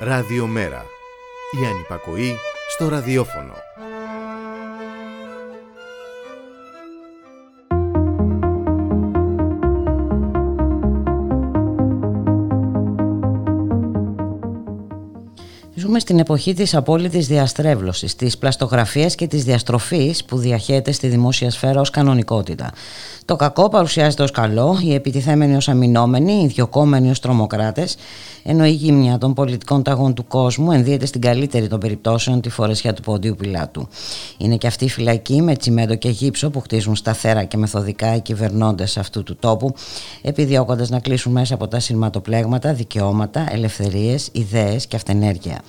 Ραδιομέρα. Η ανυπακοή στο ραδιόφωνο. Ζούμε στην εποχή της απόλυτης διαστρέβλωσης, της πλαστογραφίας και της διαστροφής που διαχέεται στη δημόσια σφαίρα ως κανονικότητα. Το κακό παρουσιάζεται ως καλό, οι επιτιθέμενοι ως αμυνόμενοι, οι διωκόμενοι ως τρομοκράτες, ενώ η γύμνια των πολιτικών ταγών του κόσμου ενδύεται στην καλύτερη των περιπτώσεων τη φορεσιά του πόντιου πιλάτου. Είναι και αυτή η φυλακή με τσιμέντο και γύψο που χτίζουν σταθερά και μεθοδικά οι κυβερνώντες αυτού του τόπου, επιδιώκοντας να κλείσουν μέσα από τα σειρματοπλέγματα δικαιώματα, ελευθερίες, ιδέες και αυτενέργεια.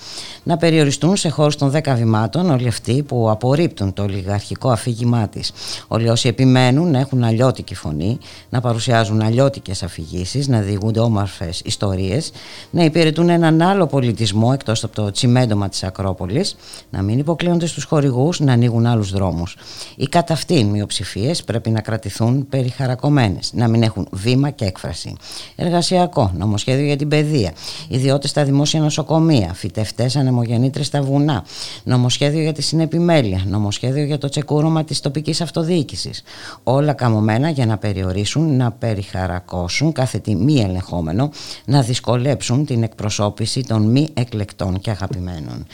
Να περιοριστούν σε χώρους των 10 βημάτων όλοι αυτοί που απορρίπτουν το ολιγαρχικό αφήγημά της. Όλοι όσοι επιμένουν να έχουν αλλιώτικη φωνή, να παρουσιάζουν αλλιώτικες αφηγήσεις, να διηγούνται όμορφες ιστορίες, να υπηρετούν έναν άλλο πολιτισμό εκτός από το τσιμέντομα της Ακρόπολης, να μην υποκλίνονται στους χορηγούς, να ανοίγουν άλλους δρόμους. Οι κατά αυτήν μειοψηφίες πρέπει να κρατηθούν περιχαρακωμένες, να μην έχουν βήμα και έκφραση. Εργασιακό, νομοσχέδιο για την παιδεία, ιδιώτες στα δημόσια νοσοκομεία, φυτευτές ανεμογεννήτρες στα βουνά, νομοσχέδιο για τη συνεπιμέλεια, νομοσχέδιο για το τσεκούρωμα της τοπικής αυτοδιοίκησης. Όλα καμωμένα για να περιορίσουν, να περιχαρακώσουν κάθε τι μη ελεγχόμενο, να δυσκολέψουν την εκπροσώπηση των μη εκλεκτών και αγαπημένων.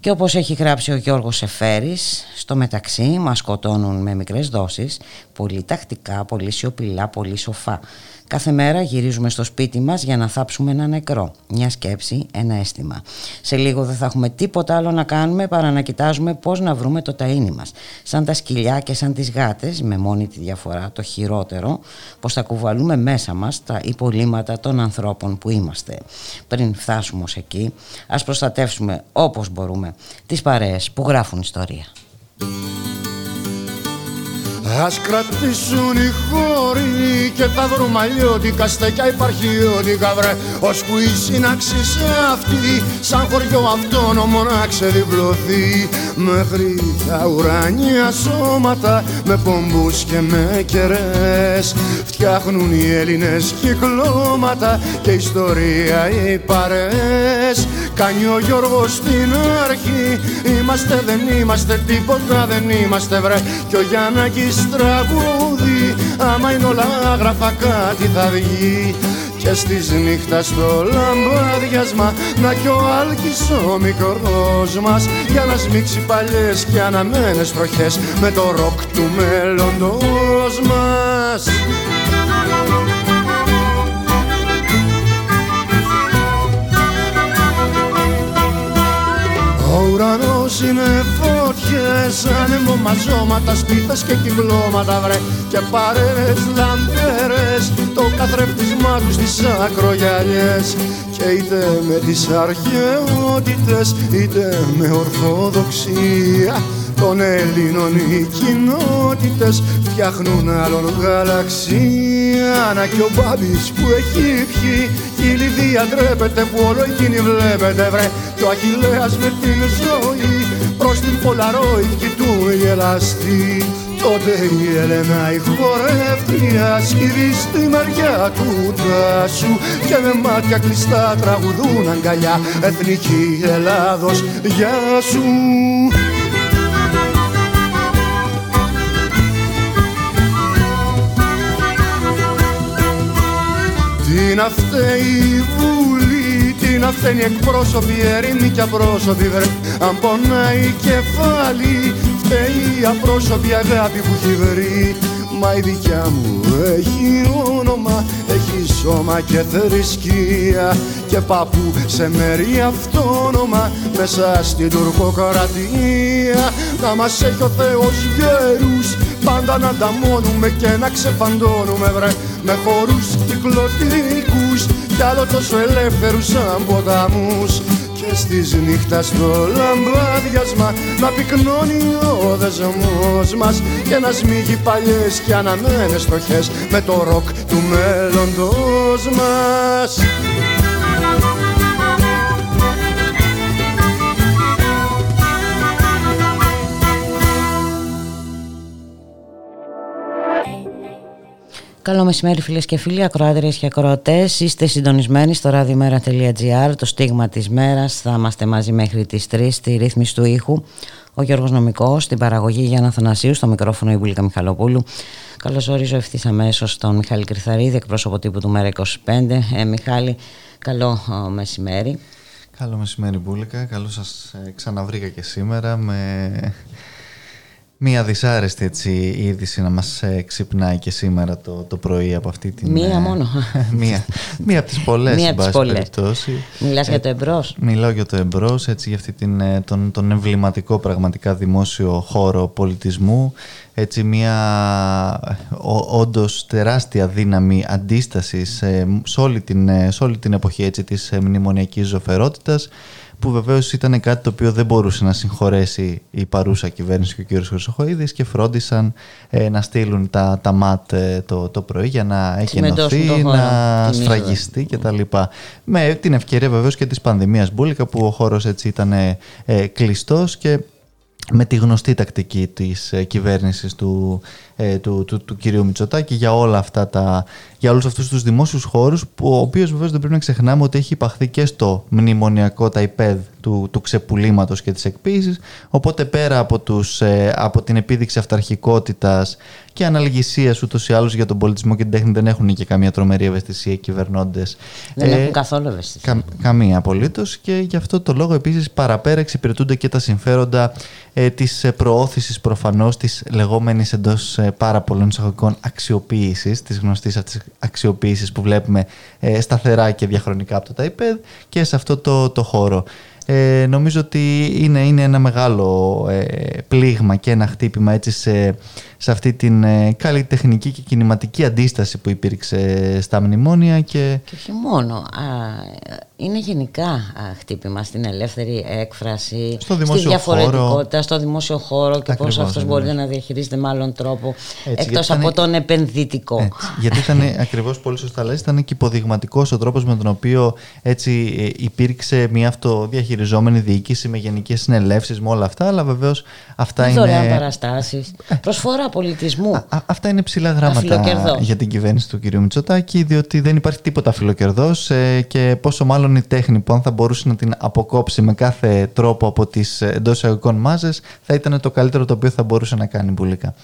Και όπως έχει γράψει ο Γιώργος Εφέρης, στο μεταξύ μας σκοτώνουν με μικρές δόσεις, πολύ τακτικά, πολύ σιωπηλά, πολύ σοφά. Κάθε μέρα γυρίζουμε στο σπίτι μας για να θάψουμε ένα νεκρό. Μια σκέψη, ένα αίσθημα. Σε λίγο δεν θα έχουμε τίποτα άλλο να κάνουμε παρά να κοιτάζουμε πώς να βρούμε το ταΐνι μας. Σαν τα σκυλιά και σαν τις γάτες, με μόνη τη διαφορά, το χειρότερο, πως θα κουβαλούμε μέσα μας τα υπολείμματα των ανθρώπων που είμαστε. Πριν φτάσουμε ως εκεί, ας προστατεύσουμε όπως μπορούμε τις παρέες που γράφουν ιστορία. Ας κρατήσουν οι χώροι και θα βρούμε αλλιώτικα στεκιά υπαρχιώτικα βρε Ώσπου η σύναξη αυτή σαν χωριό αυτόνομο να ξεδιπλωθεί. Μέχρι τα ουράνια σώματα με πομπούς και με κερές Φτιάχνουν οι Έλληνες κυκλώματα και ιστορία οι παρές Κάνει ο Γιώργος στην αρχή Είμαστε δεν είμαστε τίποτα δεν είμαστε βρε. Κι ο Γιάννακης τραγούδι. Άμα είναι όλα άγραφα κάτι θα βγει. Και στις νύχτας στο λαμπάδιασμα Να κι ο Άλκης ο μικρός μας. Για να σμίξει παλιές και αναμένες τροχές Με το ροκ του μέλλοντος μας ουρανός είναι φωτιές, άνεμο μαζώματα, σπίθες και κυκλώματα βρε. Και παρέες λαμπέρες, το καθρέφτισμά τους στις ακρογιαλιές. Και είτε με τις αρχαιότητες είτε με ορθοδοξία των Ελλήνων οι κοινότητες φτιάχνουν άλλον γαλαξία. Να και ο Μπάμπης που έχει πιει κι η Λιδία ντρέπεται που όλο εκείνη βλέπετε βρε. Το Αχιλέας με την ζωή προς την Πολαρόικη του γελαστή. Τότε η Έλενα η χορεύτρια σκύβει στη μεριά του τάσου και με μάτια κλειστά τραγουδούν αγκαλιά. Εθνική Ελλάδος, γεια σου Τι να φταίει η Βουλή, τι να φταίνει εκπρόσωποι, ερήμοι και απρόσωποι βρε. Αν πονάει η κεφάλι, φταίει η απρόσωπη αγάπη που έχει βρει. Μα η δικιά μου έχει όνομα, έχει σώμα και θρησκεία. Και παππού σε μέρη αυτόνομα μέσα στην τουρκοκρατία. Να μας έχει ο Θεός γέρους πάντα να ανταμώνουμε και να ξεφαντώνουμε βρε με χορούς κυκλωτικούς κι άλλο τόσο ελεύθερους σαν ποταμούς και στις νύχτας στο λαμπάδιασμα να πυκνώνει ο δεσμός μας και να σμίγει παλιές και αναμένες τροχές με το ροκ του μέλλοντος μας. Καλό μεσημέρι φίλες και φίλοι, ακροάτριες και ακροατές. Είστε συντονισμένοι στο radiomera.gr, το στίγμα της μέρας. Θα είμαστε μαζί μέχρι τις 3 στη ρύθμιση του ήχου. Ο Γιώργος Νομικός, στην παραγωγή Γιάννα Θανασίου, στο μικρόφωνο η Βουλίκα Μιχαλοπούλου. Καλώς ορίζω ευθύς αμέσως τον Μιχάλη Κρυθαρίδη, εκπρόσωπο τύπου του ΜΕΡΑ 25. Ε, Μιχάλη, καλό μεσημέρι. Καλό μεσημέρι Μπούλικα, καλό σας ε, ξαναβρήκα και σήμερα με Μία δυσάρεστη έτσι, είδηση να μας ε, ξυπνάει και σήμερα το, το πρωί από αυτή την... Μία ε, μόνο. μία, μία από τις πολλές, μία από τις πολλές. Μιλάς για το εμπρός. Μιλάω για το εμπρός, έτσι, για αυτή την, τον, τον εμβληματικό πραγματικά δημόσιο χώρο πολιτισμού. Έτσι μια ο, όντως τεράστια δύναμη αντίστασης σε, όλη την, σε όλη την εποχή έτσι, της μνημονιακής ζωφερότητας που βεβαίως ήταν κάτι το οποίο δεν μπορούσε να συγχωρέσει η παρούσα κυβέρνηση και ο κ. Χρυσοχοίδης και φρόντισαν ε, να στείλουν τα, τα ΜΑΤ ε, το, το πρωί για να εκενωθεί, να σφραγιστεί κτλ. Με την ευκαιρία βεβαίως και της πανδημίας Μπούλικα που ο χώρος έτσι ήταν ε, ε κλειστός και με τη γνωστή τακτική της ε, κυβέρνησης του, ε, του, του, του, κυρίου Μητσοτάκη για όλα αυτά τα, για όλους αυτούς τους δημόσιους χώρους που, ο οποίος βεβαίως δεν πρέπει να ξεχνάμε ότι έχει υπαχθεί και στο μνημονιακό ταϊπέδ του, του ξεπουλήματος και της εκποίησης οπότε πέρα από, τους, ε, από την επίδειξη αυταρχικότητας και αναλγησίας ούτως ή άλλως για τον πολιτισμό και την τέχνη δεν έχουν και καμία τρομερή ευαισθησία οι κυβερνώντες. Δεν ε, έχουν καθόλου ευαισθησία. Κα, καμία απολύτως και γι' αυτό το λόγο επίσης παραπέρα εξυπηρετούνται και τα συμφέροντα ε, της προώθησης προφανώς της λεγόμενης εντός ε, πάρα πολλών εισαγωγικών αξιοποίησης, της γνωστής αυτής αξιοποίησης που βλέπουμε ε, σταθερά και διαχρονικά από το ΤΑΙΠΕΔ και σε αυτό το, το χώρο. Ε, νομίζω ότι είναι, είναι ένα μεγάλο ε, πλήγμα και ένα χτύπημα έτσι σε, σε αυτή την ε, καλλιτεχνική και κινηματική αντίσταση που υπήρξε στα μνημόνια και... Και όχι μόνο. Α, είναι γενικά χτύπημα στην ελεύθερη έκφραση, στο στη διαφορετικότητα, χώρο. στο δημόσιο χώρο και πώς αυτός μπορεί να διαχειρίζεται με άλλον τρόπο έτσι, εκτός από τον επενδυτικό. Έτσι, γιατί ήταν ακριβώς πολύ σωστά λες, ήταν και υποδειγματικός ο τρόπος με τον οποίο έτσι ε, υπήρξε μια αυτοδιαχειριζόμενη διοίκηση με γενικές συνελεύσεις με όλα αυτά, αλλά βεβαίως αυτά είναι... Δωρεάν παραστάσεις, ε. προσφορά πολιτισμού. Α, αυτά είναι ψηλά γράμματα για την κυβέρνηση του κ. Μητσοτάκη, διότι δεν υπάρχει τίποτα φιλοκερδός ε, και πόσο μάλλον η τέχνη που αν θα μπορούσε να την αποκόψει με κάθε τρόπο από τις εντός εισαγωγικών μάζες θα ήταν το καλύτερο το οποίο θα μπορούσε να κάνει μπουλίκα.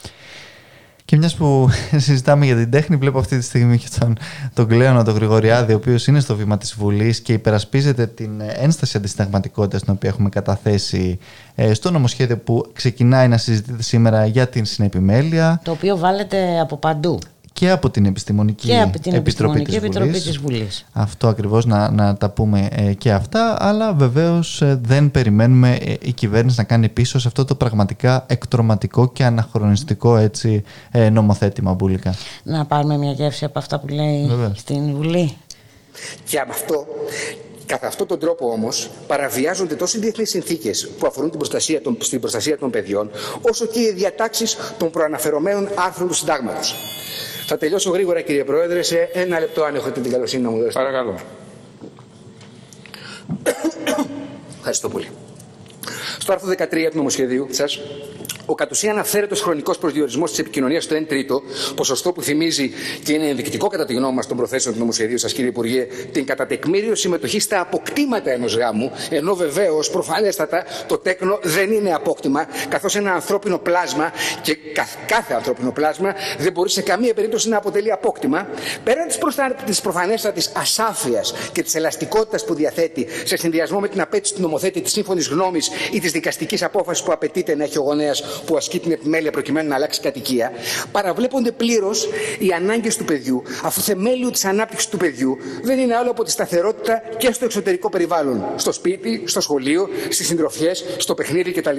Και μιας που συζητάμε για την τέχνη, βλέπω αυτή τη στιγμή και τον, τον Κλέωνα, τον Γρηγοριάδη, ο οποίος είναι στο βήμα της Βουλής και υπερασπίζεται την ένσταση αντισυνταγματικότητα την οποία έχουμε καταθέσει ε, στο νομοσχέδιο που ξεκινάει να συζητείται σήμερα για την συνεπιμέλεια. Το οποίο βάλετε από παντού και από την Επιστημονική, και από την Επιτροπή, Επιτροπή της, Βουλής. Αυτό ακριβώς να, να τα πούμε ε, και αυτά, αλλά βεβαίως ε, δεν περιμένουμε ε, η κυβέρνηση να κάνει πίσω σε αυτό το πραγματικά εκτροματικό και αναχρονιστικό έτσι, νομοθέτημα μπουλικά. Να πάρουμε μια γεύση από αυτά που λέει στην Βουλή. Και από αυτό Κατά αυτόν τον τρόπο όμως παραβιάζονται τόσο οι διεθνείς συνθήκες που αφορούν την προστασία των, στην προστασία των παιδιών, όσο και οι διατάξεις των προαναφερομένων άρθρων του Συντάγματος. Θα τελειώσω γρήγορα κύριε Πρόεδρε σε ένα λεπτό αν έχετε την καλοσύνη να μου δώσετε. Παρακαλώ. Ευχαριστώ πολύ. Στο άρθρο 13 του νομοσχεδίου σας ο κατ' ουσίαν αυθαίρετος χρονικός προσδιορισμός της επικοινωνίας στο 1 τρίτο, ποσοστό που θυμίζει και είναι ενδεικτικό κατά τη γνώμη μας των προθέσεων του νομοσχεδίου σας, κύριε Υπουργέ, την κατά συμμετοχή στα αποκτήματα ενός γάμου, ενώ βεβαίως προφανέστατα το τέκνο δεν είναι απόκτημα, καθώς ένα ανθρώπινο πλάσμα και κάθε ανθρώπινο πλάσμα δεν μπορεί σε καμία περίπτωση να αποτελεί απόκτημα, πέραν της προστα... προφανέστατης ασάφειας και της ελαστικότητας που διαθέτει σε συνδυασμό με την απέτηση του νομοθέτη της σύμφωνης γνώμης ή της δικαστικής απόφασης που απαιτείται να έχει ο γονέας που ασκεί την επιμέλεια προκειμένου να αλλάξει κατοικία, παραβλέπονται πλήρως οι ανάγκες του παιδιού, αφού θεμέλιο της ανάπτυξης του παιδιού δεν είναι άλλο από τη σταθερότητα και στο εξωτερικό περιβάλλον, στο σπίτι, στο σχολείο, στις συντροφιές, στο παιχνίδι κτλ.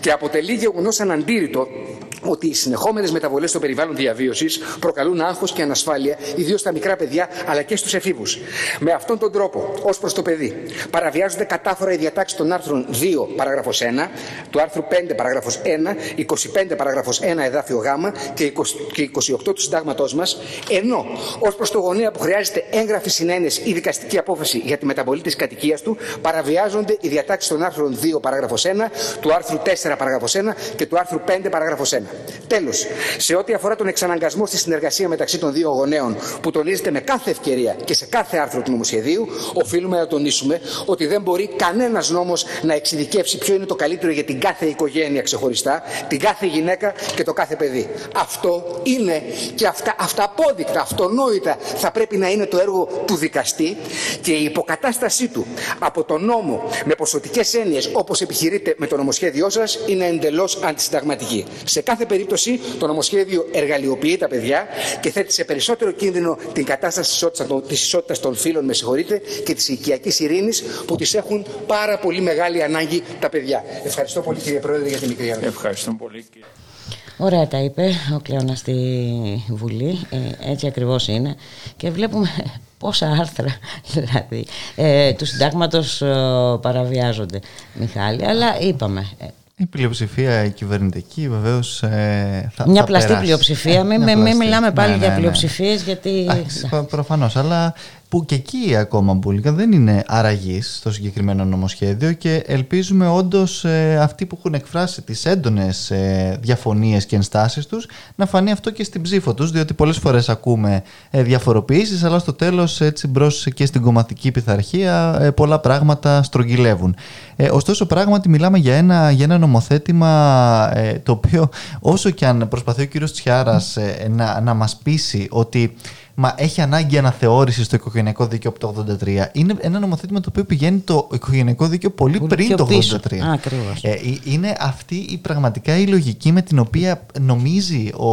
Και αποτελεί γεγονός αναντήρητο ότι οι συνεχόμενες μεταβολές στο περιβάλλον διαβίωσης προκαλούν άγχος και ανασφάλεια, ιδίως στα μικρά παιδιά αλλά και στους εφήβους. Με αυτόν τον τρόπο, ως προς το παιδί, παραβιάζονται κατάφορα οι διατάξεις των άρθρων 2 παράγραφος 1, του άρθρου 5 παράγραφος 1, 25 παράγραφο 1 εδάφιο Γ και 28 του συντάγματός μας, ενώ ως προς το γονέα που χρειάζεται έγγραφη συνένεση ή δικαστική απόφαση για τη μεταβολή της κατοικίας του, παραβιάζονται οι διατάξεις των άρθρων 2 παράγραφο 1, του άρθρου 4 παράγραφο 1 και του άρθρου 5 παράγραφο 1. Τέλος, σε ό,τι αφορά τον εξαναγκασμό στη συνεργασία μεταξύ των δύο γονέων, που τονίζεται με κάθε ευκαιρία και σε κάθε άρθρο του νομοσχεδίου, οφείλουμε να τονίσουμε ότι δεν μπορεί κανένας νόμος να εξειδικεύσει ποιο είναι το καλύτερο για την κάθε οικογένεια ξεχωριστά, την κάθε γυναίκα και το κάθε παιδί. Αυτό είναι και αυτά, αυταπόδεικτα, αυτονόητα θα πρέπει να είναι το έργο του δικαστή και η υποκατάστασή του από τον νόμο με ποσοτικές έννοιες όπως επιχειρείται με το νομοσχέδιό σας είναι εντελώς αντισυνταγματική. Σε κάθε περίπτωση το νομοσχέδιο εργαλειοποιεί τα παιδιά και θέτει σε περισσότερο κίνδυνο την κατάσταση της ισότητας των φύλων, με συγχωρείτε, και της οικιακής ειρήνης που τι έχουν πάρα πολύ μεγάλη ανάγκη τα παιδιά. Ευχαριστώ πολύ κύριε Πρόεδρε για την μικρή ανάγκη. Ευχαριστώ πολύ. Ωραία τα είπε ο Κλέονας στη Βουλή, ε, έτσι ακριβώς είναι και βλέπουμε πόσα άρθρα δηλαδή ε, του συντάγματος ε, παραβιάζονται Μιχάλη, αλλά είπαμε ε, η πλειοψηφία η κυβερνητική βεβαίως. Ε, θα, Μια θα πλαστή περάσει. πλειοψηφία. Μην Μια μην πλαστή. μιλάμε πάλι Ναι, για ναι, ναι. πλειοψηφίες, γιατί. Προφανώς. Αλλά που και εκεί ακόμα Μπουλίκα δεν είναι αραγής στο συγκεκριμένο νομοσχέδιο και ελπίζουμε όντως αυτοί που έχουν εκφράσει τις έντονες ε, διαφωνίες και ενστάσεις τους να φανεί αυτό και στην ψήφο τους, διότι πολλές φορές ακούμε ε, διαφοροποιήσεις, αλλά στο τέλος έτσι μπρος και στην κομματική πειθαρχία ε, πολλά πράγματα στρογγυλεύουν. Ε, ωστόσο, πράγματι μιλάμε για ένα, για ένα νομοθέτημα ε, το οποίο όσο και αν προσπαθεί ο κύριος Τσιάρας ε, να, να μας πείσει ότι Μα έχει ανάγκη αναθεώρηση στο οικογενειακό δίκαιο από το 83. Είναι ένα νομοθέτημα το οποίο πηγαίνει το οικογενειακό δίκαιο πολύ, Πολύ πριν πιο το 83. πίσω. Α, ακριβώς. Ε, ε, είναι αυτή η πραγματικά η λογική με την οποία νομίζει ο,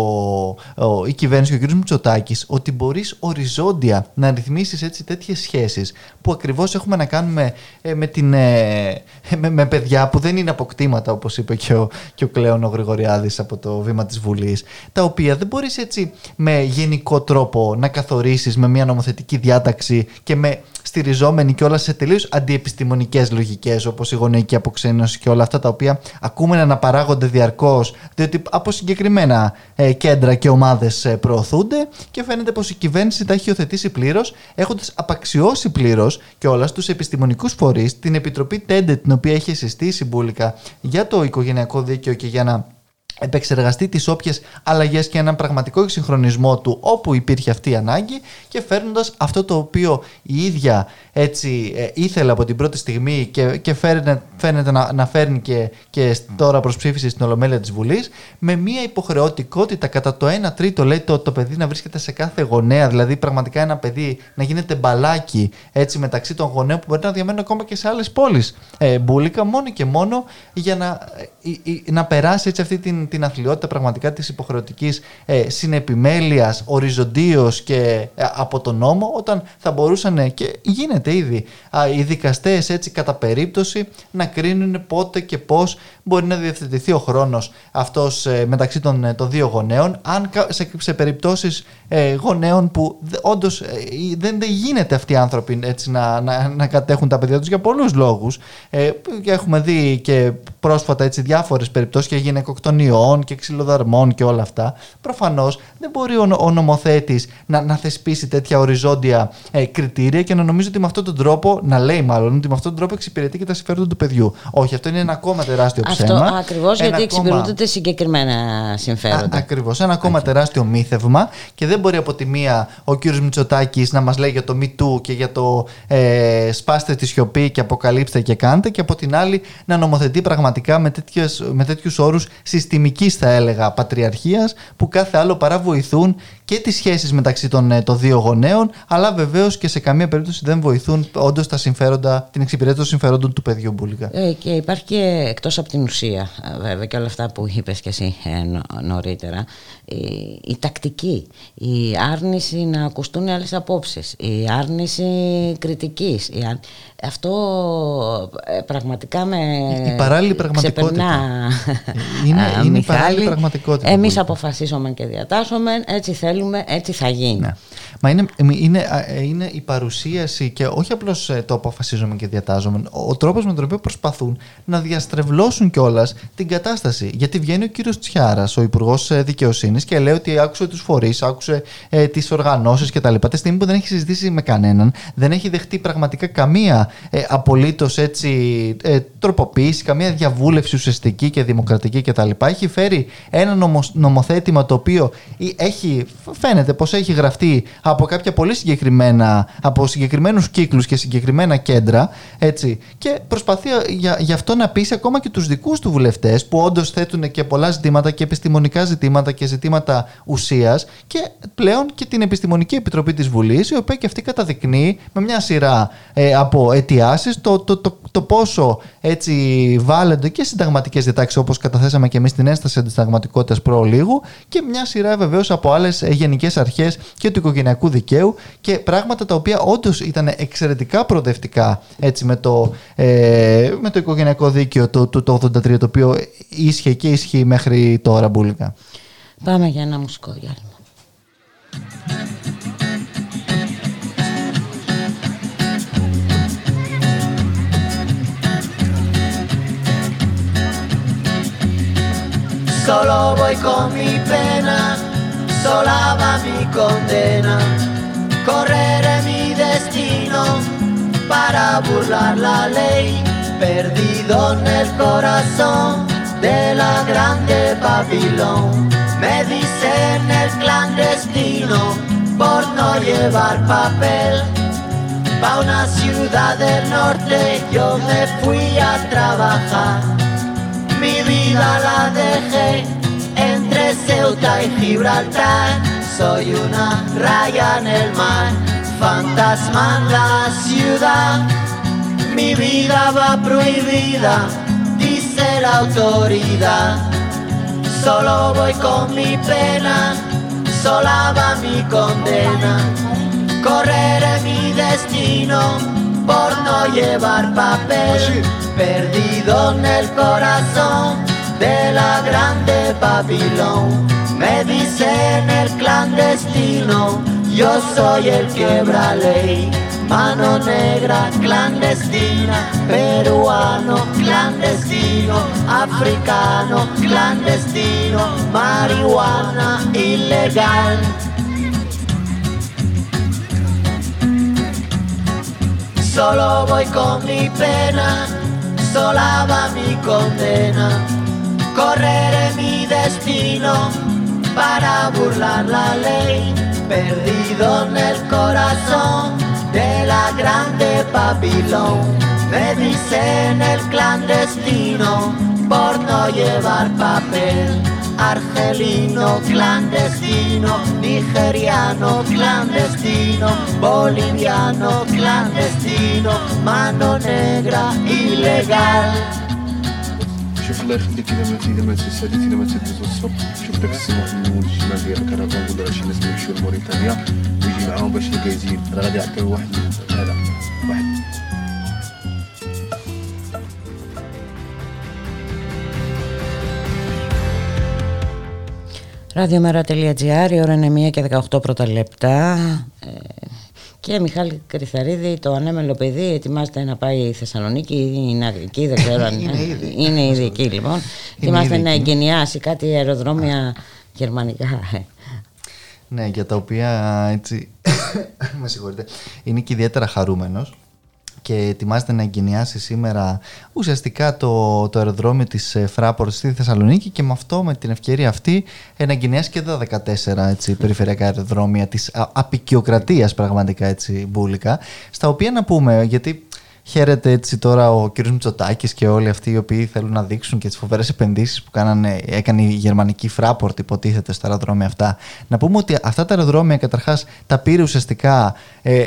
ο, η κυβέρνηση και ο κ. Μητσοτάκης ότι μπορείς οριζόντια να ρυθμίσεις έτσι τέτοιες σχέσεις που ακριβώς έχουμε να κάνουμε ε, με, την, ε, με, με παιδιά που δεν είναι αποκτήματα, όπως είπε και ο, και ο Κλέον ο Γρηγοριάδης από το βήμα της Βουλής, τα οποία δεν μπορείς έτσι με γενικό τρόπο να καθορίσεις με μια νομοθετική διάταξη και με στηριζόμενη και όλα σε τελείως αντιεπιστημονικές λογικές, όπως η γονεϊκή αποξένωση και όλα αυτά τα οποία ακούμε να αναπαράγονται διαρκώς, διότι από συγκεκριμένα ε, κέντρα και ομάδες ε, προωθούνται και φαίνεται πως η κυβέρνηση τα έχει υιοθετήσει πλήρως, έχοντας απαξιώσει πλήρως και όλα στου επιστημονικούς φορείς, την Επιτροπή Τέντε, την οποία έχει συστήσει μπουλικα για το οικογενειακό δίκαιο και για να επεξεργαστεί τις όποιες αλλαγές και έναν πραγματικό εξυγχρονισμό του όπου υπήρχε αυτή η ανάγκη και φέρνοντας αυτό το οποίο η ίδια έτσι ε, ήθελε από την πρώτη στιγμή και, και φέρνε, φαίνεται να, να φέρνει και, και τώρα προς ψήφιση στην Ολομέλεια της Βουλής με μια υποχρεωτικότητα κατά το 1 τρίτο λέει το, το παιδί να βρίσκεται σε κάθε γονέα δηλαδή πραγματικά ένα παιδί να γίνεται μπαλάκι έτσι μεταξύ των γονέων που μπορεί να διαμένουν ακόμα και σε άλλες πόλεις. Ε, μπουλικα μόνο και μόνο για να, ε, ε, να περάσει έτσι αυτή την, την αθλειότητα πραγματικά της υποχρεωτικής ε, συνεπιμέλειας οριζοντίως και ε, από τον νόμο όταν θα μπορούσαν ε, και γίνεται ήδη α, οι δικαστές έτσι κατά περίπτωση να κρίνουν πότε και πώς μπορεί να διευθετηθεί ο χρόνος αυτός ε, μεταξύ των, ε, των δύο γονέων αν κα- σε, σε περιπτώσεις ε, γονέων που δε- όντως ε, δεν, δεν γίνεται αυτοί οι άνθρωποι έτσι, να, να, να κατέχουν τα παιδιά τους για πολλούς λόγους. Ε, και έχουμε δει και πρόσφατα έτσι, διάφορες περιπτώσεις και γυναικοκτονιών και ξυλοδαρμών και όλα αυτά. Προφανώς δεν μπορεί ο, νο- ο νομοθέτης να, να θεσπίσει τέτοια οριζόντια ε, κριτήρια και να νομίζει ότι με αυτόν τον τρόπο να λέει μάλλον ότι με αυτόν τον τρόπο εξυπηρετεί και τα συμφέροντα του παιδιού. Όχι αυτό είναι ένα ακόμα τεράστιο Αυτό ψέμα ακριβώς Ένα γιατί ακόμα- εξυπηρετούνται συγκεκριμένα συμφέροντα. Ακριβώς. Ένα ακόμα τεράστιο μύθευμα και δεν μπορεί από τη μία ο κύριος Μητσοτάκης να μας λέει για το Me Too και για το ε, σπάστε τη σιωπή και αποκαλύψτε και κάντε και από την άλλη να νομοθετεί πραγματικά με, τέτοιες, με τέτοιους όρους συστημικής θα έλεγα πατριαρχίας που κάθε άλλο παρά βοηθούν και τις σχέσεις μεταξύ των, ε, των δύο γονέων αλλά βεβαίως και σε καμία περίπτωση δεν βοηθούν όντως τα συμφέροντα, την εξυπηρέτηση των συμφερόντων του παιδιού μπουλικά. Ε, και υπάρχει και εκτός από την ουσία ε, βέβαια και όλα αυτά που είπες και εσύ ε, νο- νωρίτερα η, η τακτική, η άρνηση να ακουστούν οι άλλες απόψεις, η άρνηση κριτικής. η άρ- Αυτό ε, πραγματικά με Η παράλληλη πραγματικότητα. ξεπερνά Είναι- α, είναι η Μιχάλη. παράλληλη πραγματικότητα Εμείς που- αποφασίσαμε και διατάσσουμε, έτσι θέλουμε θέλουμε έτσι θα γίνει. Ναι. Μα είναι, είναι, είναι η παρουσίαση και όχι απλώς ε, το αποφασίζουμε και διατάζουμε. Ο τρόπος με τον οποίο προσπαθούν να διαστρεβλώσουν κιόλας την κατάσταση. Γιατί βγαίνει ο κύριος Τσιάρας, ο Υπουργός ε, Δικαιοσύνης, και λέει ότι άκουσε τους φορείς, άκουσε ε, τις οργανώσεις κτλ. Τη στιγμή που δεν έχει συζητήσει με κανέναν, δεν έχει δεχτεί πραγματικά καμία ε, απολύτως ε, τροποποίηση, καμία διαβούλευση ουσιαστική και δημοκρατική κτλ. Έχει φέρει ένα νομοθέτημα το οποίο έχει, φαίνεται πως έχει γραφτεί από κάποια πολύ συγκεκριμένα, από συγκεκριμένους κύκλους και συγκεκριμένα κέντρα, έτσι, και προσπαθεί για, για αυτό να πείσει ακόμα και τους δικούς του βουλευτές που όντως θέτουν και πολλά ζητήματα και επιστημονικά ζητήματα και ζητήματα ουσίας και πλέον και την Επιστημονική Επιτροπή της Βουλής η οποία και αυτή καταδεικνύει με μια σειρά ε, από αιτιάσεις το, το, το, το, πόσο έτσι βάλλονται και συνταγματικές διατάξεις όπως καταθέσαμε και εμείς την ένσταση αντισταγματικότητας προλίγου και μια σειρά βεβαίως από άλλες ε, γενικές αρχές και του οικογενειακού δικαίου και πράγματα τα οποία όντως ήταν εξαιρετικά προοδευτικά έτσι, με, το, ε, με το οικογενειακό δίκαιο το, το, το 83 το οποίο ίσχυε και ισχύει μέχρι τώρα μπουλικά. Πάμε για ένα μουσικό διάλειμμα. Solo voy con mi pena sola va mi condena. Correré mi destino para burlar la ley, perdido en el corazón de la grande Babilón. Me dicen el clandestino por no llevar papel. Pa' una ciudad del norte yo me fui a trabajar. Mi vida la dejé entre Ceuta y Gibraltar. Soy una raya en el mar, fantasma en la ciudad. Mi vida va prohibida, dice la autoridad. Solo voy con mi pena, sola va mi condena. Correré mi destino por no llevar papel, perdido en el corazón de la grande Babilón. Me dicen el clandestino, yo soy el quebra ley. Mano negra clandestina, peruano clandestino, africano clandestino, marihuana ilegal. Solo voy con mi pena, sola va mi condena correré mi destino para burlar la ley, perdido en el corazón de la grande Babilón. Me dicen el clandestino por no llevar papel. Argelino clandestino, nigeriano clandestino, boliviano clandestino, mano negra ilegal. شوف الله يخليك اذا ما اذا ما تسالي اذا ما تدوز الصبح شوف داك السماح من الشمال ديال الكرفان راه شي ناس يمشيو لموريتانيا ويجي معاهم باش الكايزين راه غادي يعطيو واحد هذا Ραδιομέρα.gr, η ώρα είναι 1 και 18 πρώτα λεπτά. Και Μιχάλη Κρυθαρίδη, το ανέμελο παιδί, ετοιμάζεται να πάει η Θεσσαλονίκη, είναι εκεί, δεν ξέρω αν είναι. ήδη. Είναι ήδη εκεί λοιπόν. ετοιμάζεται να εγκαινιάσει κάτι αεροδρόμια γερμανικά. Ναι, για τα οποία έτσι. με συγχωρείτε. Είναι και ιδιαίτερα χαρούμενος και ετοιμάζεται να εγκαινιάσει σήμερα ουσιαστικά το, το αεροδρόμιο της ε, Φράπορ στη Θεσσαλονίκη και με αυτό, με την ευκαιρία αυτή, να εγκαινιάσει και τα 14 έτσι, περιφερειακά αεροδρόμια της απεικιοκρατίας πραγματικά έτσι μπουλικα, στα οποία να πούμε, γιατί Χαίρεται έτσι τώρα ο κ. Μητσοτάκης και όλοι αυτοί οι οποίοι θέλουν να δείξουν και τις φοβερές επενδύσεις που κάνανε, έκανε η γερμανική Fraport, υποτίθεται στα αεροδρόμια αυτά. Να πούμε ότι αυτά τα αεροδρόμια καταρχάς τα πήρε ουσιαστικά ε,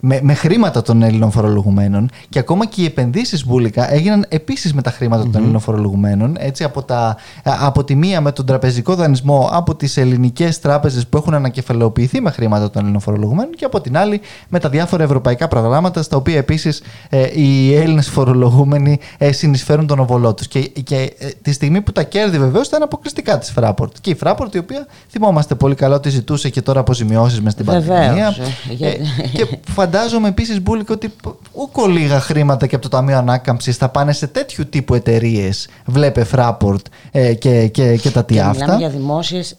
με, με χρήματα των Έλληνων φορολογουμένων και ακόμα και οι επενδύσεις μπουλικα έγιναν επίσης με τα χρήματα των Έλληνων φορολογουμένων. Έτσι, από, τα, από τη μία με τον τραπεζικό δανεισμό από τις ελληνικές τράπεζες που έχουν ανακεφαλαιοποιηθεί με χρήματα των Έλληνων φορολογουμένων και από την άλλη με τα διάφορα ευρωπαϊκά προγράμματα στα οποία επίσης ε, ε, οι Έλληνες φορολογούμενοι ε, συνεισφέρουν τον οβολό τους. Και, και ε, τη στιγμή που τα κέρδη βεβαίως ήταν αποκλειστικά της Fraport. Και η Fraport, η οποία θυμόμαστε πολύ καλά ότι ζητούσε και τώρα αποζημιώσεις μες στην πανδημία. Ε, και φαντάζομαι επίσης, Μπούλικ, ότι ουκ ολίγα χρήματα και από το Ταμείο Ανάκαμψης θα πάνε σε τέτοιου τύπου εταιρείες. Βλέπε Fraport ε, και, και, και τα τι αυτά. Μιλάμε για δημόσιες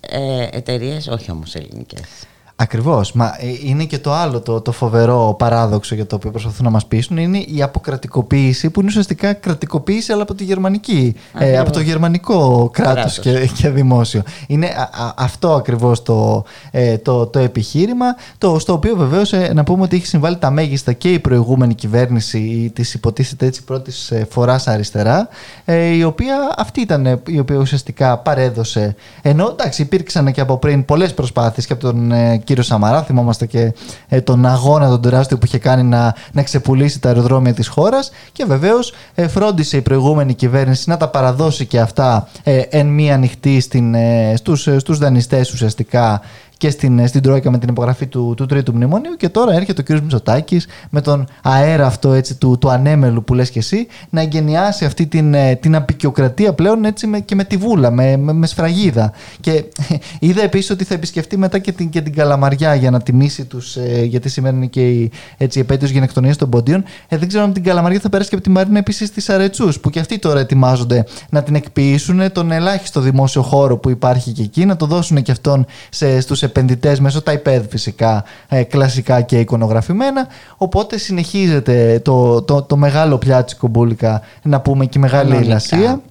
εταιρείες, όχι όμως ελληνικές. Ακριβώς. Μα ε, είναι και το άλλο το, το φοβερό παράδοξο για το οποίο προσπαθούν να μας πείσουν. Είναι η αποκρατικοποίηση που είναι ουσιαστικά κρατικοποίηση αλλά από, τη γερμανική, ε, από το γερμανικό κράτος και, και δημόσιο. Είναι αυτό ακριβώς το, ε, το, το επιχείρημα. Το, στο οποίο βεβαίως ε, να πούμε ότι έχει συμβάλει τα μέγιστα και η προηγούμενη κυβέρνηση της υποτίθεται έτσι πρώτης φοράς αριστερά, η οποία αυτή ήταν η οποία ουσιαστικά παρέδωσε. Ενώ εντάξει, υπήρξαν και από πριν πολλές προσπάθειες και από τον κύριο Σαμαρά. Θυμόμαστε και ε, τον αγώνα τον τεράστιο που είχε κάνει να, να ξεπουλήσει τα αεροδρόμια της χώρας. Και βεβαίως ε, φρόντισε η προηγούμενη κυβέρνηση να τα παραδώσει και αυτά ε, εν μία ανοιχτή στους, στους δανειστές ουσιαστικά και στην, στην Τρόικα με την υπογραφή του, του τρίτου μνημονίου και τώρα έρχεται ο κ. Μητσοτάκης με τον αέρα αυτό έτσι, του, του ανέμελου που λες και εσύ να εγκαινιάσει αυτή την, ε, την απεικιοκρατία πλέον έτσι με, και με τη βούλα, με, με, με σφραγίδα. Και είδα επίσης ότι θα επισκεφτεί μετά και την, και την Καλαμαριά για να τιμήσει τους, ε, γιατί σήμερα είναι και η έτσι, επέτειος γενεκτονίας των ποντίων. Ε, δεν ξέρω αν την Καλαμαριά θα περάσει και από τη Μαρίνα επίσης της Αρετσούς, που και αυτοί τώρα ετοιμάζονται να την εκποιήσουν τον ελάχιστο δημόσιο χώρο που υπάρχει και εκεί, να το δώσουν και αυτόν στους επενδυτές μέσω τα υπέδ φυσικά ε, κλασικά και εικονογραφημένα. Οπότε συνεχίζεται το, το, το μεγάλο πιάτσικο μπουλικα να πούμε και η μεγάλη ελασία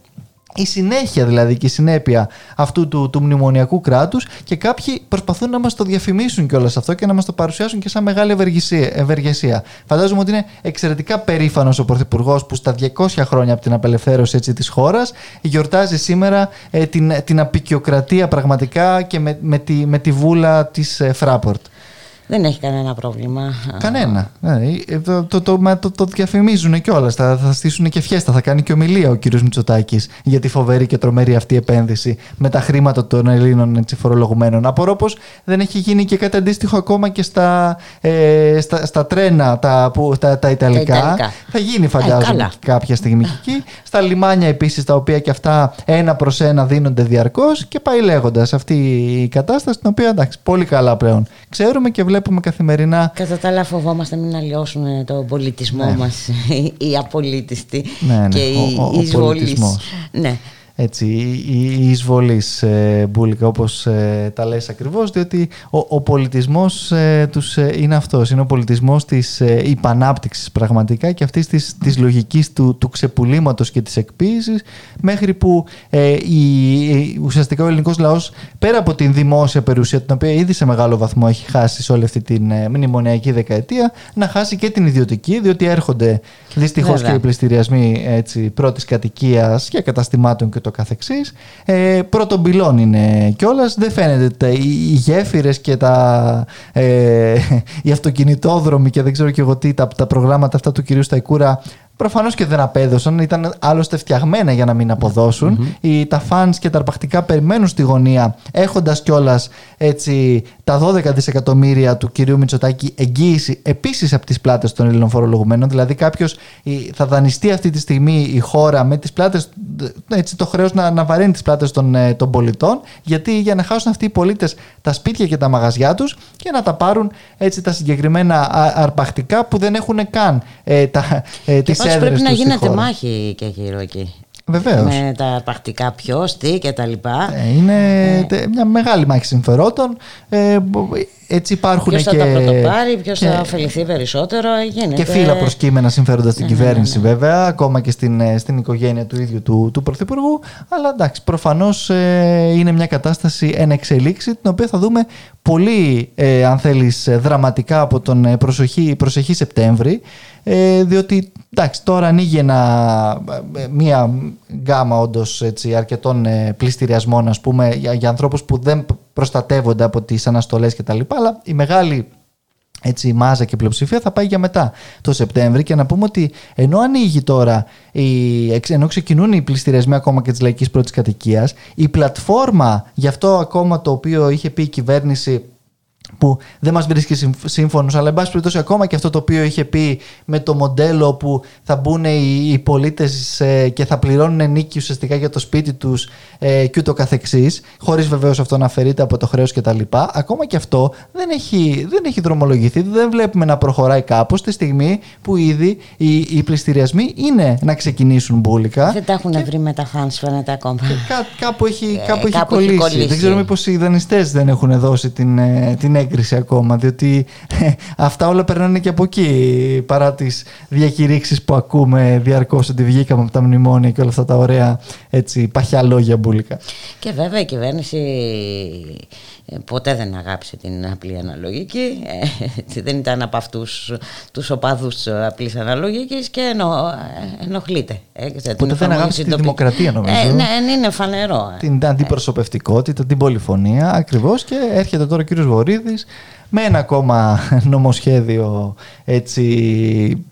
η συνέχεια δηλαδή και η συνέπεια αυτού του, του μνημονιακού κράτους και κάποιοι προσπαθούν να μας το διαφημίσουν και όλα αυτό και να μας το παρουσιάσουν και σαν μεγάλη ευεργεσία. Φαντάζομαι ότι είναι εξαιρετικά περήφανος ο Πρωθυπουργός που στα 200 χρόνια από την απελευθέρωση έτσι, της χώρας γιορτάζει σήμερα ε, την, την απεικιοκρατία πραγματικά και με, με, τη, με τη βούλα της ε, Φράπορτ. Δεν έχει κανένα πρόβλημα. Κανένα. Ναι, ε, το, το, το, το, το διαφημίζουν κιόλας. Θα, θα στήσουν και φιέστα. Θα κάνει και ομιλία ο κύριος Μητσοτάκης για τη φοβερή και τρομερή αυτή επένδυση με τα χρήματα των Ελλήνων έτσι, φορολογουμένων. Απορώ πως δεν έχει γίνει και κάτι αντίστοιχο ακόμα και στα, ε, στα, στα τρένα τα, που, τα, τα, Ιταλικά. Θα γίνει, ε, φαντάζομαι, ε, κάποια στιγμή εκεί. Στα λιμάνια επίσης, τα οποία και αυτά ένα προς ένα δίνονται διαρκώς και πάει λέγοντας αυτή η κατάσταση, την οποία εντάξει, πολύ καλά πλέον ξέρουμε και βλέπουμε βλέπουμε καθημερινά. Κατά τα άλλα, φοβόμαστε μην αλλοιώσουν τον πολιτισμό ναι. μας οι απολύτιστοι ναι, ναι. και οι ο, Ναι έτσι, η, εισβολής ε, μπουλικα όπως ε, τα λες ακριβώς διότι ο, ο πολιτισμός ε, τους ε, είναι αυτός. Είναι ο πολιτισμός της ε, υπανάπτυξης πραγματικά και αυτής της, της λογικής του, του ξεπουλήματος και της εκποίησης μέχρι που η, ουσιαστικά ο ελληνικός λαός πέρα από την δημόσια περιουσία την οποία ήδη σε μεγάλο βαθμό έχει χάσει σε όλη αυτή την μνημονιακή δεκαετία να χάσει και την ιδιωτική διότι έρχονται δυστυχώς και οι πληστηριασμοί πρώτης κατοικίας και καταστημάτων και το καθεξής. Ε, πρώτον πυλών είναι κιόλας. Δεν φαίνεται τα, οι, γέφυρες και τα, ε, οι αυτοκινητόδρομοι και δεν ξέρω και εγώ τι, τα, τα προγράμματα αυτά του κυρίου Σταϊκούρα Προφανώς και δεν απέδωσαν, ήταν άλλωστε φτιαγμένα για να μην αποδώσουν. Mm-hmm. Οι, τα fans και τα αρπακτικά περιμένουν στη γωνία, έχοντας κιόλας τα 12 δισεκατομμύρια του κυρίου Μητσοτάκη εγγύηση επίσης από τις πλάτες των Ελλήνων φορολογουμένων. Δηλαδή, κάποιος θα δανειστεί αυτή τη στιγμή η χώρα με τις πλάτες, έτσι το χρέος να, να βαρύνει τις πλάτες των, ε, των πολιτών, γιατί για να χάσουν αυτοί οι πολίτες τα σπίτια και τα μαγαζιά τους και να τα πάρουν έτσι τα συγκεκριμένα αρπακτικά που δεν έχουν καν ε, τα, ε, τις πρέπει να γίνεται μάχη και γύρω εκεί. Βεβαίως. Με τα πρακτικά ποιο, τι και τα λοιπά. Ε, είναι ε. μια μεγάλη μάχη συμφερόντων. Ε, έτσι υπάρχουν ποιος και. Ποιο θα τα πρωτοπάρει, ποιος θα ωφεληθεί περισσότερο. Γίνεται... Και φύλλα προσκύμενα συμφέροντα στην ναι, ναι, κυβέρνηση, ναι, βέβαια, ακόμα και στην, ε, στην οικογένεια του ίδιου του, του Πρωθυπουργού. Αλλά εντάξει, προφανώς ε, είναι μια κατάσταση εν εξελίξη, την οποία θα δούμε πολύ, ε, αν θέλεις, δραματικά από τον προσοχή, προσεχή Σεπτέμβρη. Ε, διότι εντάξει, τώρα ανοίγει ένα, μια γκάμα όντως αρκετών πληστηριασμών ας πούμε, για, για ανθρώπους που δεν προστατεύονται από τις αναστολές κτλ. Αλλά η μεγάλη έτσι, μάζα και πλειοψηφία θα πάει για μετά το Σεπτέμβρη και να πούμε ότι ενώ ανοίγει τώρα, η, ενώ ξεκινούν οι πληστηριασμοί ακόμα και της λαϊκής πρώτης κατοικίας, η πλατφόρμα για αυτό ακόμα το οποίο είχε πει η κυβέρνηση που δεν μας βρίσκει σύμφωνος, αλλά εν πάση περιπτώσει ακόμα και αυτό το οποίο είχε πει με το μοντέλο που θα μπουν οι, οι πολίτες ε, και θα πληρώνουν νίκη ουσιαστικά για το σπίτι τους ε, και ούτω καθεξής, χωρίς βεβαίως αυτό να αφαιρείται από το χρέος κτλ. Ακόμα και αυτό δεν έχει, δεν έχει δρομολογηθεί, δεν βλέπουμε να προχωράει κάπως τη στιγμή που ήδη οι, οι πληστηριασμοί είναι να ξεκινήσουν μπουλικα. Δεν τα έχουν και... βρει με τα φάνς φαίνεται ακόμα. Κά, κάπου έχει, ε, κάπου έχει, κάπου κολλήσει. έχει κολλήσει. Δεν ξέρω μήπως οι δανειστές δεν έχουν δώσει την, ε, την έγκριση ακόμα, διότι ε, αυτά όλα περνάνε και από εκεί παρά τις διακηρύξεις που ακούμε διαρκώς ότι βγήκαμε από τα μνημόνια και όλα αυτά τα ωραία έτσι, παχιά λόγια μπουλικα. Και βέβαια η κυβέρνηση ε, ποτέ δεν αγάπησε την απλή αναλογική. Ε, δεν ήταν από αυτούς τους οπαδούς απλής αναλογικής και ενο, ε, ενοχλείται. Ποτέ δεν αγάπησε τη δημοκρατία νομίζω. ε, ναι, είναι φανερό την αντιπροσωπευτικότητα, την πολυφωνία ακριβώς. Και έρχεται τώρα ο κύριος Βορύδης με ένα ακόμα νομοσχέδιο έτσι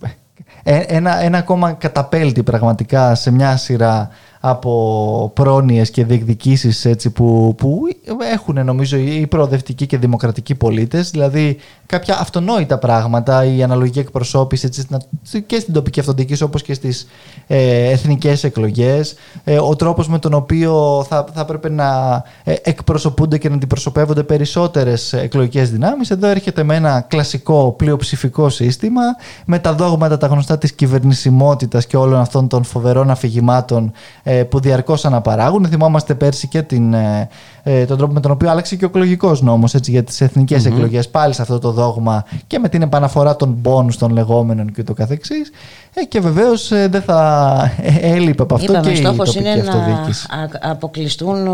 ένα, ένα ακόμα καταπέλτη πραγματικά σε μια σειρά από πρόνοιες και διεκδικήσεις έτσι, που, που έχουν νομίζω οι προοδευτικοί και δημοκρατικοί πολίτες. Δηλαδή κάποια αυτονόητα πράγματα η αναλογική εκπροσώπηση έτσι, και στην τοπική αυτοδίκηση όπως και στις ε, εθνικές εκλογές. Ε, ο τρόπος με τον οποίο θα, θα πρέπει να ε, εκπροσωπούνται και να αντιπροσωπεύονται περισσότερες εκλογικές δυνάμεις. Εδώ έρχεται με ένα κλασικό πλειοψηφικό σύστημα με τα δόγματα τα γνωστά της κυβερνησιμότητας και όλων αυτών των φοβερών αφηγημάτων ε, που διαρκώς αναπαράγουν. Θυμόμαστε πέρσι και την, ε, ε, τον τρόπο με τον οποίο άλλαξε και ο εκλογικός νόμος για τις εθνικές mm-hmm. εκλογές. Πάλι σε αυτό το δόγμα και με την επαναφορά των πόνου των λεγόμενων και το καθεξής. Ε, και βεβαίως ε, δεν θα έλειπε από αυτό Είπαμε, και η στόχος είναι αυτοδιοίκηση. να αποκλειστούν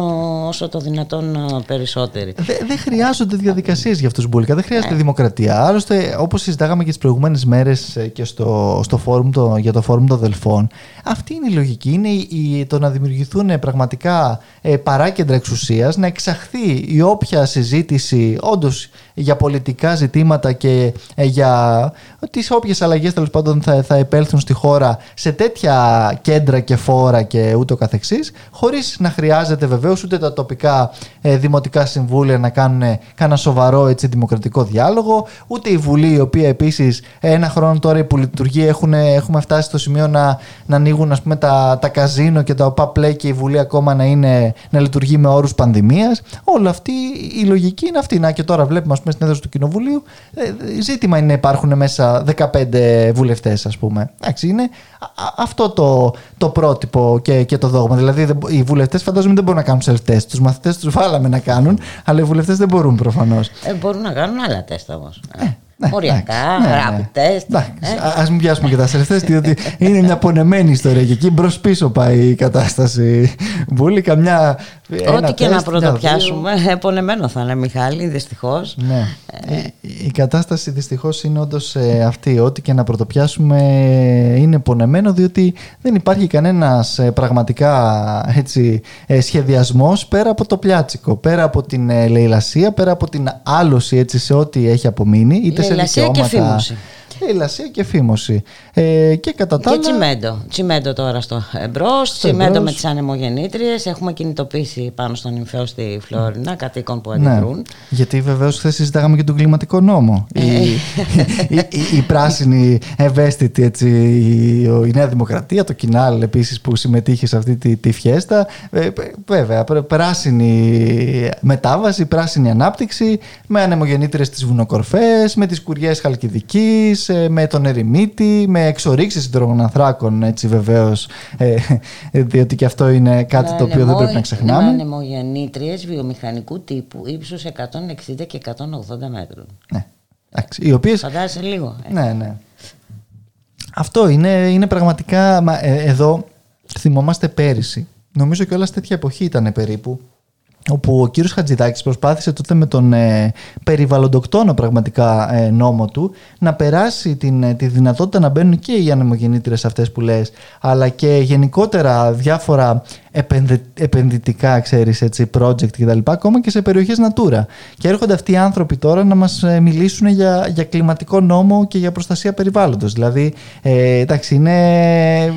όσο το δυνατόν περισσότεροι. Δεν δε χρειάζονται διαδικασίες για αυτούς μπουλικά. Δεν χρειάζεται δημοκρατία. Άλλωστε, όπως συζητάγαμε και τις προηγούμενες μέρες και στο, στο φόρουμ το, για το φόρουμ των Δελφών, αυτή είναι η λογική. Είναι η, το να δημιουργηθούν πραγματικά ε, παράκεντρα εξουσίας, να εξαχθεί η όποια συζήτηση όντως για πολιτικά ζητήματα και ε, για τις όποιες αλλαγές τέλος πάντων θα, θα επέλθουν στη χώρα σε τέτοια κέντρα και φόρα και ούτω καθεξής χωρίς να χρειάζεται βεβαίως ούτε τα τοπικά ε, δημοτικά συμβούλια να κάνουν κανένα σοβαρό έτσι, δημοκρατικό διάλογο ούτε η Βουλή η οποία επίσης ένα χρόνο τώρα που λειτουργεί έχουν, έχουμε φτάσει στο σημείο να, να ανοίγουν ας πούμε, τα, τα καζίνο και τα ΟΠΑ play και η Βουλή ακόμα να, είναι, να λειτουργεί με όρους πανδημίας. Όλη αυτή η λογική είναι αυτή. Να και τώρα βλέπουμε πούμε, στην έδρα του Κοινοβουλίου. Ε, ζήτημα είναι να υπάρχουν μέσα 15 βουλευτές, ας πούμε. Εντάξει, είναι αυτό το, το πρότυπο και, και το δόγμα. Δηλαδή, οι βουλευτές φαντάζομαι δεν μπορούν να κάνουν self-test. Τους μαθητές τους βάλαμε να κάνουν, αλλά οι βουλευτές δεν μπορούν προφανώς. Ε, μπορούν να κάνουν άλλα τεστ όμως. Ε. Ναι, Οριακά, ναι, rapid ναι. test. Α μην πιάσουμε και τα self διότι είναι μια πονεμένη ιστορία και εκεί μπρος πίσω πάει η κατάσταση. Μπούλη, καμιά Ό,τι και να πρωτοπιάσουμε, επωνεμένο θα είναι Μιχάλη, δυστυχώς. Ναι. Ε, η κατάσταση δυστυχώς είναι όντως ε, αυτή. Ό,τι και να πρωτοπιάσουμε είναι πονεμένο, διότι δεν υπάρχει κανένας ε, πραγματικά έτσι, σχεδιασμός πέρα από το πλιάτσικο, πέρα από την λαιλασία, πέρα από την άλωση έτσι, σε ό,τι έχει απομείνει, είτε σε δικαιώματα ελασία και φήμωση. Ε, και κατά τα άλλα. Και τσιμέντο. Τσιμέντο τώρα στο εμπρός. Τσιμέντο με τις ανεμογεννήτριες. Έχουμε κινητοποιήσει πάνω στον νυμφαίο στη Φλόρινα κατοίκων που ναι. αντιδρούν. Ναι, γιατί βεβαίως χθες συζητάγαμε και τον κλιματικό νόμο. η, ε. η, η, η, πράσινη ευαίσθητη, έτσι, η, η Νέα Δημοκρατία, το Κινάλ επίσης που συμμετείχε σε αυτή τη, τη φιέστα. Ε, βέβαια, πράσινη μετάβαση, πράσινη ανάπτυξη με ανεμογεννήτριες στις βουνοκορφές, με τις κουριές Χαλκιδικής, με τον ερημίτη, με εξορίξεις υδρογοναθράκων έτσι βεβαίως, ε, διότι και αυτό είναι κάτι το οποίο δεν πρέπει να ξεχνάμε. Με ανεμογεννήτριες βιομηχανικού τύπου ύψους 160 και 180 μέτρων. Ναι, οι οποίες... Φαντάζεσαι λίγο. Ε. Ναι, ναι. Αυτό είναι, είναι πραγματικά, μα, ε, εδώ θυμόμαστε πέρυσι, νομίζω και όλα τέτοια εποχή ήταν περίπου, όπου ο κύριος Χατζηδάκης προσπάθησε τότε με τον ε, περιβαλλοντοκτόνο πραγματικά ε, νόμο του να περάσει την, ε, τη δυνατότητα να μπαίνουν και οι ανεμογεννήτρες αυτές που λες αλλά και γενικότερα διάφορα επενδυτικά ξέρεις έτσι project κτλ ακόμα και σε περιοχές Natura. Και έρχονται αυτοί οι άνθρωποι τώρα να μας ε, μιλήσουν για, για κλιματικό νόμο και για προστασία περιβάλλοντος. Δηλαδή ε, εντάξει είναι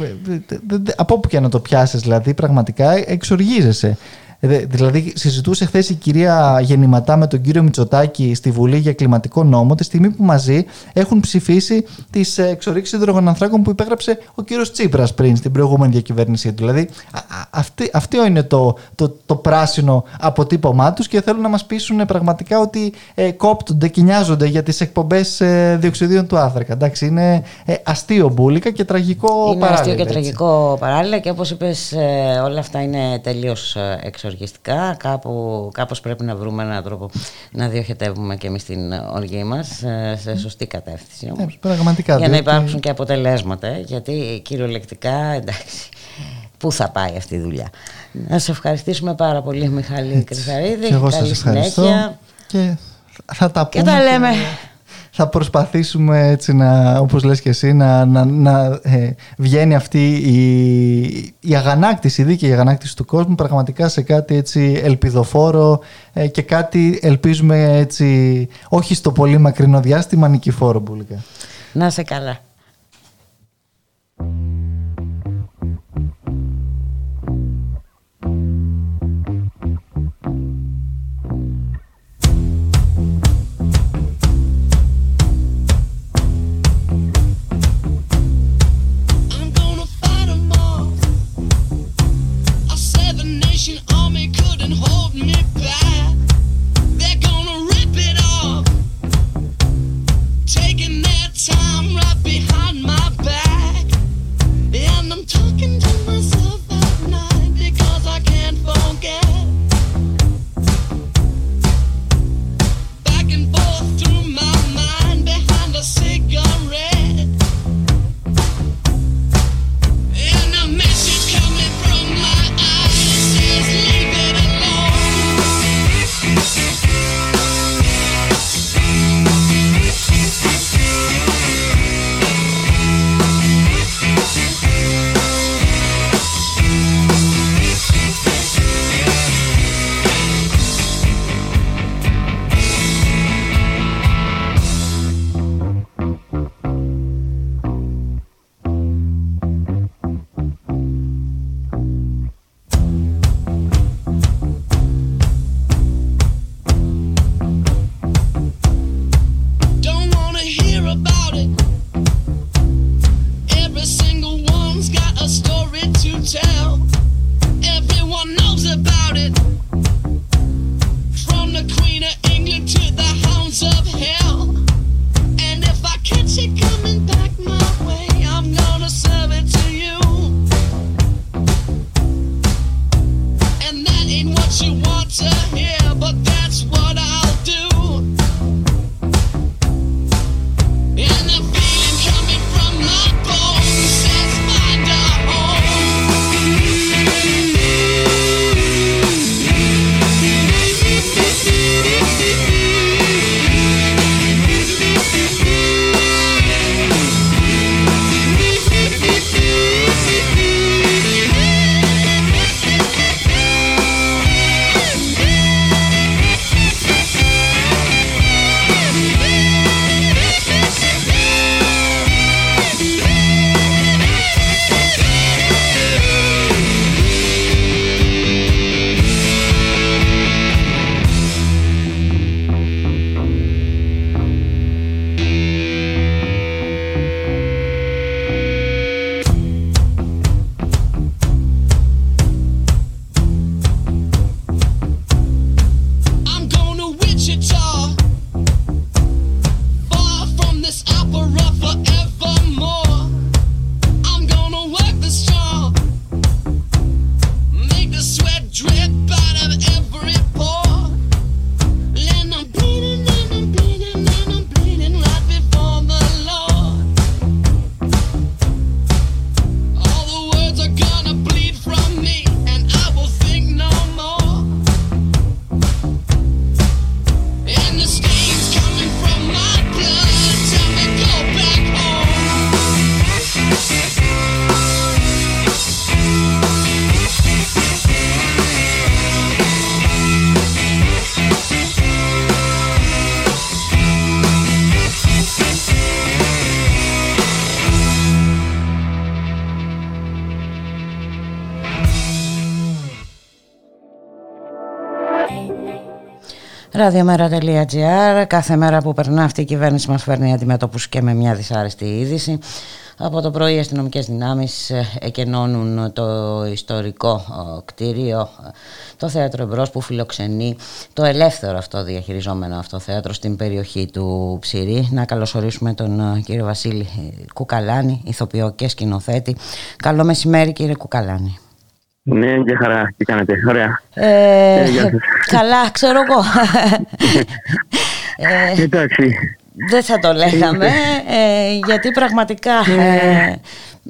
από όπου και να το πιάσεις δηλαδή πραγματικά εξοργίζεσαι Δηλαδή, συζητούσε χθες η κυρία Γεννηματά με τον κύριο Μητσοτάκη στη Βουλή για κλιματικό νόμο, τη στιγμή που μαζί έχουν ψηφίσει τις εξορίξεις υδρογονανθράκων που υπέγραψε ο κύριος Τσίπρας πριν στην προηγούμενη διακυβέρνησή του. Δηλαδή, αυτή, αυτό είναι το, το, το πράσινο αποτύπωμά τους και θέλουν να μας πείσουν πραγματικά ότι ε, κόπτονται και νοιάζονται για τις εκπομπές ε, διοξιδίων του άνθρακα. Εντάξει, είναι ε, αστείο μπουλικα και τραγικό είναι παράλληλα. Είναι αστείο και τραγικό παράλληλα και όπως είπες, ε, όλα αυτά είναι τελείως ε, εξοργιστικά. Κάπου, κάπως πρέπει να βρούμε έναν τρόπο να διοχετεύουμε και εμείς την οργή μας σε σωστή κατεύθυνση. Όμως, πραγματικά. Για να υπάρξουν και αποτελέσματα. Γιατί κυριολεκτικά εντάξει. Πού θα πάει αυτή η δουλειά. Να σε ευχαριστήσουμε πάρα πολύ Μιχάλη Κρυθαρίδη. εγώ σας ευχαριστώ συνέχεια. και θα τα πούμε. Και τα λέμε. Θα προσπαθήσουμε έτσι να, όπως λες και εσύ, να, να, να ε, βγαίνει αυτή η, η αγανάκτηση, η δίκαιη αγανάκτηση του κόσμου πραγματικά σε κάτι έτσι ελπιδοφόρο ε, και κάτι ελπίζουμε έτσι όχι στο πολύ μακρινό διάστημα νικηφόρο μπουλικά. Να σε καλά. Ραδιομέρα.gr Κάθε μέρα που περνά αυτή η κυβέρνηση μας φέρνει αντιμέτωπους και με μια δυσάρεστη είδηση. Από το πρωί οι αστυνομικές δυνάμεις ε, εκενώνουν το ιστορικό ε, κτίριο, ε, το θέατρο Εμπρός που φιλοξενεί το ελεύθερο αυτό διαχειριζόμενο αυτό θέατρο στην περιοχή του Ψηρή. Να καλωσορίσουμε τον κύριο Βασίλη Κουκαλάνη, ηθοποιό και σκηνοθέτη. Καλό μεσημέρι κύριε Κουκαλάνη. Ναι, για χαρά. Τι κάνετε, ωραία. Ε, καλά, ξέρω εγώ. ε, Εντάξει. Δεν θα το λέγαμε, ε, γιατί πραγματικά... Ε,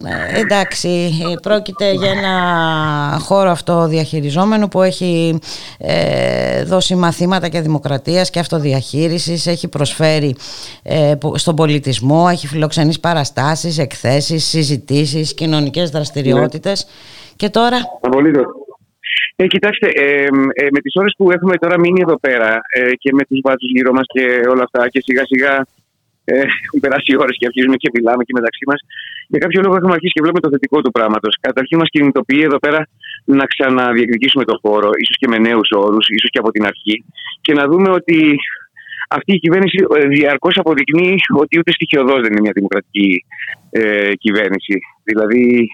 ε, εντάξει, πρόκειται για ένα χώρο αυτό διαχειριζόμενο που έχει ε, δώσει μαθήματα και δημοκρατίας και αυτοδιαχείρισης, έχει προσφέρει ε, στον πολιτισμό, έχει φιλοξενήσει παραστάσεις, εκθέσεις, συζητήσεις, κοινωνικές δραστηριότητες. Και τώρα; Απολύτως. Ε, κοιτάξτε, ε, ε, με τις ώρες που έχουμε τώρα μείνει εδώ πέρα ε, και με τους βάτσους γύρω μας και όλα αυτά, και σιγά σιγά ε, έχουν περάσει οι ώρες και αρχίζουμε και μιλάμε και μεταξύ μας. Για κάποιο λόγο έχουμε αρχίσει και βλέπουμε το θετικό του πράγματος. Καταρχήν μας κινητοποιεί εδώ πέρα να ξαναδιεκδικήσουμε το χώρο, ίσως και με νέους όρους, ίσως και από την αρχή, και να δούμε ότι αυτή η κυβέρνηση ε, διαρκώς αποδεικνύει ότι ούτε στοιχειοδός δεν είναι μια δημοκρατική ε, κυβέρνηση. Δηλαδή,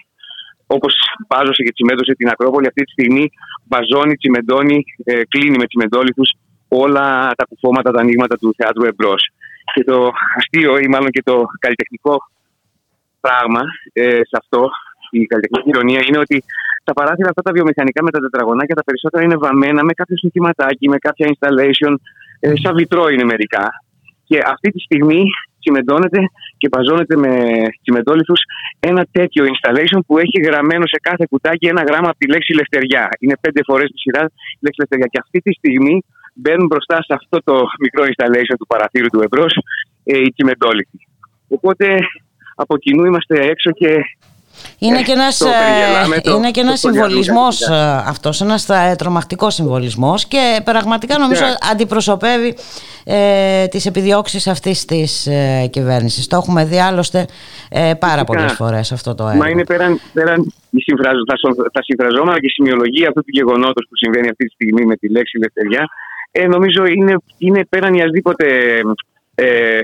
όπως βάζωσε και τσιμέντωσε την Ακρόπολη, αυτή τη στιγμή βαζώνει, τσιμεντώνει, ε, κλείνει με τσιμεντόλιθους όλα τα κουφώματα, τα ανοίγματα του θεάτρου εμπρός. Και το αστείο ή μάλλον και το καλλιτεχνικό πράγμα ε, σε αυτό, η καλλιτεχνική ηρωνία, είναι ότι τα παράθυρα αυτά τα βιομηχανικά με τα τετραγωνάκια τα περισσότερα είναι βαμμένα με κάποιο συνθηματάκι, με κάποια installation, ε, σαν βιτρό είναι μερικά. Και αυτή τη στιγμή τσιμεντώνεται και παζώνεται με τσιμεντόλιθους ένα τέτοιο installation που έχει γραμμένο σε κάθε κουτάκι ένα γράμμα από τη λέξη λευτεριά. Είναι πέντε φορές τη σειρά η λέξη λευτεριά. Και αυτή τη στιγμή μπαίνουν μπροστά σε αυτό το μικρό installation του παραθύρου του εμπρός ε, οι τσιμεντόλιθοι. Οπότε από κοινού είμαστε έξω και είναι και ένας, ε, είναι και ένας συμβολισμός ε, αυτός, ένας ε, τρομακτικός συμβολισμός και πραγματικά νομίζω yeah. αντιπροσωπεύει ε, τις επιδιώξεις αυτής της ε, κυβέρνησης. Το έχουμε δει άλλωστε ε, πάρα πολλές φορές αυτό το έργο. Μα είναι πέραν, πέραν τα συμφραζόμενα και η σημειολογία αυτού του γεγονότος που συμβαίνει αυτή τη στιγμή με τη λέξη ελευθεριά ε, νομίζω είναι, είναι πέραν ιασδήποτε ε,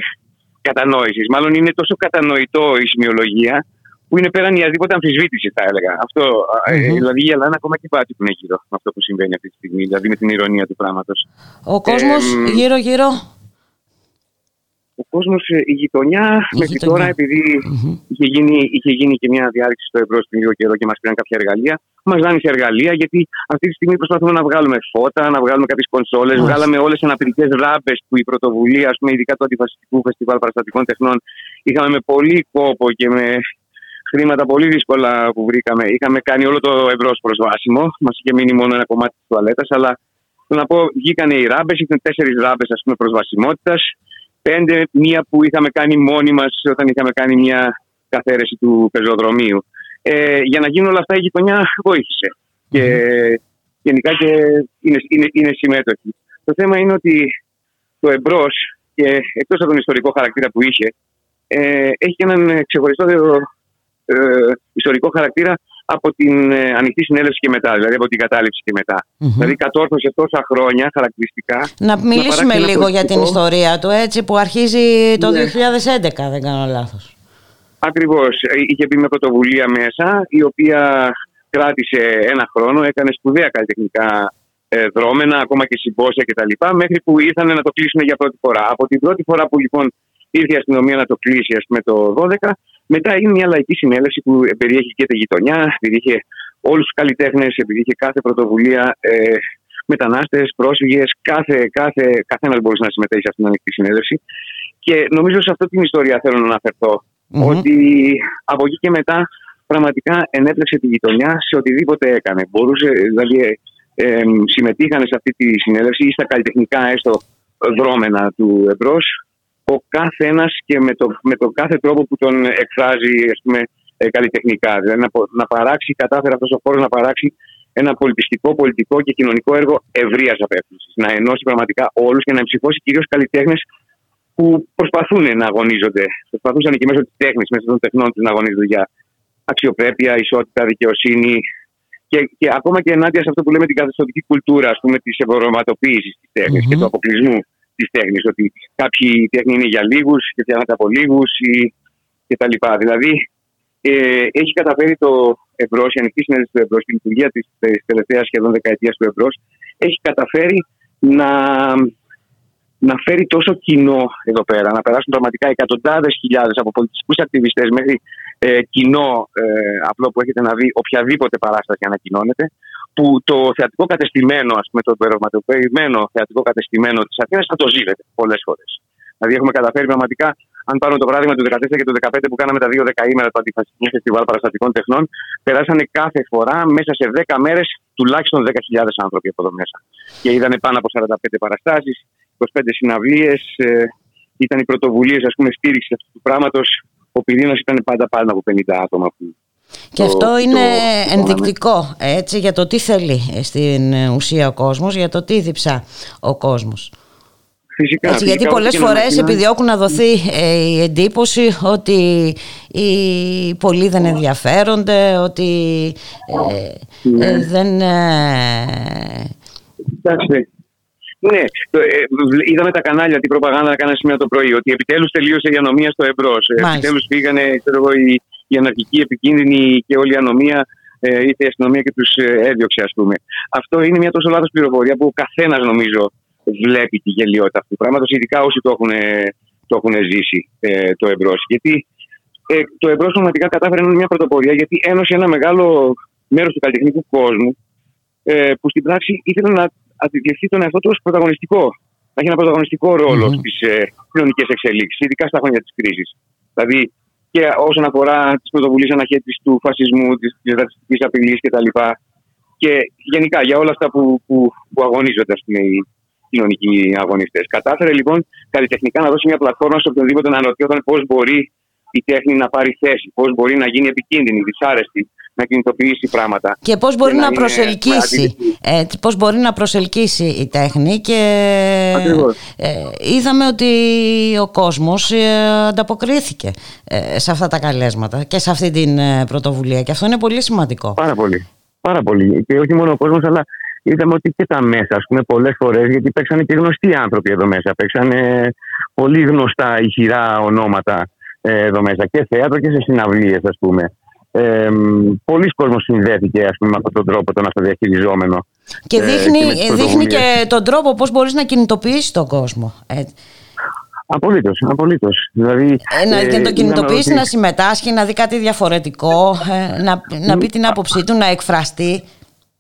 κατανόησης. Μάλλον είναι τόσο κατανοητό η σημειολογία που είναι πέραν οποιαδήποτε αμφισβήτηση, θα έλεγα. Αυτό, mm-hmm. δηλαδή γελάνε ακόμα και πάτη που είναι γύρω με αυτό που συμβαίνει αυτή τη στιγμή, δηλαδή με την ηρωνία του πράγματος. Ο κόσμος ε, γύρω-γύρω. Ο κόσμος, ε, η γειτονιά, η μέχρι γειτονιά. τώρα, επειδή mm-hmm. είχε, γίνει, είχε γίνει και μια διάρρηξη στο ευρώ πριν λίγο καιρό και μας πήραν κάποια εργαλεία, μας δάνεισε εργαλεία γιατί αυτή τη στιγμή προσπαθούμε να βγάλουμε φώτα, να βγάλουμε κάποιες κονσόλες. Mm-hmm. Βγάλαμε όλες τις αναπηρικές ράμπες που η πρωτοβουλία, ας πούμε, ειδικά του αντιφασιστικού φεστιβάλ παραστατικών τεχνών, είχαμε με πολύ κόπο και με χρήματα πολύ δύσκολα που βρήκαμε. Είχαμε κάνει όλο το ευρώς προσβάσιμο. Μας είχε μείνει μόνο ένα κομμάτι της τουαλέτας. Αλλά θέλω να πω, βγήκαν οι ράμπες. Ήταν τέσσερις ράμπες προσβασιμότητας. Πέντε, μία που είχαμε κάνει μόνοι μας όταν είχαμε κάνει μια καθαίρεση του πεζοδρομίου. Ε, για να γίνουν όλα αυτά η γειτονιά βοήθησε. Και γενικά και είναι, είναι, είναι συμμέτοχη. Το θέμα είναι ότι το εμπρός και εκτός από τον ιστορικό χαρακτήρα που είχε, ε, έχει και έναν ξεχωριστό ε, ιστορικό χαρακτήρα από την ε, ανοιχτή συνέλευση και μετά, δηλαδή από την κατάληψη και μετά. Mm-hmm. Δηλαδή κατόρθωσε τόσα χρόνια χαρακτηριστικά. Να μιλήσουμε να λίγο για την ιστορία του, έτσι που αρχίζει το ναι. 2011, δεν κάνω λάθος. Ακριβώς. Είχε πει με πρωτοβουλία μέσα, η οποία κράτησε ένα χρόνο, έκανε σπουδαία καλλιτεχνικά ε, δρόμενα, ακόμα και συμπόσια κτλ. Μέχρι που ήρθαν να το κλείσουν για πρώτη φορά. Από την πρώτη φορά που λοιπόν ήρθε η αστυνομία να το κλείσει, ας πούμε, το 12, μετά είναι μια λαϊκή συνέλευση που περιέχει και τη γειτονιά, περιέχει όλους τους καλλιτέχνες, περιέχει κάθε πρωτοβουλία, ε, μετανάστες, πρόσφυγες, κάθε, κάθε, καθένας μπορούσε να συμμετέχει σε αυτήν την ανοιχτή συνέλευση. Και νομίζω σε αυτή την ιστορία θέλω να αναφερθώ. Ότι από εκεί και μετά πραγματικά ενέπλεξε τη γειτονιά σε οτιδήποτε έκανε. Μπορούσε, δηλαδή, ε, ε, συμμετείχαν σε αυτή τη συνέλευση ή στα καλλιτεχνικά έστω δρόμενα του εμπρός ο κάθε ένας και με, το, με τον κάθε τρόπο που τον εκφράζει ας πούμε, ε, καλλιτεχνικά. Δηλαδή να, να παράξει, κατάφερε αυτός ο χώρος να παράξει ένα πολιτιστικό, πολιτικό και κοινωνικό έργο ευρείας απέκτηση. Να ενώσει πραγματικά όλους και να εμψυχώσει κυρίως καλλιτέχνες που προσπαθούν να αγωνίζονται. Προσπαθούσαν και μέσω της τέχνης, μέσω των τεχνών τους να αγωνίζονται για αξιοπρέπεια, ισότητα, δικαιοσύνη, Και, και ακόμα και ενάντια σε αυτό που λέμε την καθεστωτική κουλτούρα της ευρωματοποίηση της τεχνη και του αποκλεισμού της τέχνης. Ότι κάποιοι τέχνη είναι για λίγους και φτιάχνεται από λίγους κτλ. Δηλαδή, ε, έχει καταφέρει το ευρώς, η ανοιχτή συνέντευξη του ευρώς και η λειτουργία της τελευταίας σχεδόν δεκαετίας του ευρώς, έχει καταφέρει να, να φέρει τόσο κοινό εδώ πέρα, να περάσουν πραγματικά εκατοντάδες χιλιάδες από πολιτιστικού ακτιβιστές μέχρι ε, κοινό ε, απλό που έχετε να δει οποιαδήποτε παράσταση ανακοινώνεται, που το θεατρικό κατεστημένο, ας πούμε, το περιγραμματοποιημένο θεατρικό κατεστημένο της Αθήνας θα το ζήλετε πολλές φορές. Δηλαδή, έχουμε καταφέρει πραγματικά, αν πάρουμε το παράδειγμα του 2014 και του 2015 που κάναμε τα δύο δεκαήμερα του Αντιφασιστικού Φεστιβάλ Παραστατικών Τεχνών, περάσανε κάθε φορά μέσα σε 10 μέρες τουλάχιστον 10.000 άνθρωποι από εδώ μέσα. Και είδανε πάνω από 45 παραστάσεις, 25 συναυλίες. Ε, ήταν οι πρωτοβουλίες στήριξης αυτού του πράγματος ο πυρήνας ήταν πάντα πάνω από 50 άτομα που και αυτό είναι ενδεικτικό έτσι, για το τι θέλει στην ουσία ο κόσμος, για το τι διψά ο κόσμος. Φυσικά, έτσι, γιατί πολλές φορές επιδιώκουν να δοθεί ε, η εντύπωση ότι οι πολλοί δεν ενδιαφέρονται, ότι ε, ναι. ε, δεν... Εντάξει, ναι, ε, είδαμε τα κανάλια, την προπαγάνδα να κάνανε σήμερα το πρωί, ότι επιτέλους τελείωσε η ανομία στο εμπρός. Ε, επιτέλους πήγανε ξέρω εγώ, η, η αναρχική, επικίνδυνη και όλη η ανομία, ε, ήρθε η αστυνομία και τους ε, έδιωξε, ας πούμε. Αυτό είναι μια τόσο λάθος πληροφορία που ο καθένας νομίζω βλέπει τη γελιότητα αυτού του πράγματος, ειδικά όσοι το έχουν, το έχουν ζήσει ε, το εμπρός. Γιατί ε, το εμπρός πραγματικά κατάφερε να είναι μια πρωτοπορία, γιατί ένωσε ένα μεγάλο μέρος του καλλιτεχνικού κόσμου ε, που στην πράξη ήθελε να αντιληφθεί τον εαυτό του ως πρωταγωνιστικό. Να έχει ένα πρωταγωνιστικό ρόλο mm-hmm. στις ε, κοινωνικές εξελίξεις, ειδικά στα χρόνια της κρίσης. Δηλαδή και όσον αφορά τις πρωτοβουλίες αναχέτησης του φασισμού, της ρατσιστικής απειλής κτλ. Και γενικά για όλα αυτά που, που, που αγωνίζονται ας πούμε, οι κοινωνικοί αγωνιστές. Κατάφερε λοιπόν καλλιτεχνικά να δώσει μια πλατφόρμα σε οποιονδήποτε να αναρωτιόταν πώς μπορεί η τέχνη να πάρει θέση, πώς μπορεί να γίνει επικίνδυνη, δυσάρεστη, να κινητοποιήσει πράγματα. Και πώς μπορεί να, να προσελκύσει. Ε, πώς μπορεί να προσελκύσει η τέχνη και ε, είδαμε ότι ο κόσμος ε, ανταποκρίθηκε ε, σε αυτά τα καλέσματα και σε αυτή την ε, πρωτοβουλία και αυτό είναι πολύ σημαντικό. Πάρα πολύ. Πάρα πολύ. Και όχι μόνο ο κόσμος αλλά είδαμε ότι και τα μέσα, ας πούμε, πολλές φορές, γιατί παίξανε και γνωστοί άνθρωποι εδώ μέσα. Παίξανε πολύ γνωστά ηχηρά ονόματα εδώ μέσα και θέατρο και σε συναυλίες, ας πούμε ε, πολλοί κόσμος συνδέθηκε ας πούμε, με αυτόν τον τρόπο τον αυτοδιαχειριζόμενο. Και ε, δείχνει, και, δείχνει και τον τρόπο πώς μπορείς να κινητοποιήσεις τον κόσμο. Ε. Απολύτως, απολύτως. Δηλαδή, ε, να, ε, τον κινητοποιήσει, να συμμετάσχει, να δει κάτι διαφορετικό, ε, να, να πει την άποψή του, να εκφραστεί.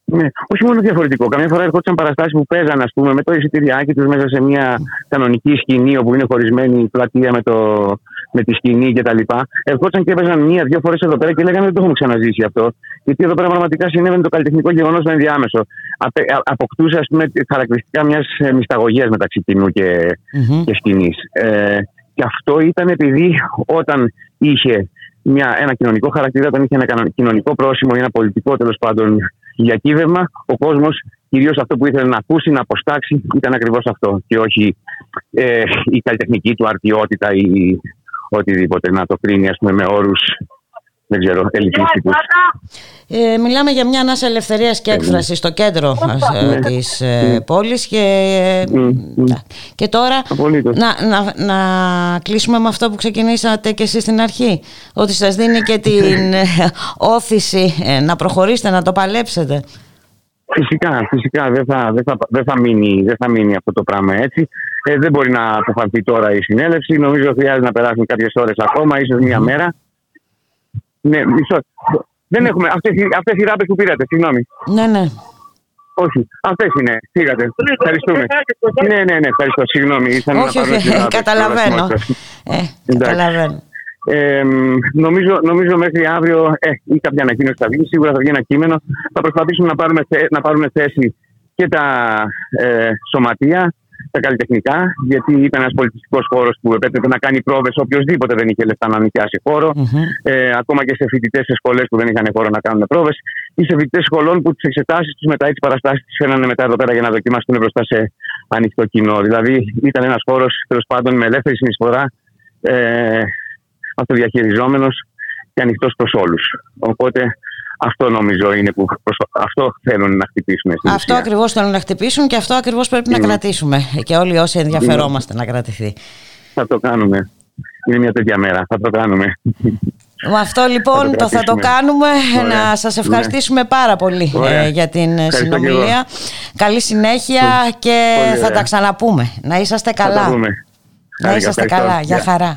Ναι, όχι μόνο διαφορετικό. Καμιά φορά έρχονταν παραστάσεις που παίζαν ας πούμε, με το εισιτηριάκι τους μέσα σε μια κανονική σκηνή όπου είναι χωρισμένη η πλατεία με, το, με τη σκηνή κτλ. Ερχόντουσαν και έπαιζαν μία-δύο φορές εδώ πέρα και λέγανε δεν το έχουμε ξαναζήσει αυτό. Γιατί εδώ πέρα πραγματικά συνέβαινε το καλλιτεχνικό γεγονός στο ενδιάμεσο. Απε, αποκτούσε ας πούμε, χαρακτηριστικά μιας ε, μυσταγωγίας μεταξύ κοινού και, mm-hmm. και σκηνής. Ε, και αυτό ήταν επειδή όταν είχε μια, ένα κοινωνικό χαρακτήρα, όταν είχε ένα κοινωνικό πρόσημο ή ένα πολιτικό τέλος πάντων διακύβευμα, ο κόσμος, κυρίως αυτό που ήθελε να ακούσει, να αποστάξει, ήταν ακριβώς αυτό. Και όχι ε, η καλλιτεχνική του αρτιότητα ή οτιδήποτε. Να το κρίνει, ας πούμε, με όρους δεν ξέρω, ελκυστικούς. Ε, μιλάμε για μια ανάσα ελευθερίας και έκφρασης στο κέντρο ε, ναι. της ε, ναι. πόλης. Και, ναι. και τώρα να, να, να κλείσουμε με αυτό που ξεκινήσατε και εσείς στην αρχή. Ότι σας δίνει και την όθηση να προχωρήσετε, να το παλέψετε. Φυσικά, φυσικά δεν θα, δεν θα, δεν θα, μείνει, δεν θα μείνει αυτό το πράγμα έτσι. Ε, δεν μπορεί να αποφανθεί τώρα η συνέλευση. Νομίζω χρειάζεται να περάσουν κάποιες ώρες ακόμα, ίσως μία μέρα. Ναι, μισό. Δεν έχουμε. Αυτές αυτές οι ράπες που πήρατε, συγγνώμη. Ναι, ναι. Όχι, αυτές είναι. Φύγατε. Ευχαριστούμε. Ναι, ναι, ναι, ευχαριστώ. Συγγνώμη. όχι, όχι, καταλαβαίνω. Ε, καταλαβαίνω. Ε, νομίζω, νομίζω μέχρι αύριο ε, ή κάποια ανακοίνωση θα βγει. Σίγουρα θα βγει ένα κείμενο. Θα προσπαθήσουμε να πάρουμε, να πάρουμε θέση και τα ε, σωματεία τα καλλιτεχνικά, γιατί ήταν ένας πολιτιστικός χώρος που επέτρεπε να κάνει πρόβες οποιοδήποτε δεν είχε λεφτά να νοικιάσει χώρο. Mm-hmm. Ε, ακόμα και σε φοιτητές σε σχολές που δεν είχαν χώρο να κάνουν πρόβες, ή σε φοιτητές σχολών που τις εξετάσεις τους μετά ή τις παραστάσεις τις φέρνανε μετά εδώ πέρα για να δοκιμάσουν μπροστά σε ανοιχτό κοινό. Δηλαδή ήταν ένας χώρος τέλος πάντων με ελεύθερη συνεισφορά, ε, αυτοδιαχειριζόμενο και ανοιχτός προς όλους. Οπότε Αυτό νομίζω είναι που αυτό θέλουν να χτυπήσουν. αυτό ακριβώς θέλουν να χτυπήσουν και αυτό ακριβώς πρέπει να κρατήσουμε. Και όλοι όσοι ενδιαφερόμαστε να κρατηθεί. Θα το κάνουμε. Είναι μια τέτοια μέρα. Θα το κάνουμε. Με αυτό λοιπόν θα το, θα το κάνουμε. Να σας ναι. ευχαριστήσουμε πάρα πολύ ε, για την συνομιλία. Καλή συνέχεια και θα τα ξαναπούμε. Να είσαστε καλά. Να είσαστε καλά. Για χαρά.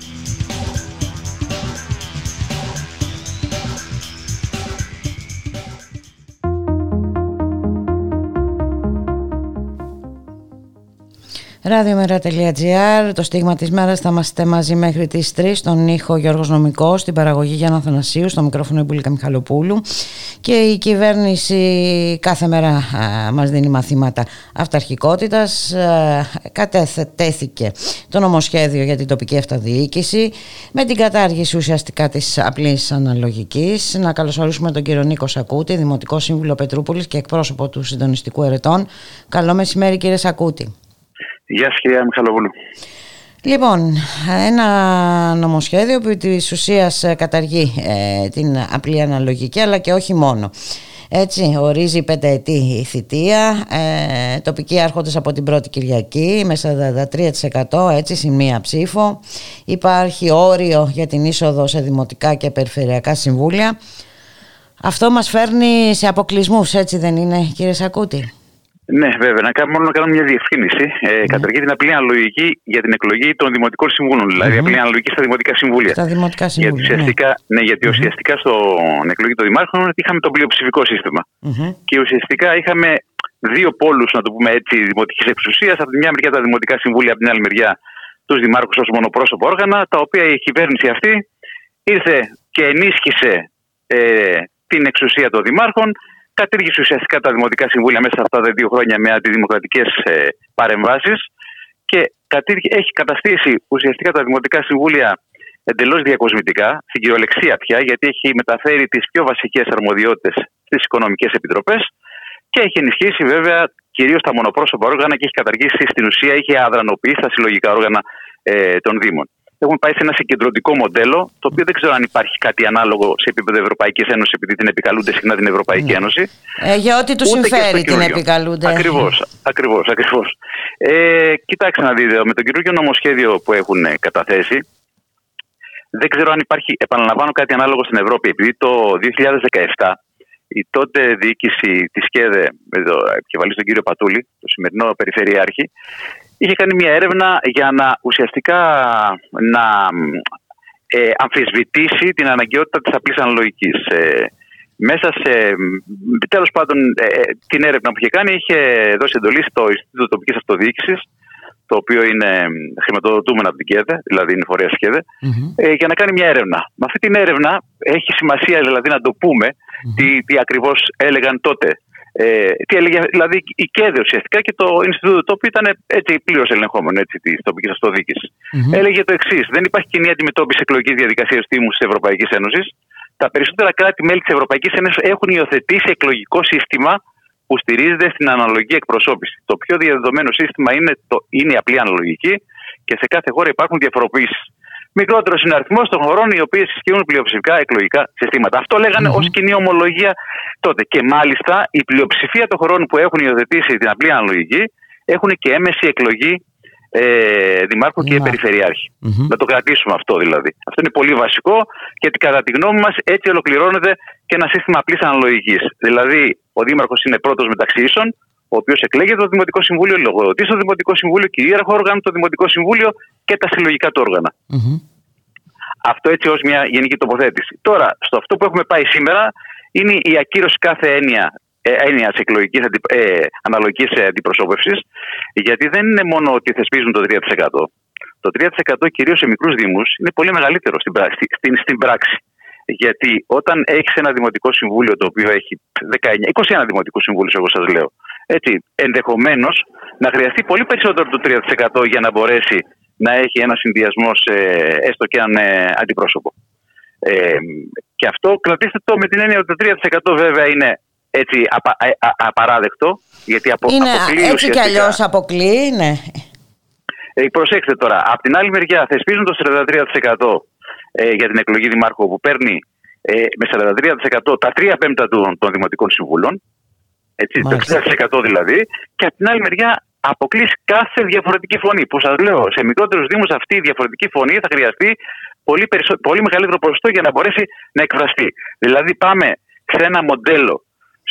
Ραδιομέρα.gr, το στίγμα της μέρας θα είμαστε μαζί μέχρι τις 3 στον ήχο Γιώργος Νομικός, στην παραγωγή Γιάννα Θανασίου, στο μικρόφωνο Ιμπουλίκα Μιχαλοπούλου και η κυβέρνηση κάθε μέρα α, μας δίνει μαθήματα αυταρχικότητας. Α, κατέθηκε το νομοσχέδιο για την τοπική αυτοδιοίκηση με την κατάργηση ουσιαστικά της απλής αναλογικής. Να καλωσορίσουμε τον κύριο Νίκο Σακούτη, Δημοτικό Σύμβουλο Πετρούπολης και εκπρόσωπο του Συντονιστικού Ερετών. Καλό μεσημέρι κύριε Σακούτη. Γεια σας κυρία Μιχαλοπούλου. Λοιπόν, ένα νομοσχέδιο που της ουσίας ε, καταργεί ε, την απλή αναλογική αλλά και όχι μόνο. Έτσι, ορίζει πενταετή θητεία, ε, τοπικοί άρχοντες από την πρώτη Κυριακή με 43% έτσι, συν μία ψήφο. Υπάρχει όριο για την είσοδο σε δημοτικά και περιφερειακά συμβούλια. Αυτό μας φέρνει σε αποκλεισμούς, έτσι δεν είναι κύριε Σακούτη; Ναι, βέβαια. Να κάνουμε, μόνο να κάνουμε μια διευκρίνηση. Ε, mm. Καταρχήν την απλή αναλογική για την εκλογή των δημοτικών συμβούλων. Δηλαδή, mm-hmm. απλή αναλογική στα δημοτικά συμβούλια. Στα δημοτικά συμβούλια. Γιατί ουσιαστικά, ναι. ναι γιατί ουσιαστικά στην εκλογή των δημάρχων είχαμε το πλειοψηφικό σύστημα. Mm-hmm. Και ουσιαστικά είχαμε δύο πόλους, να το πούμε έτσι, δημοτικής εξουσίας. Από τη μια μεριά τα δημοτικά συμβούλια, από την άλλη μεριά τους δημάρχους ως μονοπρόσωπο όργανα, τα οποία η κυβέρνηση αυτή ήρθε και ενίσχυσε ε, την εξουσία των δημάρχων κατήργησε ουσιαστικά τα δημοτικά συμβούλια μέσα σε αυτά τα δύο χρόνια με αντιδημοκρατικές ε, παρεμβάσεις και έχει καταστήσει ουσιαστικά τα δημοτικά συμβούλια εντελώς διακοσμητικά, στην κυριολεξία πια, γιατί έχει μεταφέρει τις πιο βασικές αρμοδιότητες στις οικονομικές επιτροπές και έχει ενισχύσει βέβαια κυρίως τα μονοπρόσωπα όργανα και έχει καταργήσει στην ουσία, είχε αδρανοποιήσει τα συλλογικά όργανα ε, των Δήμων έχουν πάει σε ένα συγκεντρωτικό μοντέλο, το οποίο δεν ξέρω αν υπάρχει κάτι ανάλογο σε επίπεδο Ευρωπαϊκής Ένωσης, επειδή την επικαλούνται συχνά την Ευρωπαϊκή ναι. Ένωση. Ε, για ό,τι τους συμφέρει την επικαλούνται. Ακριβώς, ακριβώς, ακριβώς. Ε, κοιτάξτε να δείτε, με το καινούργιο νομοσχέδιο που έχουν καταθέσει, δεν ξέρω αν υπάρχει, επαναλαμβάνω κάτι ανάλογο στην Ευρώπη, επειδή το 2017 η τότε διοίκηση της ΚΕΔΕ, με το επικεφαλή τον κύριο Πατούλη, το σημερινό Περιφερειάρχη, είχε κάνει μια έρευνα για να ουσιαστικά να ε, αμφισβητήσει την αναγκαιότητα της απλής αναλογικής. Ε, μέσα σε, τέλος πάντων, ε, ε, την έρευνα που είχε κάνει είχε δώσει εντολή στο Ινστιτούτο Τοπικής Αυτοδιοίκησης το οποίο είναι χρηματοδοτούμενο από την ΚΕΔΕ, δηλαδή είναι φορέα ΚΕΔΕ, ε, για να κάνει μια έρευνα. Με αυτή την έρευνα έχει σημασία δηλαδή να το πούμε τι, τι ακριβώς έλεγαν τότε ε, τι έλεγε, δηλαδή η ΚΕΔΕ ουσιαστικά και το Ινστιτούτο το οποίο ήταν έτσι πλήρως ελεγχόμενο της τοπικής αυτοδιοίκησης. Mm-hmm. Έλεγε το εξής: Δεν υπάρχει κοινή αντιμετώπιση εκλογικής διαδικασίας Δήμου της Ευρωπαϊκής Ένωσης. Τα περισσότερα κράτη-μέλη της Ευρωπαϊκής Ένωσης έχουν υιοθετήσει εκλογικό σύστημα που στηρίζεται στην αναλογική εκπροσώπηση. Το πιο διαδεδομένο σύστημα είναι, το, είναι η απλή αναλογική και σε κάθε χώρα υπάρχουν διαφοροποιήσεις μικρότερος είναι ο αριθμός των χωρών οι οποίες ισχύουν πλειοψηφικά εκλογικά συστήματα. Αυτό λέγανε mm-hmm. ως κοινή ομολογία τότε. Και μάλιστα η πλειοψηφία των χωρών που έχουν υιοθετήσει την απλή αναλογική έχουν και έμεση εκλογή ε, δημάρχους και περιφερειάρχη. Mm-hmm. Να το κρατήσουμε αυτό δηλαδή. Αυτό είναι πολύ βασικό γιατί κατά τη γνώμη μας έτσι ολοκληρώνεται και ένα σύστημα απλής αναλογικής. Δηλαδή ο δήμαρχος είναι πρώτος μεταξύ ίσων, ο οποίος εκλέγεται το Δημοτικό Συμβούλιο, λογοδοτεί στο Δημοτικό Συμβούλιο, κυρίαρχο όργανο το Δημοτικό Συμβούλιο και τα συλλογικά του όργανα. Mm-hmm. Αυτό έτσι ως μια γενική τοποθέτηση. Τώρα, στο αυτό που έχουμε πάει σήμερα είναι η ακύρωση κάθε έννοια ε, έννοιας εκλογικής ε, αναλογικής αντιπροσώπευσης, γιατί δεν είναι μόνο ότι θεσπίζουν το 3%. Το 3% κυρίως σε μικρούς Δήμους είναι πολύ μεγαλύτερο στην, στην, στην πράξη. Γιατί όταν έχεις ένα δημοτικό συμβούλιο το οποίο έχει 19, 21 δημοτικούς συμβούλους, εγώ σας λέω, έτσι, ενδεχομένως να χρειαστεί πολύ περισσότερο από το 3% για να μπορέσει να έχει ένα συνδυασμό έστω και αν ε, αντιπρόσωπο. Ε, και αυτό κρατήστε το με την έννοια ότι το 3% βέβαια είναι έτσι απα, α, α, απαράδεκτο. Γιατί απο, είναι αποκλεί έτσι κι αλλιώς αποκλείει, ναι. Ε, προσέξτε τώρα, από την άλλη μεριά θεσπίζουν το 43% ε, για την εκλογή δημάρχου που παίρνει ε, με 43% τα 3 πέμπτα των, των δημοτικών συμβούλων έτσι, το 60% δηλαδή. Και από την άλλη μεριά αποκλείσει κάθε διαφορετική φωνή. Που σας λέω, σε μικρότερους Δήμους αυτή η διαφορετική φωνή θα χρειαστεί πολύ, περισσο... πολύ μεγαλύτερο ποσοστό για να μπορέσει να εκφραστεί. Δηλαδή, πάμε σε ένα μοντέλο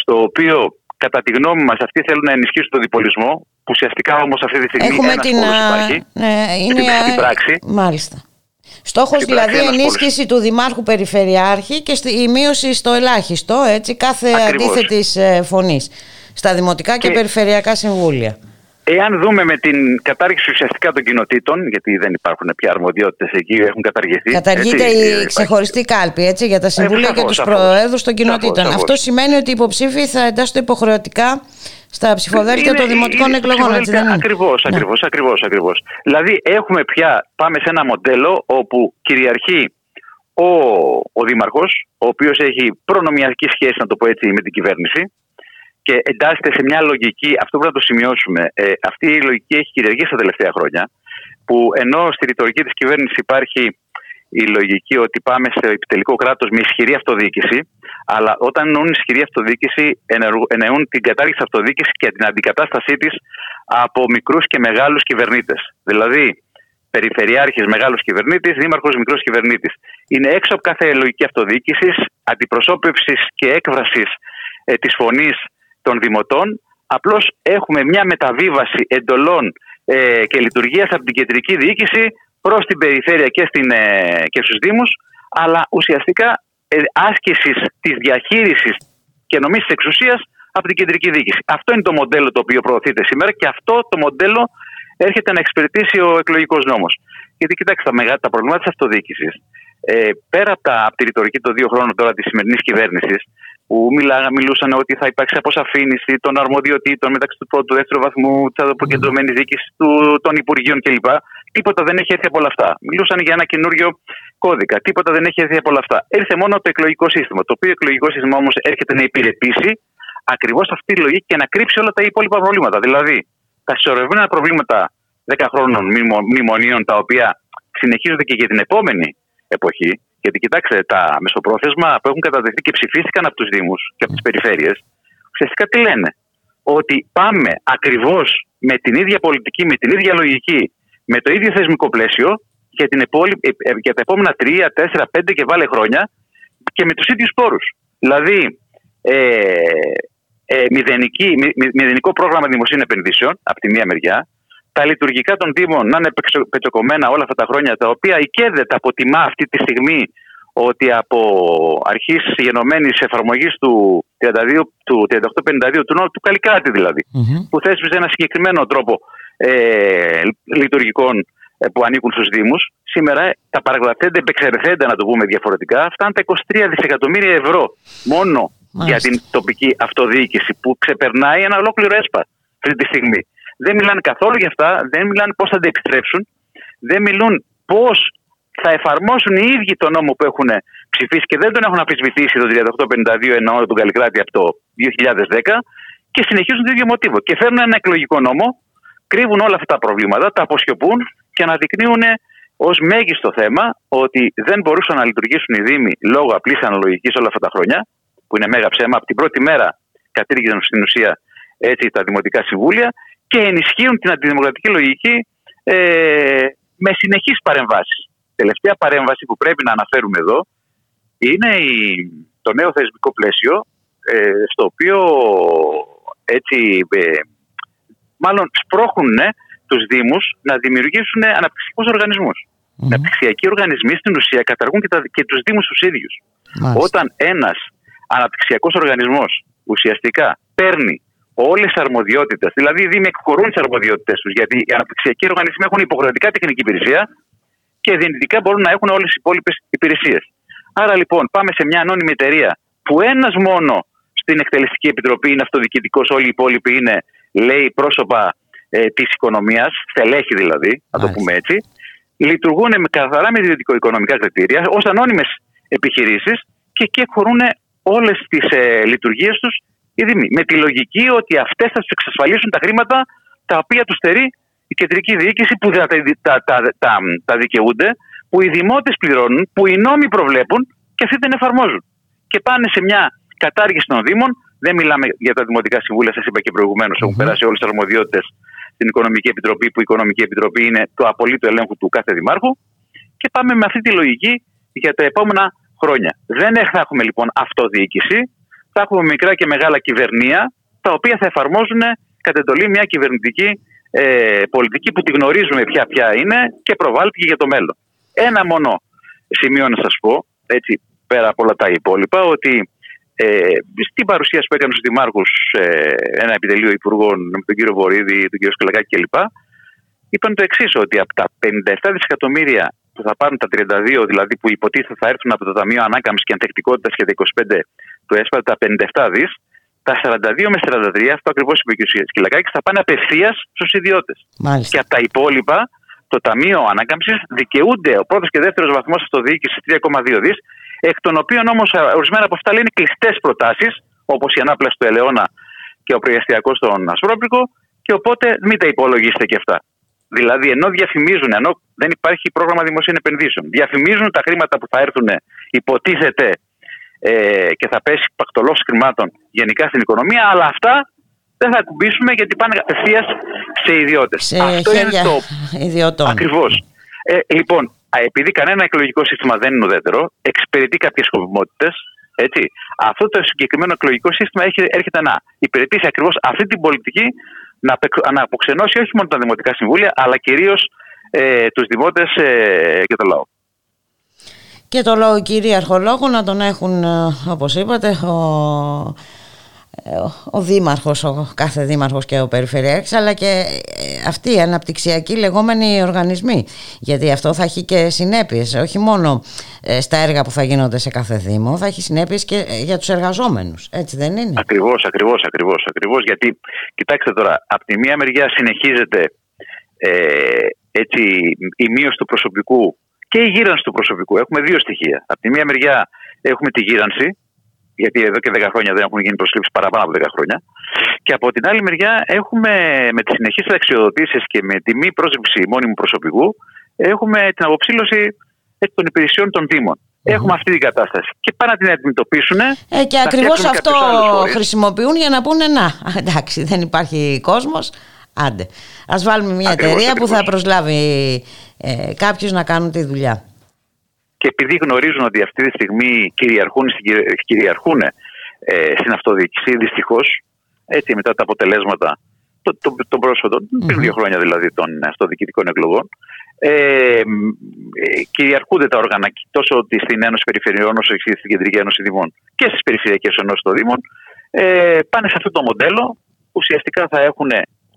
στο οποίο κατά τη γνώμη μας αυτοί θέλουν να ενισχύσουν τον διπολισμό, που ουσιαστικά όμως αυτή τη στιγμή Έχουμε την, υπάρχει ναι, είναι, στην, πράξη. Μάλιστα. Στόχος δηλαδή ενίσχυση του Δημάρχου Περιφερειάρχη και η μείωση στο ελάχιστο έτσι, κάθε αντίθετης ε, φωνής στα δημοτικά και, και περιφερειακά συμβούλια. Εάν δούμε με την κατάργηση ουσιαστικά των κοινοτήτων, γιατί δεν υπάρχουν πια αρμοδιότητες εκεί, έχουν καταργηθεί. Καταργείται έτσι, η ξεχωριστή κάλπη έτσι, για τα ε, συμβούλια ε, και τους προέδρους των κοινοτήτων. Αυτό σημαίνει ότι οι υποψήφοι θα εντάσσονται υποχρεωτικά στα ψηφοδέλτια των δημοτικών εκλογών. Ακριβώς, ακριβώς, ακριβώς. Ακριβώς. Δηλαδή, έχουμε πια, πάμε σε ένα μοντέλο όπου κυριαρχεί ο, ο Δήμαρχος, ο οποίος έχει προνομιακή σχέση, να το πω έτσι, με την κυβέρνηση και εντάσσεται σε μια λογική, αυτό πρέπει να το σημειώσουμε. Ε, αυτή η λογική έχει κυριαρχήσει τα τελευταία χρόνια, που ενώ στη ρητορική της κυβέρνησης υπάρχει η λογική ότι πάμε σε επιτελικό κράτος με ισχυρή αυτοδιοίκηση, αλλά όταν εννοούν ισχυρή αυτοδιοίκηση, εννοούν την κατάργηση αυτοδιοίκησης και την αντικατάστασή της από μικρούς και μεγάλους κυβερνήτες. Δηλαδή, περιφερειάρχης μεγάλος κυβερνήτης, δήμαρχος μικρός κυβερνήτης. Είναι έξω από κάθε λογική αυτοδιοίκησης, αντιπροσώπευσης και έκφρασης ε, της φωνής των δημοτών. Απλώς έχουμε μια μεταβίβαση εντολών ε, και λειτουργίας από την κεντρική διοίκηση προς την περιφέρεια και, στην, ε, και στους Δήμους, αλλά ουσιαστικά ε, άσκησης της διαχείρισης και νομής της εξουσίας από την κεντρική διοίκηση. Αυτό είναι το μοντέλο το οποίο προωθείται σήμερα και αυτό το μοντέλο έρχεται να εξυπηρετήσει ο εκλογικός νόμος. Γιατί κοιτάξτε, τα, μεγάλα, τα προβλήματα της αυτοδιοίκησης, ε, πέρα από, τα, από τη ρητορική των δύο χρόνων τώρα της σημερινής κυβέρνησης, που μιλά, μιλούσαν ότι θα υπάρξει αποσαφήνιση των αρμοδιοτήτων μεταξύ του πρώτου, του δεύτερου βαθμού, της αποκεντρωμένης διοίκησης των Υπουργείων κλπ. Τίποτα δεν έχει έρθει από όλα αυτά. Μιλούσαν για ένα καινούριο κώδικα. Τίποτα δεν έχει έρθει από όλα αυτά. Έρθε μόνο το εκλογικό σύστημα. Το οποίο εκλογικό σύστημα όμως έρχεται να υπηρετήσει ακριβώς αυτή τη λογική και να κρύψει όλα τα υπόλοιπα προβλήματα. Δηλαδή, τα συσσωρευμένα προβλήματα 10 χρόνων μνημονίων, τα οποία συνεχίζονται και για την επόμενη εποχή. Γιατί κοιτάξτε, τα μεσοπρόθεσμα που έχουν καταδεχθεί και ψηφίστηκαν από τους Δήμους και από τις περιφέρειες, ουσιαστικά τι λένε; Ότι πάμε ακριβώς με την ίδια πολιτική, με την ίδια λογική, με το ίδιο θεσμικό πλαίσιο για, την επόλη, ε, ε, για τα επόμενα 3, 4, 5 και βάλε χρόνια και με τους ίδιους πόρους. Δηλαδή, ε, ε, μηδενική, μηδενικό πρόγραμμα δημοσίων επενδύσεων από τη μία μεριά, τα λειτουργικά των Δήμων να είναι πετσοκομμένα όλα αυτά τα χρόνια, τα οποία η ΚΕΔΕΤ αποτιμά αυτή τη στιγμή ότι από αρχής γενομένης εφαρμογής του, 32, του 3852 του νόμου, του Καλικράτη δηλαδή, που θέσπιζε ένα συγκεκριμένο τρόπο ε, λειτουργικών ε, που ανήκουν στους Δήμους, σήμερα τα παραγραφέντα, επεξεργαθέντα να το πούμε διαφορετικά, φτάνουν τα 23 δισεκατομμύρια ευρώ μόνο για την τοπική αυτοδιοίκηση που ξεπερνάει ένα ολόκληρο ΕΣΠΑ αυτή τη στιγμή. Δεν μιλάνε καθόλου για αυτά, δεν μιλάνε πώς θα τα επιστρέψουν, δεν μιλούν πώς θα εφαρμόσουν οι ίδιοι τον νόμο που έχουν ψηφίσει και δεν τον έχουν αμφισβητήσει το 3852 εννοώ τον Καλλικράτη από το 2010 και συνεχίζουν το ίδιο μοτίβο. Και φέρνουν ένα εκλογικό νόμο, κρύβουν όλα αυτά τα προβλήματα, τα αποσιωπούν και αναδεικνύουν ως μέγιστο θέμα ότι δεν μπορούσαν να λειτουργήσουν οι Δήμοι λόγω απλής αναλογικής όλα αυτά τα χρόνια που είναι μέγα ψέμα, από την πρώτη μέρα κατήργησαν στην ουσία έτσι, τα δημοτικά συμβούλια και ενισχύουν την αντιδημοκρατική λογική ε, με συνεχείς παρεμβάσεις. Τελευταία παρέμβαση που πρέπει να αναφέρουμε εδώ είναι η, το νέο θεσμικό πλαίσιο ε, στο οποίο έτσι, ε, μάλλον σπρώχνουν τους Δήμους να δημιουργήσουν αναπτυξιακούς οργανισμούς. Mm-hmm. Αναπτυξιακοί οργανισμοί στην ουσία καταργούν και, τα, και τους Δήμους τους ίδιους. Όταν ένας αναπτυξιακός οργανισμός ουσιαστικά παίρνει όλες τις αρμοδιότητες, δηλαδή οι Δήμοι εκχωρούν τις αρμοδιότητες τους, γιατί οι αναπτυξιακοί οργανισμοί έχουν υποχρεωτικά τεχνική υπηρεσία και δυνητικά μπορούν να έχουν όλες τις υπόλοιπες υπηρεσίες. Άρα λοιπόν πάμε σε μια ανώνυμη εταιρεία που ένας μόνο στην εκτελεστική επιτροπή είναι αυτοδιοικητικός, όλοι οι υπόλοιποι είναι, λέει, πρόσωπα ε, της οικονομίας, στελέχη δηλαδή, να το πούμε έτσι, λειτουργούν με καθαρά με ιδιωτικο-οικονομικά κριτήρια ως ανώνυμες επιχειρήσεις και εκεί εκχωρούν όλες τις ε, λειτουργίες τους οι Δήμοι. Με τη λογική ότι αυτές θα τους εξασφαλίσουν τα χρήματα τα οποία τους στερεί η κεντρική διοίκηση που τα, τα, τα, τα, τα δικαιούνται, που οι δημότες πληρώνουν, που οι νόμοι προβλέπουν και αυτοί δεν εφαρμόζουν. Και πάνε σε μια κατάργηση των Δήμων. Δεν μιλάμε για τα Δημοτικά Συμβούλια, σας είπα και προηγουμένως, mm-hmm. έχουν περάσει όλες τις αρμοδιότητες στην Οικονομική Επιτροπή, που η Οικονομική Επιτροπή είναι το απολύτω ελέγχου του κάθε Δημάρχου. Και πάμε με αυτή τη λογική για τα επόμενα χρόνια. Δεν θα έχουμε λοιπόν αυτοδιοίκηση, θα έχουμε μικρά και μεγάλα κυβερνία, τα οποία θα εφαρμόζουν κατ' εντολή μια κυβερνητική ε, πολιτική που τη γνωρίζουμε πια ποια είναι και προβάλλεται και για το μέλλον. Ένα μόνο σημείο να σας πω, έτσι πέρα από όλα τα υπόλοιπα, ότι ε, στην παρουσίαση που έκανε στου Δημάρχου ε, ένα επιτελείο υπουργών με τον κύριο Βορύδη, τον κύριο Σκελακάκη κλπ. Είπαν το εξής, ότι από τα 57 δισεκατομμύρια που θα πάρουν τα 32, δηλαδή που υποτίθεται θα έρθουν από το Ταμείο Ανάκαμψης και Ανθεκτικότητας και τα 25 του ΕΣΠΑ, τα 57 δις, τα 42 με 43, αυτό ακριβώς είπε ο κ. Σκυλακάκης, θα πάνε απευθείας στους ιδιώτες. Και από τα υπόλοιπα, το Ταμείο Ανάκαμψης δικαιούνται ο πρώτος και δεύτερος βαθμός αυτοδιοίκησης 3,2 δις, εκ των οποίων όμως ορισμένα από αυτά λένε κλειστές προτάσεις, όπως η ανάπλαση του Ελαιώνα και ο προϊαστιακό στον Ασπρόπρικο, και οπότε μην τα υπολογίσετε και αυτά. Δηλαδή, ενώ διαφημίζουν, ενώ δεν υπάρχει πρόγραμμα δημοσίων επενδύσεων, διαφημίζουν τα χρήματα που θα έρθουν, υποτίθεται ε, και θα πέσει πακτολό χρημάτων γενικά στην οικονομία, αλλά αυτά δεν θα ακουμπήσουμε γιατί πάνε απευθεία σε ιδιώτες. Αυτό είναι το. Ιδιωτών. Ακριβώς. Ε, λοιπόν, επειδή κανένα εκλογικό σύστημα δεν είναι ουδέτερο, εξυπηρετεί κάποιες σκοπιμότητες. Έτσι. Αυτό το συγκεκριμένο εκλογικό σύστημα έρχεται να υπηρετήσει ακριβώς αυτή την πολιτική να, να αποξενώσει όχι μόνο τα δημοτικά συμβούλια, αλλά κυρίως ε, τους δημότες ε, και το λαό. Και το λόγο κυρίαρχο λόγο να τον έχουν, ε, όπως είπατε, ο ο δήμαρχος, ο κάθε δήμαρχος και ο περιφερειάρχης αλλά και ε, αυτοί οι αναπτυξιακοί λεγόμενοι οργανισμοί. Γιατί αυτό θα έχει και συνέπειες όχι μόνο ε, στα έργα που θα γίνονται σε κάθε δήμο θα έχει συνέπειες και ε, για τους εργαζόμενους. Έτσι δεν είναι; Ακριβώς, ακριβώς, ακριβώς, ακριβώς. Γιατί κοιτάξτε τώρα από τη μία μεριά συνεχίζεται ε, έτσι, η μείωση του προσωπικού και η γύρανση του προσωπικού έχουμε δύο στοιχεία από τη μία μεριά έχουμε τη γύρανση γιατί εδώ και 10 χρόνια δεν έχουν γίνει προσλήψεις παραπάνω από 10 χρόνια. Και από την άλλη μεριά έχουμε με τις συνεχείς αξιοδοτήσει και με τη μη πρόσληψη μόνιμου προσωπικού, έχουμε την αποψήλωση των υπηρεσιών των Δήμων. Έχουμε αυτή την κατάσταση. Και πάνε να την αντιμετωπίσουν. Ε, και ακριβώς αυτό χρησιμοποιούν για να πούνε να, εντάξει, δεν υπάρχει κόσμος. Άντε. Α βάλουμε μια εταιρεία που θα προσλάβει ε, κάποιους να κάνουν τη δουλειά και επειδή γνωρίζουν ότι αυτή τη στιγμή κυριαρχούν, κυριαρχούν ε, στην αυτοδιοίκηση, δυστυχώς, έτσι μετά τα αποτελέσματα των το, το, πρόσφατων, mm-hmm. πριν δύο χρόνια δηλαδή των αυτοδιοικητικών εκλογών, ε, ε, κυριαρχούνται τα όργανα τόσο στην Ένωση Περιφερειών όσο και στην Κεντρική Ένωση Δημών και στις Περιφερειακές Ενώσεις των Δήμων, ε, πάνε σε αυτό το μοντέλο. Ουσιαστικά θα έχουν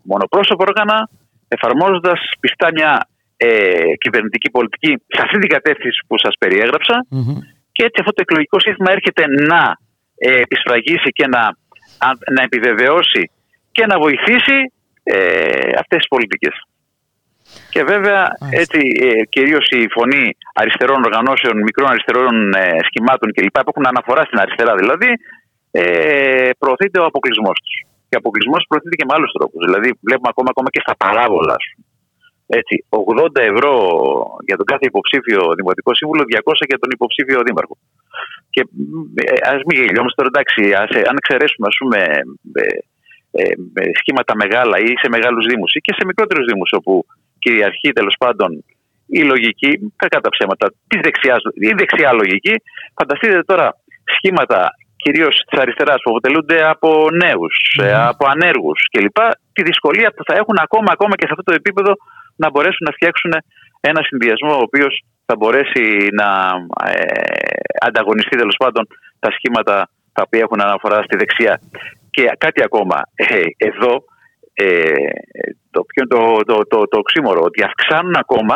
μονοπρόσωπο όργανα, εφαρμόζοντας πιστά μια ε, κυβερνητική πολιτική σε αυτή την κατεύθυνση που σας περιεγραψα και έτσι αυτό το εκλογικό σύστημα έρχεται να ε, επισφραγίσει και να, να επιβεβαιώσει και να βοηθήσει ε, αυτές τις πολιτικές. Και βέβαια έτσι ε, κυρίως η φωνή αριστερών οργανώσεων, μικρών αριστερών ε, σχημάτων κλπ. που έχουν αναφορά στην αριστερά δηλαδή, ε, προωθείται ο αποκλεισμός τους. Και ο αποκλεισμός προωθείται και με άλλους τρόπους. Δηλαδή, βλέπουμε ακόμα, ακόμα και στα παράβολα, έτσι, 80 ευρώ για τον κάθε υποψήφιο δημοτικό σύμβουλο, 200 για τον υποψήφιο δήμαρχο. Και ε, ας μην γελιόμαστε τώρα, εντάξει, ας, ε, αν εξαιρέσουμε ας πούμε, ε, ε, σχήματα μεγάλα ή σε μεγάλους Δήμους ή και σε μικρότερους Δήμους, όπου κυριαρχεί τέλος πάντων η λογική, κακά τα ψέματα, της δεξιάς, η δεξιά λογική, φανταστείτε τώρα σχήματα κυρίως της αριστεράς που αποτελούνται από νέους, από ανέργους κλπ. Τη δυσκολία που θα έχουν ακόμα, ακόμα και σε αυτό το επίπεδο να μπορέσουν να φτιάξουν ένα συνδυασμό ο οποίος θα μπορέσει να ε, ανταγωνιστεί τέλος πάντων τα σχήματα τα οποία έχουν αναφορά στη δεξιά. Και κάτι ακόμα. Ε, εδώ ε, το, το, το, το, το οξύμορο ότι αυξάνουν ακόμα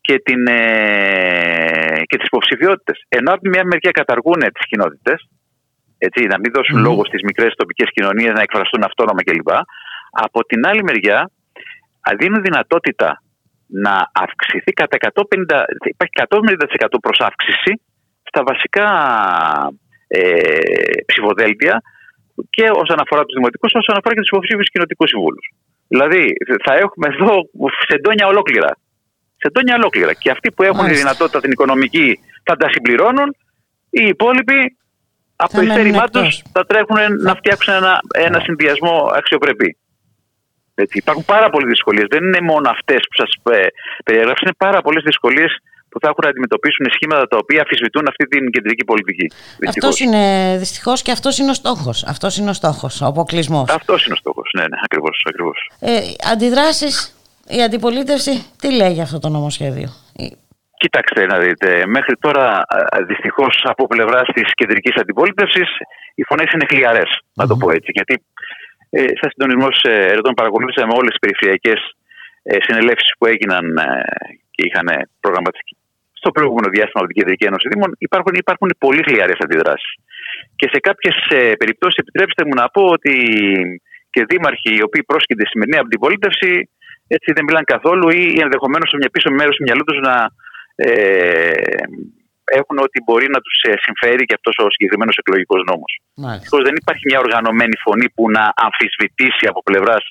και, την, ε, και τις υποψηφιότητες. Ενώ από τη μια μεριά καταργούν τις κοινότητες, έτσι, να μην δώσουν λόγο στις μικρές τοπικές κοινωνίες να εκφραστούν αυτόνομα κλπ. Από την άλλη μεριά δίνουν δυνατότητα να αυξηθεί κατά 150, υπάρχει 150% προς αύξηση στα βασικά ε, ψηφοδέλτια και όσον αφορά τους δημοτικούς, όσον αφορά και τους υποψήφιους κοινοτικούς συμβούλους. Δηλαδή, θα έχουμε εδώ σεντόνια ολόκληρα. Σεντόνια ολόκληρα. Και αυτοί που έχουν τη δυνατότητα την οικονομική θα τα συμπληρώνουν, οι υπόλοιποι από το ειστέρημά τους θα τρέχουν να φτιάξουν ένα, ένα συνδυασμό αξιοπρεπή. Έτσι, υπάρχουν πάρα πολλές δυσκολίες. Δεν είναι μόνο αυτές που σας ε, περιέγραψα, είναι πάρα πολλές δυσκολίες που θα έχουν να αντιμετωπίσουν σχήματα τα οποία αφισβητούν αυτή την κεντρική πολιτική. Αυτός είναι δυστυχώς και αυτός είναι ο στόχος. Αυτός είναι ο στόχος, ο αποκλεισμός. Αυτός είναι ο στόχος, ναι, ναι, ακριβώς. Ακριβώς. Ε, Αντιδράσεις, η αντιπολίτευση, τι λέει για αυτό το νομοσχέδιο; Κοιτάξτε να δείτε, μέχρι τώρα δυστυχώς από πλευράς της κεντρικής αντιπολίτευσης οι φωνές είναι χλιαρές, να το πω έτσι. Γιατί ε, σαν συντονισμός ερευνών παρακολουθήσαμε όλες τις περιφερειακές ε, συνελεύσεις που έγιναν ε, και είχαν προγραμματιστεί στο προηγούμενο διάστημα από την Κεντρική Ένωση Δήμων. Υπάρχουν, υπάρχουν πολύ χλιαρές αντιδράσεις. Και σε κάποιες περιπτώσεις, επιτρέψτε μου να πω ότι και δήμαρχοι οι οποίοι πρόσκυνται σημερινή από την πολίτευση έτσι δεν μιλάνε καθόλου ή ενδεχομένως σε μια πίσω μέρο του μυαλού του να ε, έχουν ότι μπορεί να τους ε, συμφέρει και αυτός ο συγκεκριμένος εκλογικός νόμος. Δυστυχώς δεν υπάρχει μια οργανωμένη φωνή που να αμφισβητήσει από πλευράς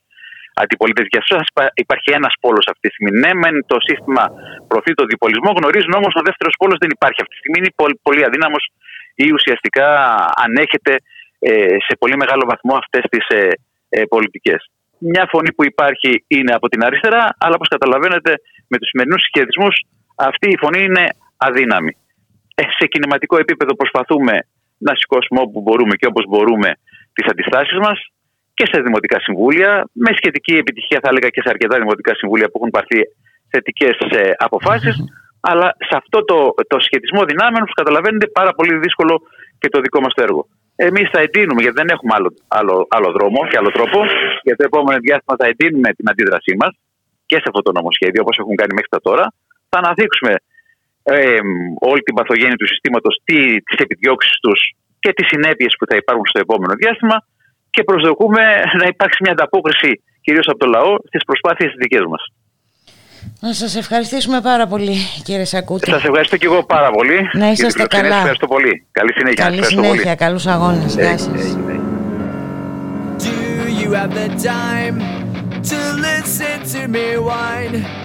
αντιπολίτευση. Για αυτό υπάρχει ένας πόλος αυτή τη στιγμή. Ναι, μεν το σύστημα προωθεί τον διπολισμό, γνωρίζουν όμως ο δεύτερος πόλος δεν υπάρχει αυτή τη στιγμή. Είναι πολύ αδύναμος ή ουσιαστικά ανέχεται ε, σε πολύ μεγάλο βαθμό αυτές τις ε, ε, πολιτικές. Μια φωνή που υπάρχει είναι από την αριστερά, αλλά όπως καταλαβαίνετε με τους σημερινούς συσχετισμούς αυτή η φωνή είναι αδύναμη. Ε, σε κινηματικό επίπεδο προσπαθούμε να σηκώσουμε όπου μπορούμε και όπως μπορούμε τις αντιστάσεις μας και σε δημοτικά συμβούλια, με σχετική επιτυχία θα έλεγα και σε αρκετά δημοτικά συμβούλια που έχουν πάρθει θετικές ε, αποφάσεις. Αλλά σε αυτό το, το σχετισμό δυνάμεων, όπως καταλαβαίνετε, πάρα πολύ δύσκολο και το δικό μας το έργο. Εμείς θα εντείνουμε, γιατί δεν έχουμε άλλο, άλλο, άλλο δρόμο και άλλο τρόπο. Για το επόμενο διάστημα θα εντείνουμε την αντίδρασή μας και σε αυτό το νομοσχέδιο, όπως έχουν κάνει μέχρι τώρα. Θα αναδείξουμε ε, όλη την παθογένεια του συστήματος, τι επιδιώξεις τους και τις συνέπειες που θα υπάρχουν στο επόμενο διάστημα και προσδοκούμε να υπάρξει μια ανταπόκριση κυρίως από το λαό στις προσπάθειες της δική μας. Να σας ευχαριστήσουμε πάρα πολύ κύριε Σακούτη. Σας ευχαριστώ και εγώ πάρα πολύ. Να είσαστε καλά. Ευχαριστώ πολύ. Καλή συνέχεια. Καλή συνέχεια. Καλούς αγώνες. Γεια σας. you have the time to listen to me whine;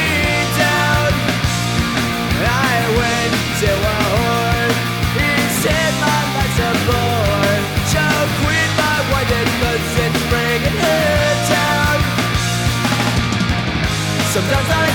Sometimes I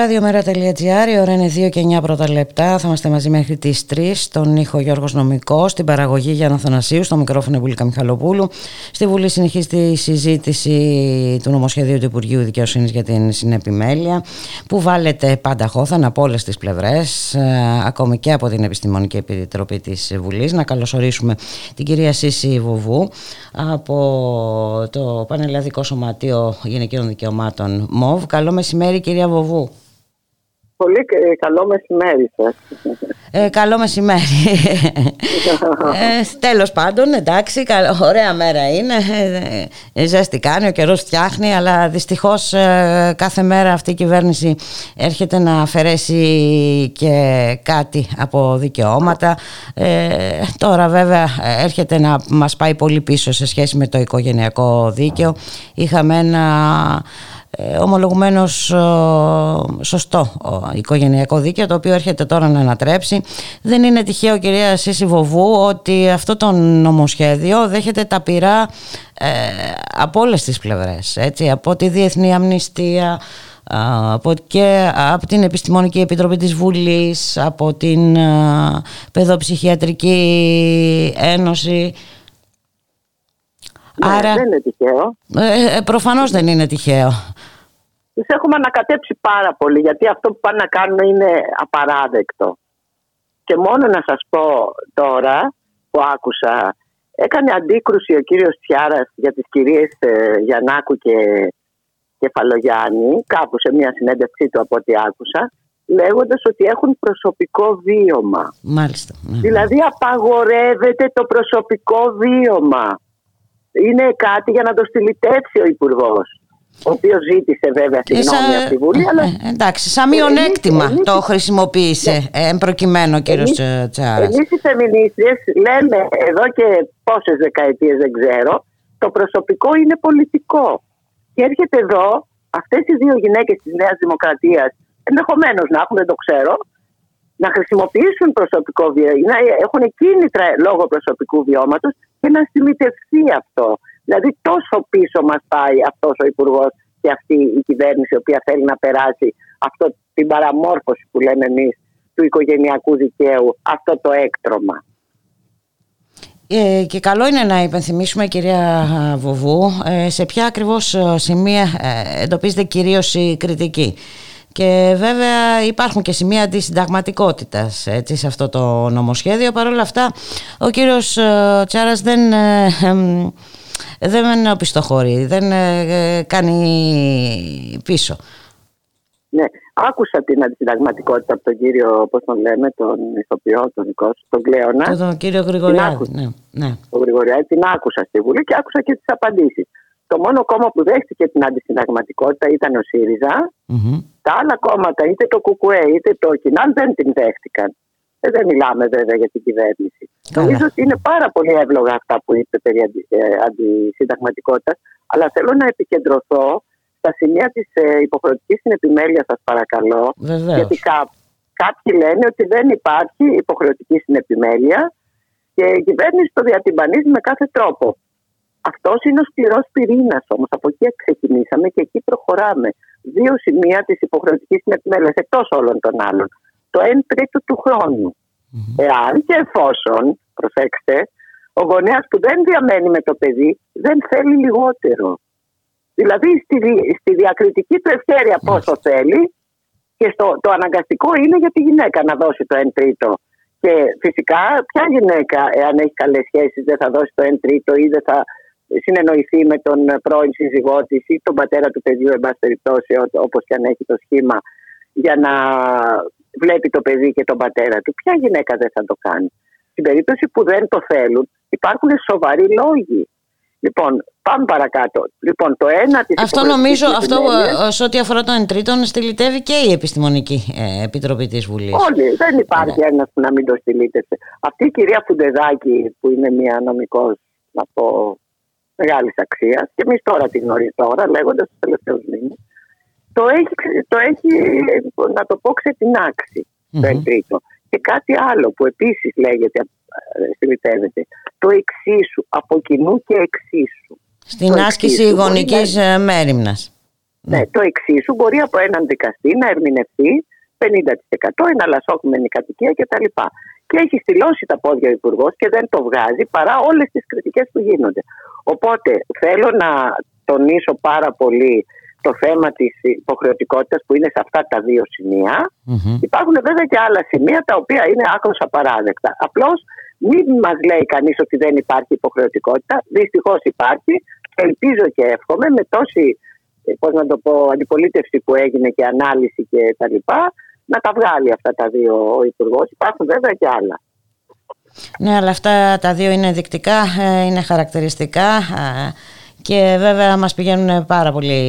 Ραδιομέρα.gr, η ώρα είναι 2 και 9 πρώτα λεπτά. Θα είμαστε μαζί μέχρι τις 3. Στον ήχο Γιώργος Νομικό, στην παραγωγή Γιάννα Θανασίου, στο μικρόφωνο Βουλίκα Μιχαλοπούλου. Στη Βουλή συνεχίζεται η συζήτηση του νομοσχεδίου του Υπουργείου Δικαιοσύνης για την συνεπιμέλεια, που βάλετε πάντα χώθαν από όλες τις πλευρές, ε, ακόμη και από την Επιστημονική Επιτροπή της Βουλής. Να καλωσορίσουμε την κυρία Σύση Βουβού από το Πανελλαδικό Σωματείο Γυναικείων Δικαιωμάτων ΜΟΒ. Καλό μεσημέρι, κυρία Βοβού. Πολύ καλό μεσημέρι σας. Ε, καλό μεσημέρι. ε, τέλος πάντων, εντάξει, ωραία μέρα είναι. Ε, ζέστη κάνει, ο καιρός φτιάχνει, αλλά δυστυχώς ε, κάθε μέρα αυτή η κυβέρνηση έρχεται να αφαιρέσει και κάτι από δικαιώματα. Ε, τώρα βέβαια έρχεται να μας πάει πολύ πίσω σε σχέση με το οικογενειακό δίκαιο. Είχαμε ένα ε, ομολογουμένως σωστό οικογενειακό δίκαιο το οποίο έρχεται τώρα να ανατρέψει δεν είναι τυχαίο κυρία Σύση Βοβού ότι αυτό το νομοσχέδιο δέχεται τα πειρά ε, από όλες τις πλευρές έτσι, από τη Διεθνή Αμνηστία από, και από την Επιστημονική Επιτροπή της Βουλής από την Παιδοψυχιατρική Ένωση ναι, Άρα, δεν είναι τυχαίο. Ε, ε, προφανώς δεν είναι τυχαίο. Τους έχουμε ανακατέψει πάρα πολύ γιατί αυτό που πάνε να κάνουν είναι απαράδεκτο. Και μόνο να σας πω τώρα που άκουσα έκανε αντίκρουση ο κύριος Τσιάρας για τις κυρίες ε, Γιαννάκου και Κεφαλογιάννη κάπου σε μια συνέντευξή του από ό,τι άκουσα λέγοντας ότι έχουν προσωπικό βίωμα. Μάλιστα. Ναι. Δηλαδή απαγορεύεται το προσωπικό βίωμα είναι κάτι για να το στυλιτεύσει ο Υπουργός. Ο οποίος ζήτησε βέβαια ε, συγγνώμη από τη Βουλή. Αλλά... Ε, εντάξει, σαν μειονέκτημα το χρησιμοποίησε ναι. ε, προκειμένου ο κύριος Τσάρας. Εμείς οι φεμινίστριες λέμε εδώ και πόσες δεκαετίες δεν ξέρω, το προσωπικό είναι πολιτικό. Και έρχεται εδώ αυτές οι δύο γυναίκες της Νέας Δημοκρατίας, ενδεχομένως να έχουν, δεν το ξέρω, να χρησιμοποιήσουν προσωπικό βιώμα, να έχουν κίνητρα λόγω προσωπικού βιώματος και να συμμετευθεί αυτό. Δηλαδή τόσο πίσω μας πάει αυτός ο υπουργός και αυτή η κυβέρνηση η οποία θέλει να περάσει αυτό την παραμόρφωση που λέμε εμείς του οικογενειακού δικαίου, αυτό το έκτρωμα. Ε, και καλό είναι να υπενθυμίσουμε κυρία Βοβού ε, σε ποια ακριβώς ε, σημεία ε, εντοπίζεται κυρίως η κριτική. Και βέβαια υπάρχουν και σημεία της συνταγματικότητας έτσι, σε αυτό το νομοσχέδιο. Παρ' όλα αυτά ο κύριος ε, Τσάρας δεν, ε, δεν οπισθοχωρεί, δεν ε, κάνει πίσω. Ναι, άκουσα την αντισυνταγματικότητα από τον κύριο, πώς τον λέμε, τον ηθοποιό, τον δικό τον Κλέωνα. Τον κύριο Γρηγοριάδη, ναι, ναι. Τον Γρηγοριάδη, την άκουσα στη Βουλή και άκουσα και τις απαντήσεις. Το μόνο κόμμα που δέχτηκε την αντισυνταγματικότητα ήταν ο ΣΥΡΙΖΑ. Mm-hmm. Τα άλλα κόμματα, είτε το ΚΚΕ είτε το ΚΙΝΑΝ, δεν την δέχτηκαν. Ε, δεν μιλάμε βέβαια για την κυβέρνηση. Νομίζω ότι είναι πάρα πολύ εύλογα αυτά που είπε περί ε, αντισυνταγματικότητας, αλλά θέλω να επικεντρωθώ στα σημεία της ε, υποχρεωτικής συνεπιμέλειας, σας παρακαλώ. Βεβαίως. Γιατί κάποιοι λένε ότι δεν υπάρχει υποχρεωτική συνεπιμέλεια και η κυβέρνηση το διατυμπανίζει με κάθε τρόπο. Αυτός είναι ο σκληρός πυρήνας όμως. Από εκεί ξεκινήσαμε και εκεί προχωράμε. Δύο σημεία της υποχρεωτικής συνεπιμέλειας εκτός όλων των άλλων. Το 1 τρίτο του χρόνου. Mm-hmm. Εάν και εφόσον, προσέξτε, ο γονέας που δεν διαμένει με το παιδί δεν θέλει λιγότερο. Δηλαδή στη, στη διακριτική του ευχέρεια πόσο θέλει και στο, το αναγκαστικό είναι για τη γυναίκα να δώσει το 1 τρίτο. Και φυσικά, ποια γυναίκα, εάν έχει καλές σχέσεις, δεν θα δώσει το 1 τρίτο ή δεν θα συνεννοηθεί με τον πρώην σύζυγό της ή τον πατέρα του παιδιού, εν πάση περιπτώσει, όπως και αν έχει το σχήμα, για να βλέπει το παιδί και τον πατέρα του. Ποια γυναίκα δεν θα το κάνει. Στην περίπτωση που δεν το θέλουν, υπάρχουν σοβαροί λόγοι. Λοιπόν, πάμε παρακάτω. Λοιπόν, το ένα της αυτό νομίζω, αυτό σε ό,τι αφορά τον τρίτον, στυλιτεύει και η Επιστημονική ε, Επιτροπή της Βουλής. Όλοι. Δεν υπάρχει ναι. ένας που να μην το στυλίτευσε. Αυτή η κυρία Φουντεδάκη, που είναι μια νομικός, να πω, μεγάλης αξίας, και εμείς τώρα τη γνωρίζουμε τώρα, λέγοντας τους τελευταίους μήνες, το έχει, το έχει, να το πω, ξετινάξει mm-hmm. το εγκρίτο. Και κάτι άλλο που επίσης λέγεται, συλλητεύεται, το εξίσου, από κοινού και εξίσου. Στην άσκηση γονικής ε, μέρημνας. Ναι. ναι. το εξίσου μπορεί από έναν δικαστή να ερμηνευτεί 50% εναλλασσόμενη κατοικία κτλ. Και έχει στυλώσει τα πόδια ο Υπουργός και δεν το βγάζει παρά όλες τις κριτικές που γίνονται. Οπότε θέλω να τονίσω πάρα πολύ το θέμα της υποχρεωτικότητας που είναι σε αυτά τα δύο Υπάρχουν βέβαια και άλλα σημεία τα οποία είναι άκρος απαράδεκτα. Απλώς μην μας λέει κανείς ότι δεν υπάρχει υποχρεωτικότητα. Δυστυχώς υπάρχει. Ελπίζω και εύχομαι με τόση πώς να το πω, αντιπολίτευση που έγινε και ανάλυση και τα λοιπά, να τα βγάλει αυτά τα δύο ο Υπουργός. Υπάρχουν βέβαια και άλλα. Ναι, αλλά αυτά τα δύο είναι δεικτικά, ε, είναι χαρακτηριστικά ε, και βέβαια μας πηγαίνουν πάρα πολύ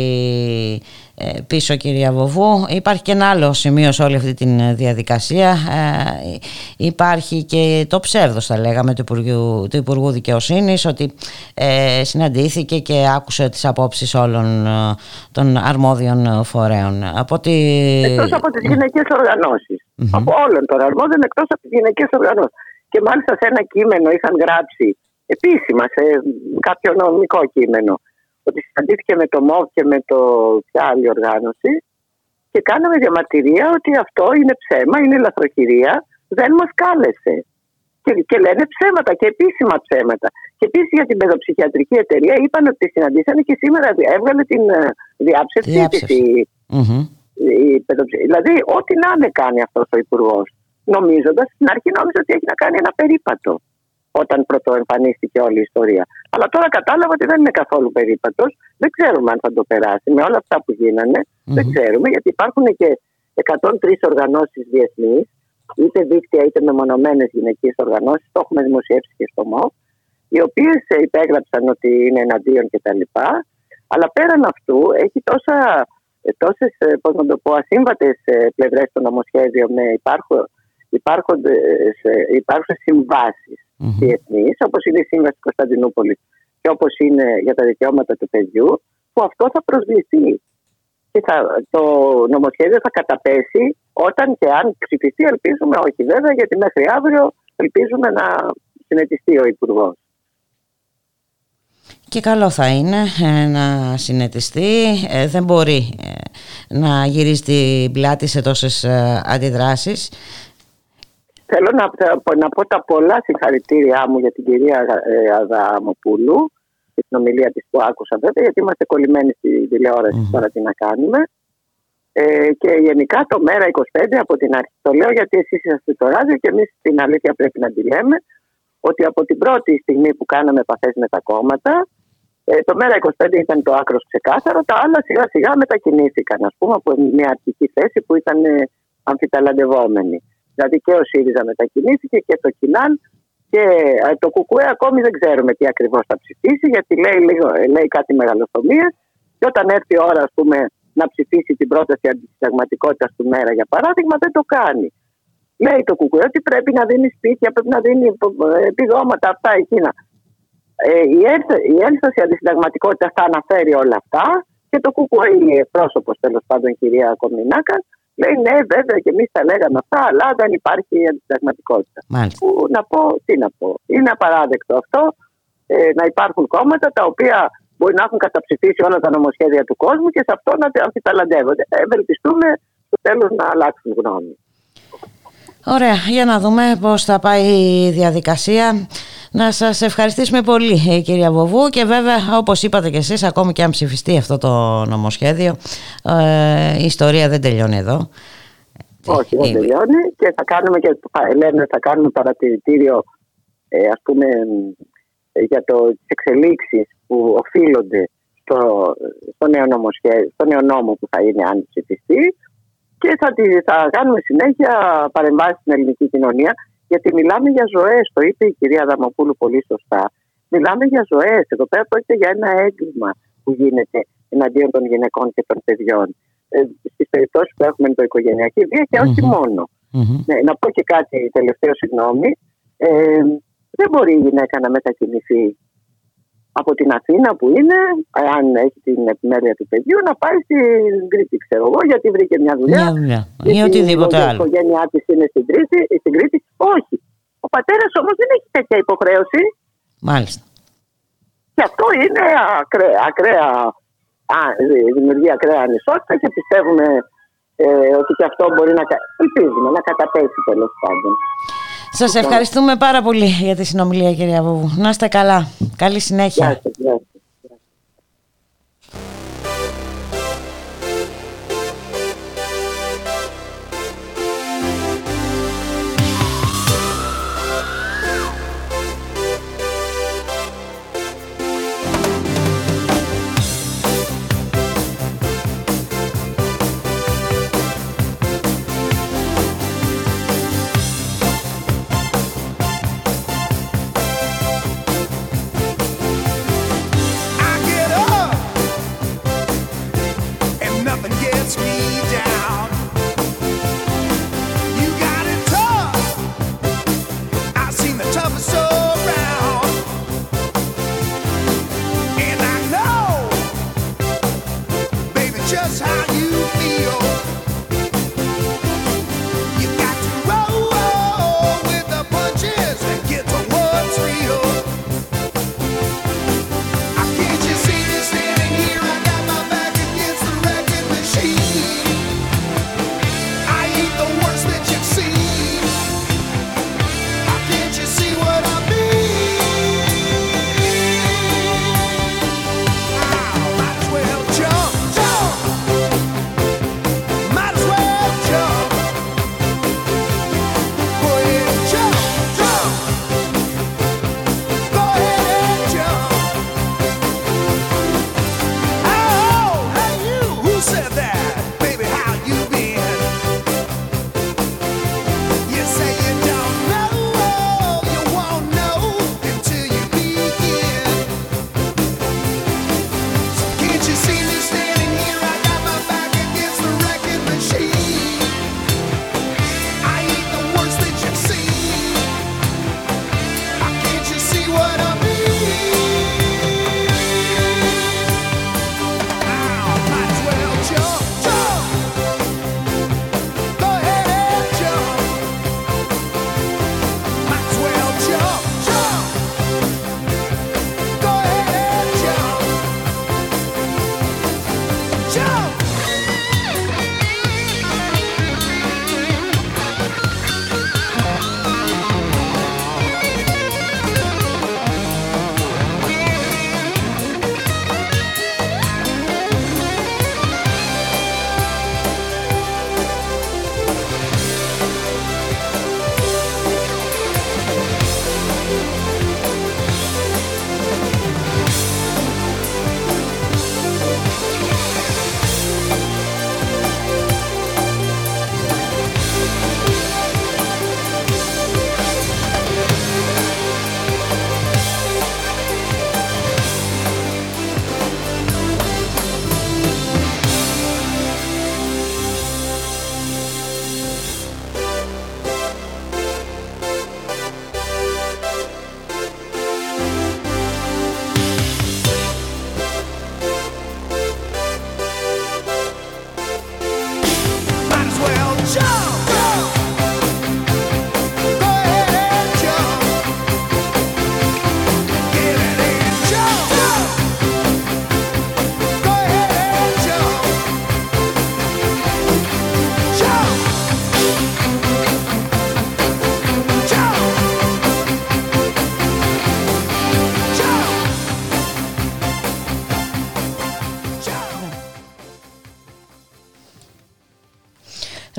ε, πίσω κυρία Βοβού. Υπάρχει και ένα άλλο σημείο σε όλη αυτή τη διαδικασία. Ε, υπάρχει και το ψεύδος θα λέγαμε του Υπουργού, του Υπουργού Δικαιοσύνης ότι ε, συναντήθηκε και άκουσε τις απόψεις όλων των αρμόδιων φορέων. Από τη... Εκτός από τις γυναικές Από όλων των αρμόδιων εκτός από τις γυναικές οργανώσεις. Και μάλιστα σε ένα κείμενο είχαν γράψει επίσημα σε κάποιο νομικό κείμενο ότι συναντήθηκε με το ΜΟΒ και με το ποια άλλη οργάνωση και κάναμε διαμαρτυρία ότι αυτό είναι ψέμα, είναι λαθροχειρία, δεν μας κάλεσε. Και, και λένε ψέματα και επίσημα ψέματα. Και επίσης για την παιδοψυχιατρική εταιρεία είπαν ότι συναντήσανε και σήμερα έβγαλε την ε, διάψευση της. Mm-hmm. Δηλαδή, ό,τι να είναι κάνει αυτός ο Υπουργός. Νομίζοντας, στην αρχή νόμιζα ότι έχει να κάνει ένα περίπατο όταν πρωτοεμφανίστηκε όλη η ιστορία. Αλλά τώρα κατάλαβα ότι δεν είναι καθόλου περίπατος. Δεν ξέρουμε αν θα το περάσει. Με όλα αυτά που γινανε δεν ξέρουμε, γιατί υπάρχουν και 103 οργανώσεις διεθνείς, είτε δίκτυα είτε μεμονωμένες γυναικείες οργανώσεις. Το έχουμε δημοσιεύσει και στο ΜΟ, οι οποίες υπέγραψαν ότι είναι εναντίον κτλ. Αλλά πέραν αυτού έχει τόσα τόσες ασύμβατες πλευρές στο νομοσχέδιο με υπάρχουν συμβάσεις mm-hmm. διεθνείς, όπως είναι η Σύμβαση Κωνσταντινούπολης και όπως είναι για τα δικαιώματα του παιδιού, που αυτό θα προσβληθεί. Και θα, το νομοσχέδιο θα καταπέσει όταν και αν ψηφιστεί, ελπίζουμε όχι βέβαια, γιατί μέχρι αύριο ελπίζουμε να συνετιστεί ο Υπουργός. Και καλό θα είναι ε, να συνετιστεί, ε, δεν μπορεί ε, να γυρίσει την πλάτη σε τόσες αντιδράσεις Θέλω να, να πω τα πολλά συγχαρητήριά μου για την κυρία ε, Αδαμοπούλου και την ομιλία της που άκουσα βέβαια γιατί είμαστε κολλημένοι στη τηλεόραση mm-hmm. τώρα τι να κάνουμε ε, και γενικά το ΜΕΡΑ 25 από την αρχή το λέω γιατί εσείς είσαστε στο ράδιο και εμείς την αλήθεια πρέπει να τη λέμε ότι από την πρώτη στιγμή που κάναμε επαφές με τα κόμματα ε, το ΜΕΡΑ 25 ήταν το άκρος ξεκάθαρο, τα άλλα σιγά σιγά μετακινήθηκαν ας πούμε από μια αρχική θέση που ήταν ε, αμφιταλαντευόμενη. Δηλαδή και ο ΣΥΡΙΖΑ μετακινήθηκε και το Κινάν και ε, το ΚΚΕ ακόμη δεν ξέρουμε τι ακριβώς θα ψηφίσει, γιατί λέει, λίγο, ε, λέει κάτι μεγαλοθομίε. Και όταν έρθει η ώρα, ας πούμε, να ψηφίσει την πρόταση αντισυνταγματικότητας του ΜΕΡΑ, για παράδειγμα, δεν το κάνει. Λέει το ΚΚΕ ότι πρέπει να δίνει σπίτια, πρέπει να δίνει επιδόματα, αυτά εκείνα. Ε, η, ένσταση αντισυνταγματικότητας θα αναφέρει όλα αυτά και το ΚΚΕ, η πρόσωπος τέλος πάντων, κυρία Κομινάκα, Λέει ναι, βέβαια και εμείς τα λέγαμε αυτά, αλλά δεν υπάρχει αντισυνταγματικότητα. Που να πω, τι να πω. Είναι απαράδεκτο αυτό ε, να υπάρχουν κόμματα τα οποία μπορεί να έχουν καταψηφίσει όλα τα νομοσχέδια του κόσμου και σε αυτό να αμφιταλαντεύονται. Ευελπιστούμε στο τέλος να αλλάξουν γνώμη. Ωραία, για να δούμε πώς θα πάει η διαδικασία. Να σας ευχαριστήσουμε πολύ ε, κυρία Βοβού. Και βέβαια όπως είπατε και εσείς ακόμη και αν ψηφιστεί αυτό το νομοσχέδιο ε, η ιστορία δεν τελειώνει εδώ. Όχι δεν τελειώνει και θα κάνουμε και λένε, θα κάνουμε παρατηρητήριο ε, ας πούμε για το, τις εξελίξεις που οφείλονται στο, στο, νέο στο νέο νόμο που θα είναι αν ψηφιστεί. Και θα, θα κάνουμε συνέχεια παρεμβάσεις στην ελληνική κοινωνία γιατί μιλάμε για ζωές, το είπε η κυρία Δαμοπούλου πολύ σωστά. Μιλάμε για ζωές. Εδώ πέρα πρόκειται για ένα έγκλημα που γίνεται εναντίον των γυναικών και των παιδιών. Ε, Στις περιπτώσεις που έχουμε το οικογενειακή βία και όχι μόνο. Ναι, να πω και κάτι τελευταίο, συγγνώμη. Ε, δεν μπορεί η γυναίκα να μετακινηθεί από την Αθήνα που είναι, αν έχει την επιμέλεια του παιδιού, να πάει στην Κρήτη, ξέρω εγώ, γιατί βρήκε μια δουλειά. Μια δουλειά. Ή οτιδήποτε άλλο. Η οικογένειά της είναι στην, Κρήτη, στην Κρήτη. Όχι. Ο πατέρας όμως δεν έχει τέτοια υποχρέωση. Μάλιστα. Και αυτό είναι ακραία, ακραία δημιουργεί ακραία ανισότητα και πιστεύουμε ε, ότι και αυτό μπορεί να, ελπίζουμε, να καταπέσει τέλος πάντων. Σας ευχαριστούμε πάρα πολύ για τη συνομιλία κυρία Βούβου. Να είστε καλά. Καλή συνέχεια.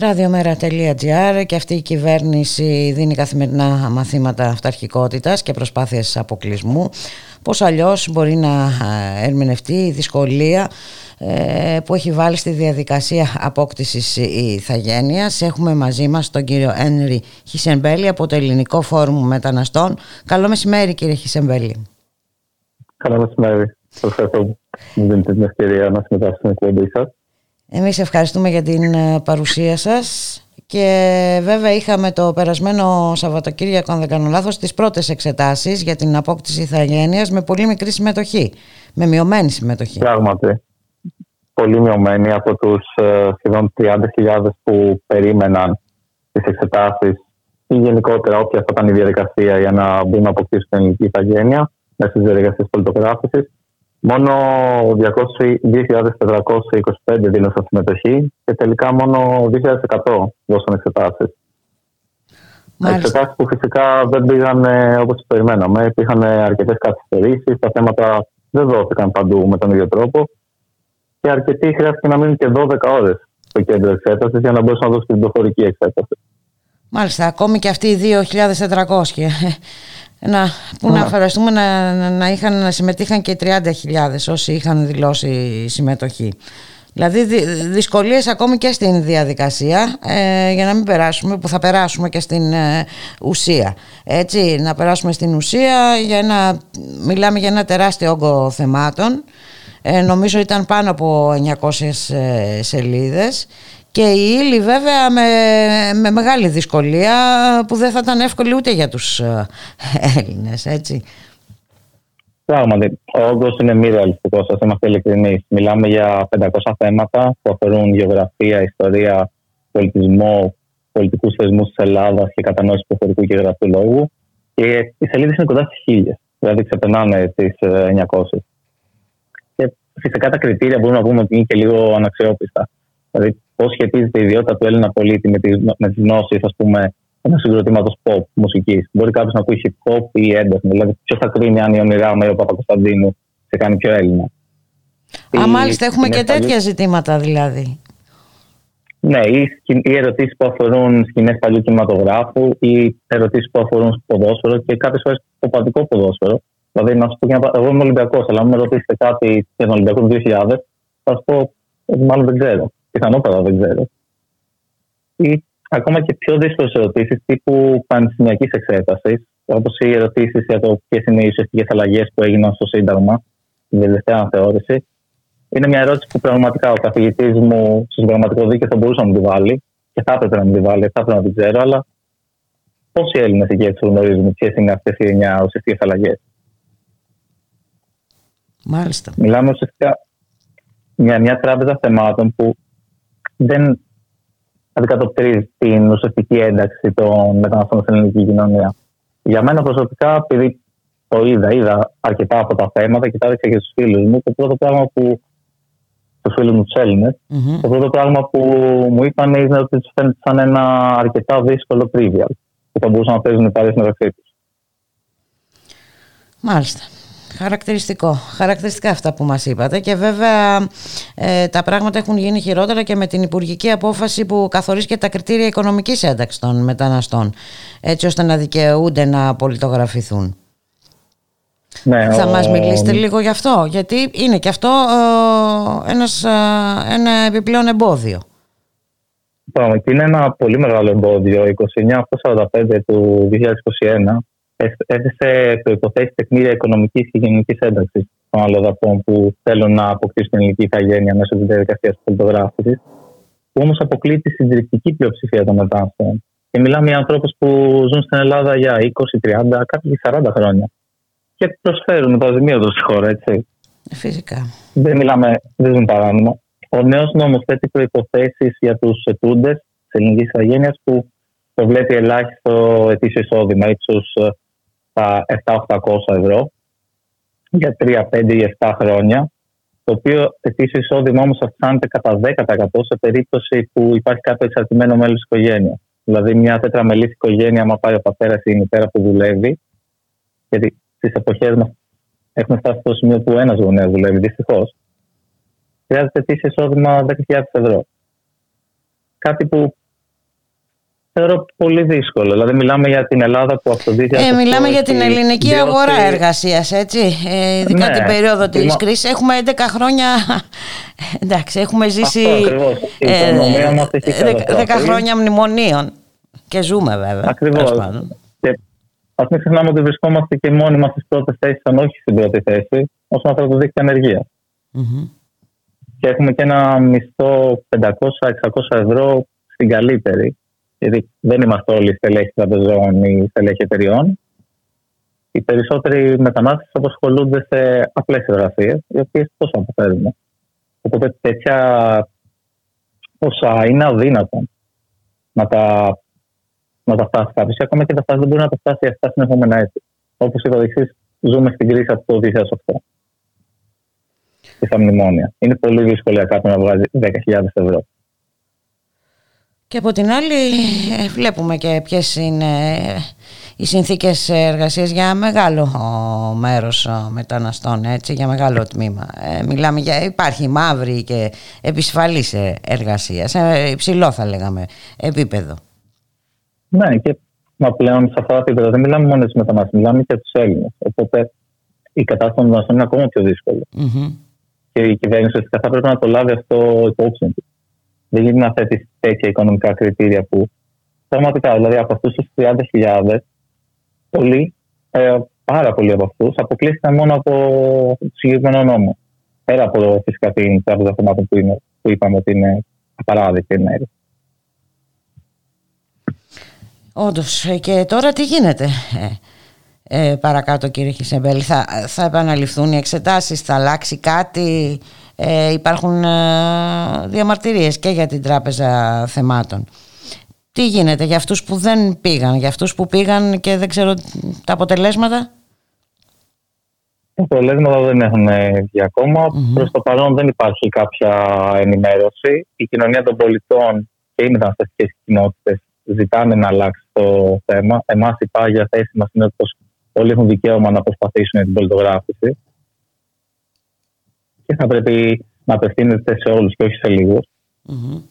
radiomera.gr και αυτή η κυβέρνηση δίνει καθημερινά μαθήματα αυταρχικότητας και προσπάθειες αποκλεισμού. Πώς αλλιώς μπορεί να ερμηνευτεί η δυσκολία ε, που έχει βάλει στη διαδικασία απόκτησης η Ιθαγένειας. Έχουμε μαζί μας τον κύριο Ένρι Χισενμπέλη από το Ελληνικό Φόρουμ Μεταναστών. Καλό μεσημέρι κύριε Χισενμπέλη. Καλό μεσημέρι. Ευχαριστώ που μου δίνετε την ευκαιρία να συμμετάσχω στην εκπομπή σας. Εμείς ευχαριστούμε για την ε, παρουσία σας και βέβαια είχαμε το περασμένο Σαββατοκύριακο, αν δεν κάνω λάθος, τις πρώτες εξετάσεις για την απόκτηση ηθαγένειας με πολύ μικρή συμμετοχή, με μειωμένη συμμετοχή. Πράγματι, πολύ μειωμένη από τους ε, σχεδόν 30.000 που περίμεναν τις εξετάσεις ή γενικότερα όποια θα ήταν η διαδικασία για να μπουν να αποκτήσουν την ελληνική ηθαγένεια μέσα στις διαδικασίες πολιτογράφησης. Μόνο 2.425 δήλωσαν συμμετοχή και τελικά μόνο 2.100 δώσαν εξετάσεις. Εξετάσεις που φυσικά δεν πήγαν όπως περιμέναμε. Υπήρχαν αρκετές καθυστερήσεις, τα θέματα δεν δόθηκαν παντού με τον ίδιο τρόπο και αρκετοί χρειάστηκε να μείνουν και 12 ώρες στο κέντρο εξέτασης για να μπορούσαν να δώσουν την προφορική εξέταση. Μάλιστα, ακόμη και αυτοί οι 2.400 να, που να φανταστούμε να, να, είχαν, να συμμετείχαν και 30.000 όσοι είχαν δηλώσει συμμετοχή. Δηλαδή δυσκολίες ακόμη και στην διαδικασία ε, για να μην περάσουμε που θα περάσουμε και στην ε, ουσία. Έτσι, να περάσουμε στην ουσία για ένα, μιλάμε για ένα τεράστιο όγκο θεμάτων. Ε, νομίζω ήταν πάνω από 900 ε, σελίδες και η ύλη βέβαια με, με μεγάλη δυσκολία που δεν θα ήταν εύκολη ούτε για τους ε, Έλληνες, έτσι. Πράγματι, ο όγκος είναι μη ρεαλιστικός, ας είμαστε ειλικρινείς. Μιλάμε για 500 θέματα που αφορούν γεωγραφία, ιστορία, πολιτισμό, πολιτικούς θεσμούς της Ελλάδας και κατανόηση του προφορικού και γραφείου λόγου. Και οι σελίδες είναι κοντά στις χίλιες, δηλαδή ξεπερνάνε τις 900. Ε, και φυσικά τα κριτήρια μπορούμε να πούμε ότι είναι και λίγο αναξιόπιστα. Δηλαδή, πώς σχετίζεται η ιδιότητα του Έλληνα πολίτη με τι με τις γνώσει, ας πούμε, ενός συγκροτήματος pop μουσικής. Μπορεί κάποιος να ακούει hip hop ή ένταση. Δηλαδή, ποιος θα κρίνει αν η ονειρά με ο Παπα-Κωνσταντίνου σε κάνει πιο Έλληνα. Α, μάλιστα, έχουμε και τέτοια ζητήματα δηλαδή. Ναι, ή, ή ερωτήσεις που αφορούν σκηνές παλιού κινηματογράφου ή ερωτήσεις που αφορούν στο ποδόσφαιρο και κάποιες φορές το παδικό ποδόσφαιρο. Δηλαδή, να σου πω, εγώ είμαι Ολυμπιακός, αλλά αν με ρωτήσετε κάτι για τον Ολυμπιακό του 2000, θα σου πω μάλλον δεν ξέρω πιθανότατα δεν ξέρω. Ή ακόμα και πιο δύσκολες ερωτήσεις τύπου πανεπιστημιακής εξέτασης, όπως οι ερωτήσεις για το ποιες είναι οι ουσιαστικές αλλαγές που έγιναν στο Σύνταγμα, την τελευταία αναθεώρηση. Είναι μια ερώτηση που πραγματικά ο καθηγητής μου στο πραγματικό δίκαιο θα μπορούσε να μου τη βάλει και θα έπρεπε να μου τη βάλει, θα έπρεπε να την ξέρω, αλλά πόσοι Έλληνες εκεί έξω γνωρίζουν ποιες είναι αυτές οι εννιά ουσιαστικές αλλαγές; Μάλιστα. Μιλάμε ουσιαστικά για μια τράπεζα θεμάτων που δεν αντικατοπτρίζει την ουσιαστική ένταξη των μεταναστών στην ελληνική κοινωνία. Για μένα προσωπικά, επειδή το είδα, είδα αρκετά από τα θέματα και τα έδειξα και στους φίλους μου, το πρώτο πράγμα που. τους φίλους μου τους ελληνε το πρώτο πράγμα που μου είπαν είναι ότι τους φαίνεται σαν ένα αρκετά δύσκολο trivial που θα μπορούσαν να παίζουν οι παρέσει μεταξύ τους. Μάλιστα. Χαρακτηριστικό. Χαρακτηριστικά αυτά που μας είπατε και βέβαια ε, τα πράγματα έχουν γίνει χειρότερα και με την υπουργική απόφαση που καθορίζει και τα κριτήρια οικονομικής ένταξης των μεταναστών έτσι ώστε να δικαιούνται να πολιτογραφηθούν. Ναι, Θα ο... μας μιλήσετε λίγο γι' αυτό γιατί είναι και αυτό ε, ένας, ε, ένα επιπλέον εμπόδιο. Πράγματι, είναι ένα πολύ μεγάλο εμπόδιο. 29-45 του 2021 έθεσε προποθέσει τεχνήρια οικονομικής και γενικής ένταξης των αλλοδαπών που θέλουν να αποκτήσουν την ελληνική ηθαγένεια μέσω της διαδικασίας της πολιτογράφηση, που όμως αποκλεί τη συντριπτική πλειοψηφία των μεταναστών. Και μιλάμε για ανθρώπους που ζουν στην Ελλάδα για 20, 30, κάποιοι 40 χρόνια. Και προσφέρουν τα ζημία στη χώρα, έτσι. Φυσικά. Δεν μιλάμε, δεν ζουν παράνομα. Ο νέος νόμος θέτει προποθέσει για τους ετούντες της ελληνικής ηθαγένειας που προβλέπει ελάχιστο ετήσιο εισόδημα ύψου στα 7-800 ευρώ για 3, 5 ή 7 χρόνια. Το οποίο ετήσιο εισόδημα όμω αυξάνεται κατά 10% σε περίπτωση που υπάρχει κάποιο εξαρτημένο μέλος της οικογένειας. Δηλαδή, μια τετραμελής οικογένεια, άμα πάει ο πατέρας ή η μητέρα που δουλεύει, γιατί στις εποχές μας έχουμε φτάσει στο σημείο που ένας γονέας δουλεύει, δυστυχώς, χρειάζεται ετήσιο εισόδημα 10.000 ευρώ. Κάτι που θεωρώ πολύ δύσκολο. Δηλαδή, μιλάμε για την Ελλάδα που από το 2000. Ε, μιλάμε για την ελληνική αγορά εργασίας, έτσι. Ε, ειδικά ναι, την περίοδο της μα... κρίσης. Έχουμε 11 χρόνια. Εντάξει, έχουμε ζήσει. Αυτό, ε, 10 χρόνια μνημονίων. Και ζούμε, βέβαια. Ακριβώς. Α μην ξεχνάμε ότι βρισκόμαστε και μόνοι μας στις πρώτες θέσεις, αν όχι στην πρώτη θέση, όσον αφορά το δίκτυο ανεργίας. Mm-hmm. Και έχουμε και ένα μισθό 500-600 ευρώ στην καλύτερη γιατί δεν είμαστε όλοι στελέχοι τραπεζών ή στελέχοι εταιριών. Οι περισσότεροι μετανάστες απασχολούνται σε απλές εργασίες, οι οποίες πώ αποφέρουν. Οπότε τέτοια ποσά είναι αδύνατο να τα, να τα φτάσει κάποιος. Ακόμα και τα φτάσει δεν μπορεί να τα φτάσει αυτά συνεχόμενα έτη. Όπως είπατε εσείς, ζούμε στην κρίση από το 2008. στα μνημόνια. Είναι πολύ δύσκολο για κάποιον να βγάζει 10.000 ευρώ. Και από την άλλη ε, βλέπουμε και ποιες είναι οι συνθήκες εργασίας για μεγάλο μέρος μεταναστών, έτσι, για μεγάλο τμήμα. Ε, μιλάμε για, υπάρχει μαύρη και επισφαλής εργασίας, σε υψηλό θα λέγαμε επίπεδο. Ναι, και μα πλέον σε αυτά τα επίπεδα δεν μιλάμε μόνο για μετανάστες, μιλάμε και για τους Έλληνες. Οπότε η κατάσταση των μεταναστών είναι ακόμα πιο δύσκολη. Mm-hmm. Και η κυβέρνηση θα πρέπει να το λάβει αυτό υπόψη του. Δεν γίνεται να θέτεις τέτοια οικονομικά κριτήρια που πραγματικά, δηλαδή από αυτούς τους 30.000, πολλοί, ε, πάρα πολλοί από αυτούς, αποκλείστηκαν μόνο από το συγκεκριμένο νόμο. Πέρα από φυσικά την τράπεζα θεμάτων που, είναι, που είπαμε ότι είναι απαράδεκτη μέρη. Όντως. Και τώρα τι γίνεται; Ε, ε, παρακάτω κύριε Χισεμπέλη θα, θα επαναληφθούν οι εξετάσεις θα αλλάξει κάτι; Ε, υπάρχουν ε, διαμαρτυρίες και για την Τράπεζα Θεμάτων. Τι γίνεται για αυτούς που δεν πήγαν, για αυτούς που πήγαν και δεν ξέρω τα αποτελέσματα; Τα αποτελέσματα δεν έχουν βγει ακόμα. Mm-hmm. Προς το παρόν δεν υπάρχει κάποια ενημέρωση. Η κοινωνία των πολιτών και οι μεταναστευτικές κοινότητες ζητάνε να αλλάξει το θέμα. Εμάς η πάγια θέση μας είναι ότι όλοι έχουν δικαίωμα να προσπαθήσουν την πολιτογράφηση και θα πρέπει να απευθύνεται σε όλους και όχι σε λίγους. Mm-hmm.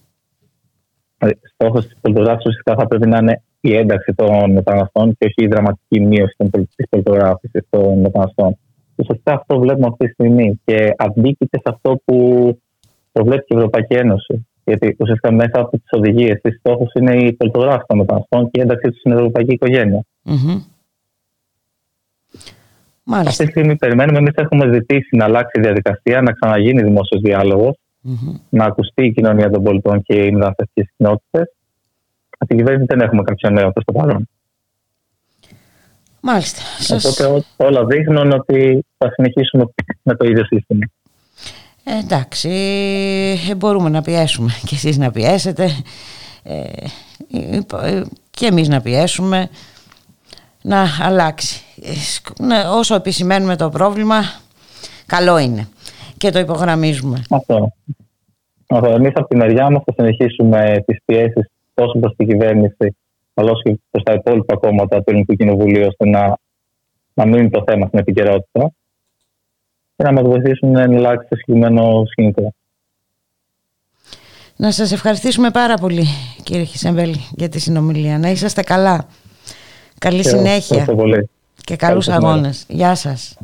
Στόχος της πολιτογράφησης ουσιαστικά θα πρέπει να είναι η ένταξη των μεταναστών και όχι η δραματική μείωση της πολιτογράφησης των μεταναστών. Ουσιαστικά αυτό βλέπουμε αυτή τη στιγμή και αντίκειται σε αυτό που προβλέπει και η Ευρωπαϊκή Ένωση. Γιατί ουσιαστικά μέσα από τις οδηγίες της στόχος είναι η πολιτογράφηση των μεταναστών και η ένταξή τους στην ευρωπαϊκή οικογένεια. Mm-hmm. Μάλιστα. Αυτή τη στιγμή περιμένουμε. Εμείς έχουμε ζητήσει να αλλάξει η διαδικασία, να ξαναγίνει δημόσιος διάλογος, mm-hmm. να ακουστεί η κοινωνία των πολιτών και οι μεταναστευτικέ κοινότητε. Από την κυβέρνηση δεν έχουμε κάποιο νέο προς το παρόν. Μάλιστα. Οπότε όλα δείχνουν ότι θα συνεχίσουμε με το ίδιο σύστημα. Ε, εντάξει, ε, μπορούμε να πιέσουμε και εσείς να πιέσετε ε, ε και εμείς να πιέσουμε να αλλάξει. Ναι, όσο επισημαίνουμε το πρόβλημα, καλό είναι και το υπογραμμίζουμε. Αυτό. Αυτό. Εμείς από τη μεριά μας θα συνεχίσουμε τις πιέσεις τόσο προς την κυβέρνηση αλλά και προς τα υπόλοιπα κόμματα του Ελληνικού Κοινοβουλίου ώστε να, να μείνει το θέμα στην επικαιρότητα και να μας βοηθήσουν να αλλάξει το συγκεκριμένο σκηνικό. Να σας ευχαριστήσουμε πάρα πολύ κύριε Χισεμβέλη για τη συνομιλία. Να είσαστε καλά. Καλή συνέχεια. Και καλούς αγώνες. Γεια σας.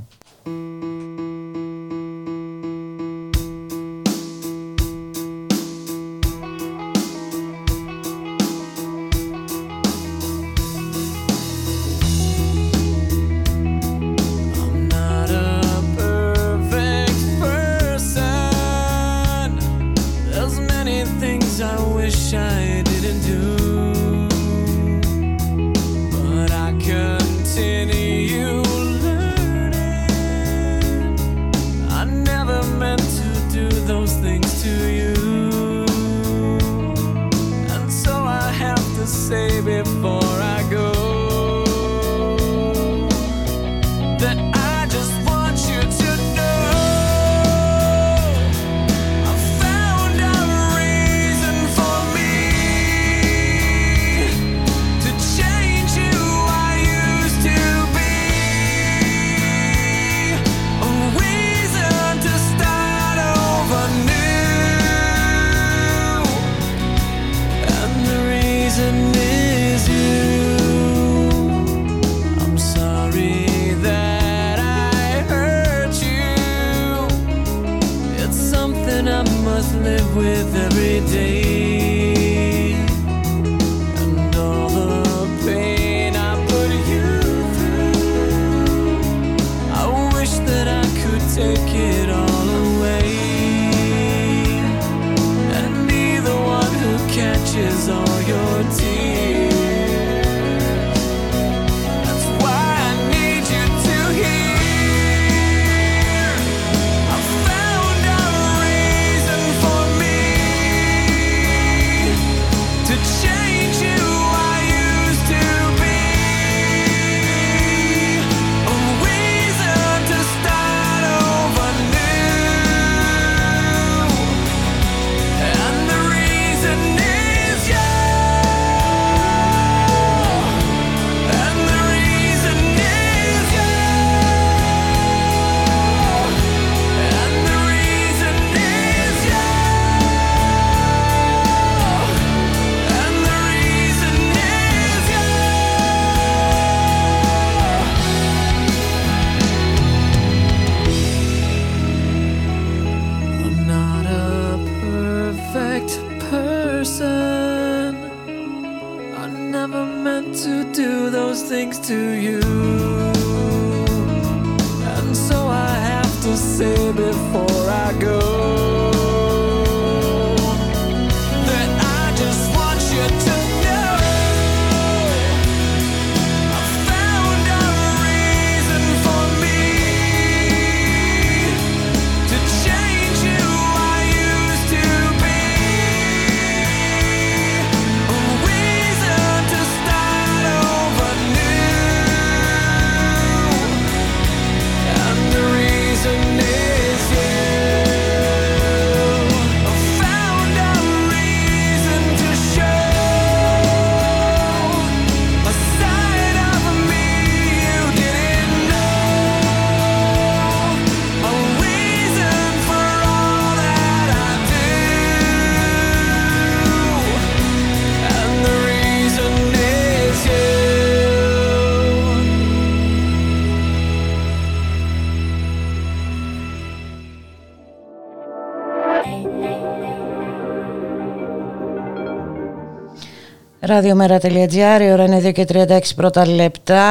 Ραδιομέρα.gr, η ώρα είναι 2 και 36 πρώτα λεπτά.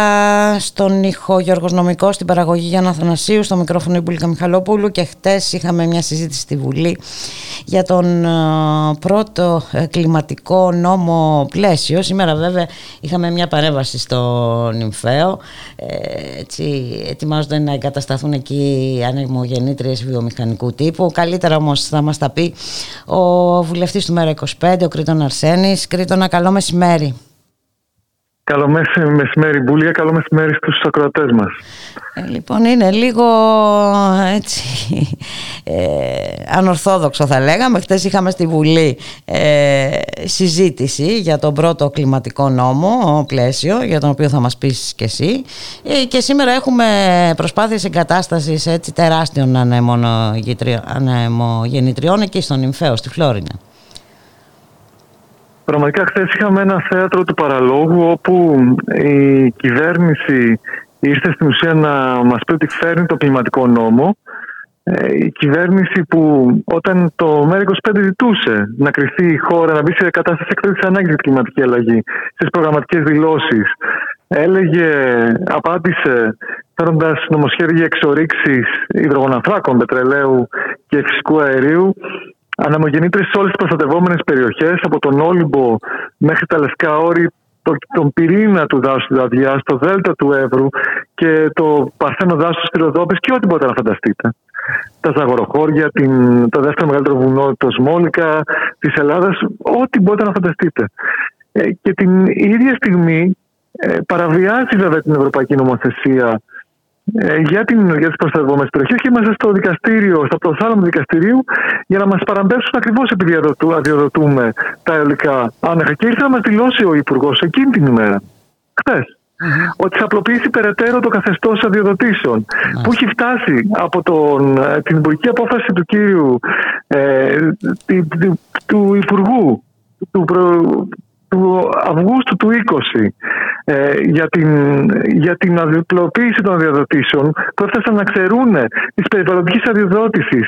Στον ήχο Γιώργος Νομικός, στην παραγωγή Γιάννα Θανασίου, στο μικρόφωνο Ιμπουλίκα Μιχαλόπουλου και χτες είχαμε μια συζήτηση στη Βουλή για τον ε, πρώτο ε, κλιματικό νόμο πλαίσιο. Σήμερα βέβαια είχαμε μια παρέμβαση στο Νυμφαίο. Ε, έτσι, ετοιμάζονται να εγκατασταθούν εκεί ανεμογεννήτριες βιομηχανικού τύπου. Καλύτερα όμως θα μας τα πει ο βουλευτής του Μέρα 25, ο Κρήτον Αρσένης. Κρήτονα, καλό μεσημέρι. Καλό μεσημέρι, Μπούλια. Καλό μεσημέρι στους ακροατές μας. Ε, λοιπόν, είναι λίγο έτσι ε, ανορθόδοξο θα λέγαμε. Χθες είχαμε στη Βουλή ε, συζήτηση για τον πρώτο κλιματικό νόμο, πλαίσιο, για τον οποίο θα μας πεις και εσύ. Ε, και σήμερα έχουμε προσπάθειες εγκατάστασης έτσι, τεράστιων ανεμογεννητριών εκεί στον Ιμφαίο, στη Φλόρινα. Πραγματικά χθες είχαμε ένα θέατρο του παραλόγου όπου η κυβέρνηση ήρθε στην ουσία να μας πει ότι φέρνει το κλιματικό νόμο. Ε, η κυβέρνηση που όταν το ΜΕΡΑ25 ζητούσε να κρυθεί η χώρα να μπει σε κατάσταση εκτέλεση ανάγκης για κλιματική αλλαγή στις προγραμματικές δηλώσεις, έλεγε, απάντησε φέρνοντα νομοσχέδια εξορίξεις υδρογοναθράκων, πετρελαίου και φυσικού αερίου αναμογεννήτρε σε όλες τις προστατευόμενες περιοχές, από τον Όλυμπο μέχρι τα Λευκά Όρη, το, τον πυρήνα του δάσους του Δαδιά, το Δέλτα του Εύρου και το Παρθένο δάσος της Ροδόπη και ό,τι μπορείτε να φανταστείτε. Τα Ζαγοροχώρια, την, το δεύτερο μεγαλύτερο βουνό, το Σμόλικα της Ελλάδας, ό,τι μπορείτε να φανταστείτε. Ε, και την ίδια στιγμή ε, παραβιάζει βέβαια την Ευρωπαϊκή Νομοθεσία ε, για, την, για τις προστατευόμενες περιοχές και είμαστε στο δικαστήριο, στο προθάλαμο του δικαστηρίου για να μας παραμπέψουν ακριβώς επειδή αδειοδοτούμε τα αιωλικά άνεχα. Και ήρθε να μας δηλώσει ο Υπουργός εκείνη την ημέρα, χθες, ότι θα απλοποιήσει περαιτέρω το καθεστώς αδειοδοτήσεων που έχει φτάσει από τον, ε, την υπουργική απόφαση του κύριου ε, του, του Υπουργού του, του Αυγούστου του 20 ε, για, την, για την αδιπλοποίηση των αδειοδοτήσεων που έφτασαν να ξερούν τη περιβαλλοντική αδειοδότηση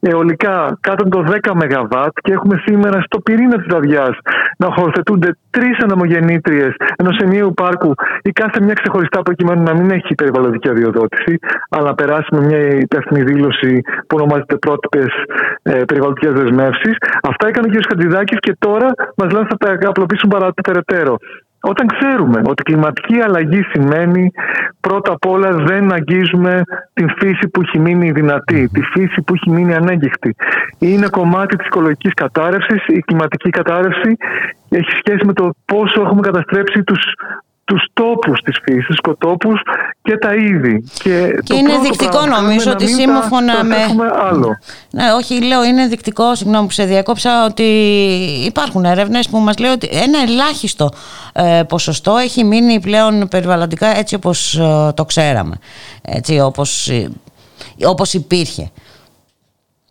αιωλικά κάτω από το 10 ΜΒ και έχουμε σήμερα στο πυρήνα της αδειά να χωροθετούνται τρεις αναμογεννήτριε ενός ενιαίου πάρκου η κάθε μια ξεχωριστά προκειμένου να μην έχει περιβαλλοντική αδειοδότηση, αλλά να περάσει με μια υπεύθυνη δήλωση που ονομάζεται πρότυπες ε, περιβαλλοντικές δεσμεύσεις. Αυτά έκανε ο κ. Χατζηδάκης και τώρα μας λένε θα τα απλοποιήσουν παρατέρω. Όταν ξέρουμε ότι κλιματική αλλαγή σημαίνει πρώτα απ' όλα δεν αγγίζουμε την φύση που έχει μείνει δυνατή, τη φύση που έχει μείνει ανέγκυχτη. Είναι κομμάτι της οικολογικής κατάρρευσης, η κλιματική κατάρρευση έχει σχέση με το πόσο έχουμε καταστρέψει τους τους τόπους της φύσης, τους σκοτόπους και τα είδη. Και, και είναι δεικτικό νομίζω ότι σύμφωνα με... άλλο. Ναι, όχι, λέω είναι δεικτικό, συγγνώμη που σε διακόψα, ότι υπάρχουν έρευνες που μας λέει ότι ένα ελάχιστο ε, ποσοστό έχει μείνει πλέον περιβαλλοντικά έτσι όπως ε, το ξέραμε, έτσι όπως, ε, όπως υπήρχε.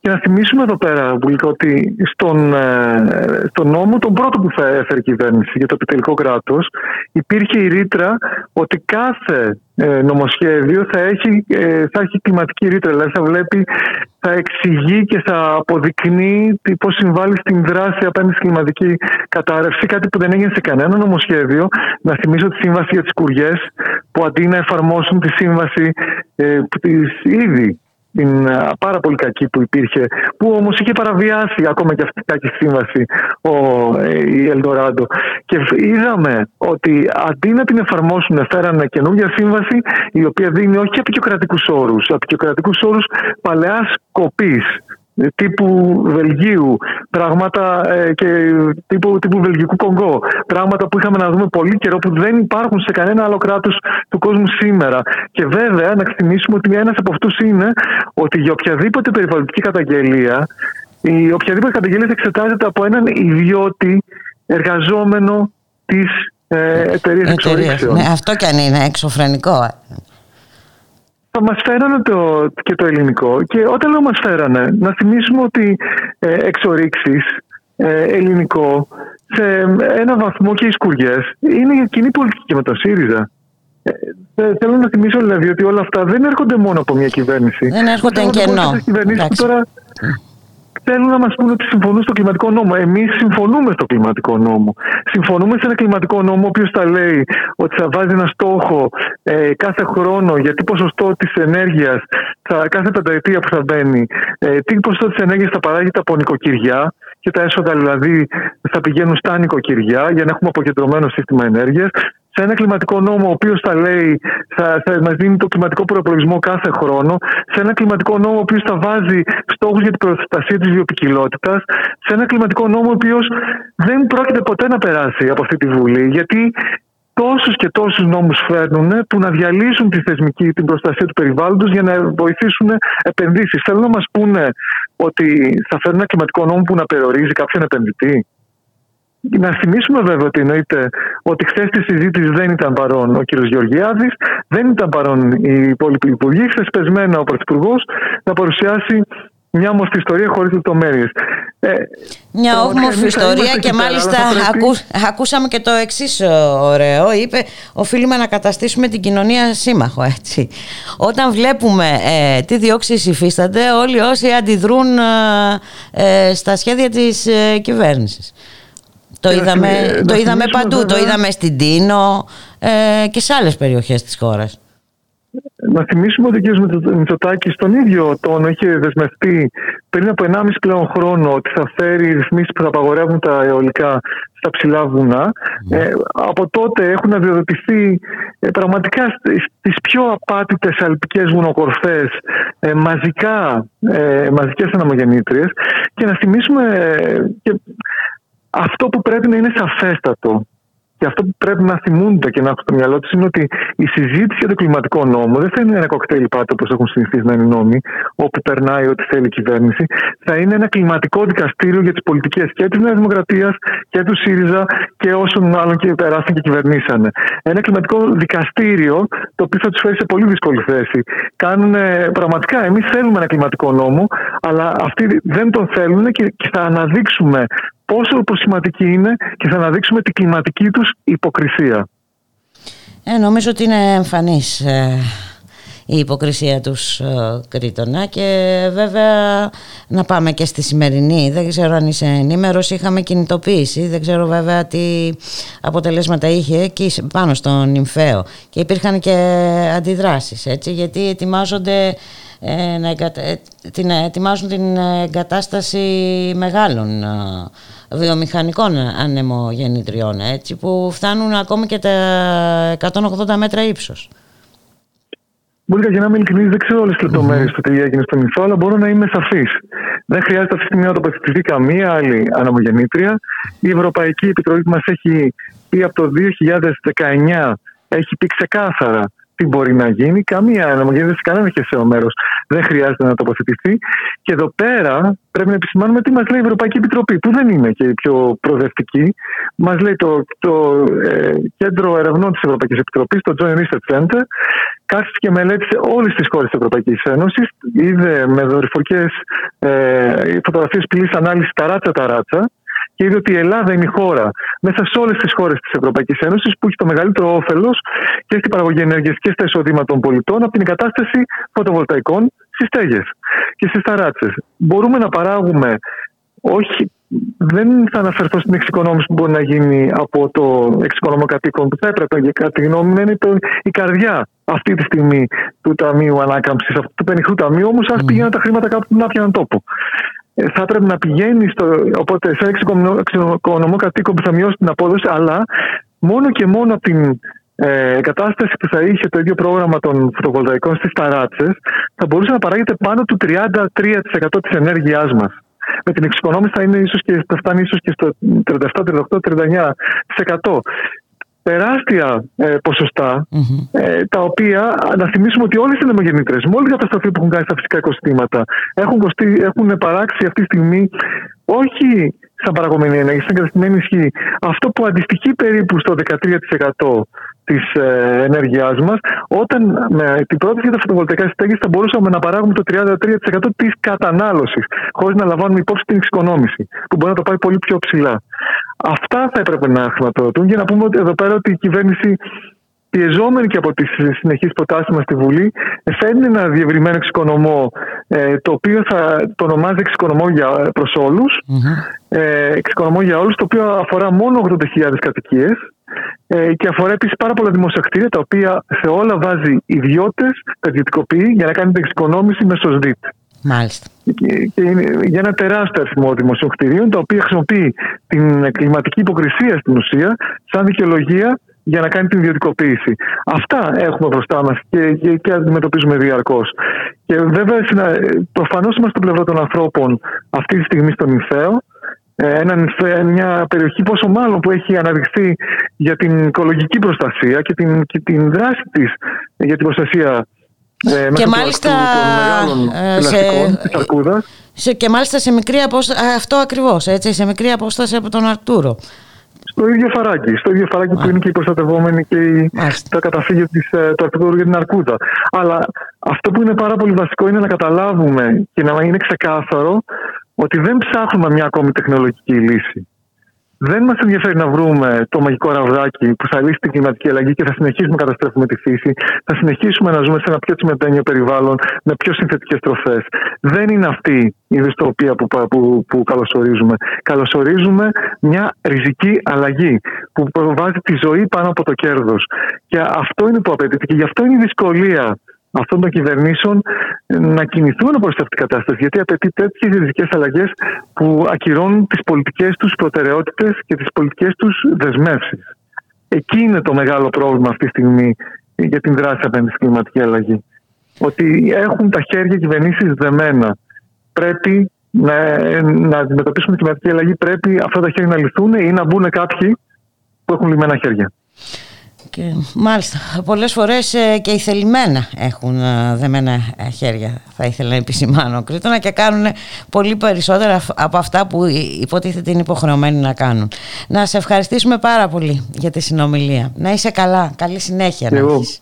Και να θυμίσουμε εδώ πέρα ότι στον, ε, στον νόμο, τον πρώτο που θα έφερε η κυβέρνηση για το επιτελικό κράτος, υπήρχε η ρήτρα ότι κάθε ε, νομοσχέδιο θα έχει, ε, θα έχει κλιματική ρήτρα. Δηλαδή θα βλέπει, θα εξηγεί και θα αποδεικνύει πώς συμβάλλει στην δράση απέναντι στην κλιματική κατάρρευση. Κάτι που δεν έγινε σε κανένα νομοσχέδιο. Να θυμίσω τη σύμβαση για τις κουριές, που αντί να εφαρμόσουν τη σύμβαση ε, ήδη την πάρα πολύ κακή που υπήρχε, που όμως είχε παραβιάσει ακόμα και αυτή η κακή σύμβαση ο, ε, η Ελντοράντο. Και είδαμε ότι αντί να την εφαρμόσουν, φέρανε καινούργια σύμβαση, η οποία δίνει όχι απεικιοκρατικούς όρους, απεικιοκρατικούς όρους παλαιάς κοπής τύπου Βελγίου, πράγματα ε, και τύπου, τύπου Βελγικού Κονγκό. Πράγματα που είχαμε να δούμε πολύ καιρό που δεν υπάρχουν σε κανένα άλλο κράτος του κόσμου σήμερα. Και βέβαια να εκτιμήσουμε ότι ένας από αυτούς είναι ότι για οποιαδήποτε περιβαλλοντική καταγγελία, η οποιαδήποτε καταγγελία θα εξετάζεται από έναν ιδιώτη εργαζόμενο της ε, εταιρείας εξορίξεων. Ναι, αυτό κι αν είναι εξωφρενικό. Ε θα μας φέρανε το, και το ελληνικό και όταν λέω μας φέρανε να θυμίσουμε ότι ε, εξορίξεις ε, ελληνικό σε ένα βαθμό και οι σκουριές είναι για κοινή πολιτική και με το ΣΥΡΙΖΑ. Ε, θέλω να θυμίσω δηλαδή ότι όλα αυτά δεν έρχονται μόνο από μια κυβέρνηση. Δεν έρχονται εν κενό. Τώρα θέλουν να μας πούνε ότι συμφωνούν στο κλιματικό νόμο. Εμείς συμφωνούμε στο κλιματικό νόμο. Συμφωνούμε σε ένα κλιματικό νόμο ο οποίος θα λέει ότι θα βάζει ένα στόχο ε, κάθε χρόνο για τι ποσοστό της ενέργειας, κάθε πενταετία που θα μπαίνει, ε, τι ποσοστό της ενέργειας θα παράγεται από νοικοκυριά και τα έσοδα δηλαδή θα πηγαίνουν στα νοικοκυριά για να έχουμε αποκεντρωμένο σύστημα ενέργειας σε ένα κλιματικό νόμο ο οποίος θα λέει, θα, θα μας δίνει το κλιματικό προπολογισμό κάθε χρόνο, σε ένα κλιματικό νόμο ο οποίος θα βάζει στόχους για την προστασία της βιοπικιλότητας, σε ένα κλιματικό νόμο ο οποίος δεν πρόκειται ποτέ να περάσει από αυτή τη Βουλή, γιατί τόσους και τόσους νόμους φέρνουν που να διαλύσουν τη θεσμική, την προστασία του περιβάλλοντος για να βοηθήσουν επενδύσεις. Θέλουν να μας πούνε ότι θα φέρουν ένα κλιματικό νόμο που να περιορίζει κάποιον επενδυτή. Να θυμίσουμε βέβαια ότι εννοείται ότι χθες τη συζήτηση δεν ήταν παρόν ο κ. Γεωργιάδης, δεν ήταν παρόν οι υπόλοιποι υπουργοί. Χθες πεσμένα ο Πρωθυπουργός να παρουσιάσει μια όμορφη ιστορία χωρίς λεπτομέρειες. Ε, μια όμορφη ιστορία και μάλιστα ακούσαμε και το εξής ωραίο. Είπε, οφείλουμε να καταστήσουμε την κοινωνία σύμμαχο. Έτσι. Όταν βλέπουμε ε, τι διώξεις υφίστανται, όλοι όσοι αντιδρούν ε, ε στα σχέδια της ε, κυβέρνησης. Το είδαμε, το είδαμε παντού, το είδαμε στην Τίνο ε, και σε άλλες περιοχές της χώρας. Να θυμίσουμε ότι ο κ. Μητσοτάκης στον ίδιο τόνο είχε δεσμευτεί πριν από 1,5 πλέον χρόνο ότι θα φέρει ρυθμίσεις που θα απαγορεύουν τα αιωλικά στα ψηλά βουνά. Ναι. Ε, από τότε έχουν αδειοδοτηθεί ε, πραγματικά στις πιο απάτητες αλπικές βουνοκορφές ε, μαζικά, ε, μαζικές αναμογεννήτριες και να θυμίσουμε και αυτό που πρέπει να είναι σαφέστατο και αυτό που πρέπει να θυμούνται και να έχουν στο μυαλό τους είναι ότι η συζήτηση για το κλιματικό νόμο δεν θα είναι ένα κοκτέιλ πάτε όπως έχουν συνηθίσει να είναι νόμοι, όπου περνάει ό,τι θέλει η κυβέρνηση. Θα είναι ένα κλιματικό δικαστήριο για τις πολιτικές και της Νέας Δημοκρατίας και του ΣΥΡΙΖΑ και όσων άλλων και περάσαν και κυβερνήσανε. Ένα κλιματικό δικαστήριο το οποίο θα τους φέρει σε πολύ δύσκολη θέση. Κάνουν πραγματικά, εμείς θέλουμε ένα κλιματικό νόμο, αλλά αυτοί δεν τον θέλουν και θα αναδείξουμε πόσο υποσηματική είναι και θα αναδείξουμε την κλιματική τους υποκρισία. Ε, νομίζω ότι είναι εμφανής ε, η υποκρισία τους ε, Κρήτονα. Και βέβαια να πάμε και στη σημερινή. Δεν ξέρω αν είσαι ενήμερος είχαμε κινητοποίηση. Δεν ξέρω βέβαια τι αποτελέσματα είχε εκεί πάνω στον Ιμφαίο και υπήρχαν και αντιδράσεις έτσι γιατί ετοιμάζονται ε, να ε, την, ετοιμάζουν την εγκατάσταση μεγάλων βιομηχανικών ανεμογεννητριών έτσι, που φτάνουν ακόμη και τα 180 μέτρα ύψος. Μπορεί για να είμαι ειλικρινή, δεν ξέρω όλες τις λεπτομέρειες του τι έγινε στο μισθό, αλλά μπορώ να είμαι σαφής. Δεν χρειάζεται αυτή τη στιγμή να τοποθετηθεί καμία άλλη αναμογεννήτρια. Η Ευρωπαϊκή Επιτροπή μας έχει πει από το 2019, έχει πει ξεκάθαρα τι μπορεί να γίνει. Καμία ανεμογέννηση σε κανένα χερσαίο μέρος δεν χρειάζεται να τοποθετηθεί. Και εδώ πέρα πρέπει να επισημάνουμε τι μας λέει η Ευρωπαϊκή Επιτροπή, που δεν είναι και η πιο προοδευτική. Μας λέει το, το ε, Κέντρο Ερευνών της Ευρωπαϊκής Επιτροπής, το Joint Research Center, κάθισε και μελέτησε όλες τις χώρες της Ευρωπαϊκής Ένωσης. Είδε με δορυφορικές ε, φωτογραφίες πυλή ανάλυσης ταράτσα-ταράτσα και είδε ότι η Ελλάδα είναι η χώρα μέσα σε όλες τις χώρες της Ευρωπαϊκής Ένωσης που έχει το μεγαλύτερο όφελος και στην παραγωγή ενέργειας και στα εισοδήματα των πολιτών από την εγκατάσταση φωτοβολταϊκών στις στέγες και στις ταράτσες. Μπορούμε να παράγουμε όχι δεν θα αναφερθώ στην εξοικονόμηση που μπορεί να γίνει από το εξοικονόμο κατοίκων που θα έπρεπε για κάτι γνώμη να είναι το, η καρδιά αυτή τη στιγμή του Ταμείου Ανάκαμψης, του πενιχρού Ταμείου, όμως ας mm. πήγαιναν τα χρήματα κάπου που να πιάνουν τόπο. Ε, θα έπρεπε να πηγαίνει στο, οπότε σε εξοικονομικό κατοίκον που θα μειώσει την απόδοση, αλλά μόνο και μόνο από την ε, κατάσταση που θα είχε το ίδιο πρόγραμμα των φωτοβολταϊκών στις ταράτσες, θα μπορούσε να παράγεται πάνω του 33% της ενέργειάς μας. Με την εξοικονόμηση θα, είναι ίσως και, θα φτάνει ίσως και στο 37-38-39% τεράστια ε, ποσοστά, mm-hmm. ε, τα οποία να θυμίσουμε ότι όλες οι ανεμογεννήτρε, με όλη την καταστροφή που έχουν κάνει στα φυσικά οικοσυστήματα, έχουν, έχουν παράξει αυτή τη στιγμή όχι σαν παραγωμένη ενέργεια, σαν καταστημένη ισχύ, αυτό που αντιστοιχεί περίπου στο 13% της ε, ενέργειάς μας, όταν με την πρόταση για τα φωτοβολταϊκά συστέγη θα μπορούσαμε να παράγουμε το 33% της κατανάλωσης, χωρίς να λαμβάνουμε υπόψη την εξοικονόμηση, που μπορεί να το πάει πολύ πιο ψηλά. Αυτά θα έπρεπε να χρηματοδοτούν για να πούμε ότι εδώ πέρα ότι η κυβέρνηση πιεζόμενη και από τις συνεχείς προτάσεις μας στη Βουλή, φέρνει ένα διευρυμένο εξοικονομό, ε, το οποίο θα το ονομάζει εξοικονομό προς όλους. Ε, εξοικονομό για όλους, το οποίο αφορά μόνο 80.000 κατοικίες ε, και αφορά επίσης πάρα πολλά δημόσια κτίρια, τα οποία σε όλα βάζει ιδιώτες, τα ιδιωτικοποιεί για να κάνει την εξοικονόμηση μέσω ΣΔΙΤ. Μάλιστα. Και, είναι για ένα τεράστιο αριθμό δημοσίων κτηρίων, τα οποία χρησιμοποιεί την κλιματική υποκρισία στην ουσία σαν δικαιολογία για να κάνει την ιδιωτικοποίηση. Αυτά έχουμε μπροστά μας και, και, και αντιμετωπίζουμε διαρκώς. Και βέβαια, προφανώς είμαστε στο πλευρό των ανθρώπων αυτή τη στιγμή στον Ιθαίο. Ε, μια περιοχή πόσο μάλλον που έχει αναδειχθεί για την οικολογική προστασία και την, και την δράση της για την προστασία ε, και μάλιστα ε, σε, σε, και μάλιστα σε μικρή απόσταση αυτό ακριβώς έτσι, σε μικρή απόσταση από τον Αρτούρο στο ίδιο φαράκι, στο ίδιο φαράκι που είναι και οι προστατευόμενοι και οι, τα καταφύγια της, ε, του Αρτούρο για την Αρκούδα. Αλλά αυτό που είναι πάρα πολύ βασικό είναι να καταλάβουμε και να είναι ξεκάθαρο ότι δεν ψάχνουμε μια ακόμη τεχνολογική λύση. Δεν μας ενδιαφέρει να βρούμε το μαγικό ραβδάκι που θα λύσει την κλιματική αλλαγή και θα συνεχίσουμε να καταστρέφουμε τη φύση. Θα συνεχίσουμε να ζούμε σε ένα πιο τσιμεντένιο περιβάλλον με πιο συνθετικές τροφές. Δεν είναι αυτή η δυστοπία που, που, που καλωσορίζουμε. Καλωσορίζουμε μια ριζική αλλαγή που προβάζει τη ζωή πάνω από το κέρδος. Και αυτό είναι που απαιτείται. Και γι' αυτό είναι η δυσκολία αυτών των κυβερνήσεων να κινηθούν προς αυτή την κατάσταση. Γιατί απαιτεί τέτοιες ριζικέ αλλαγές που ακυρώνουν τις πολιτικές τους προτεραιότητες και τις πολιτικές τους δεσμεύσεις. Εκεί είναι το μεγάλο πρόβλημα αυτή τη στιγμή για την δράση απέναντι στην κλιματική αλλαγή. Ότι έχουν τα χέρια κυβερνήσεις δεμένα. Πρέπει να, να αντιμετωπίσουν την κλιματική αλλαγή, πρέπει αυτά τα χέρια να λυθούν ή να μπουν κάποιοι που έχουν λυμμένα χέρια. Και, μάλιστα, πολλές φορές ε, και οι θελημένα έχουν ε, δεμένα χέρια, θα ήθελα να επισημάνω Κρήτονα και κάνουν πολύ περισσότερα από αυτά που υποτίθεται είναι υποχρεωμένοι να κάνουν. Να σε ευχαριστήσουμε πάρα πολύ για τη συνομιλία. Να είσαι καλά, καλή συνέχεια να έχεις.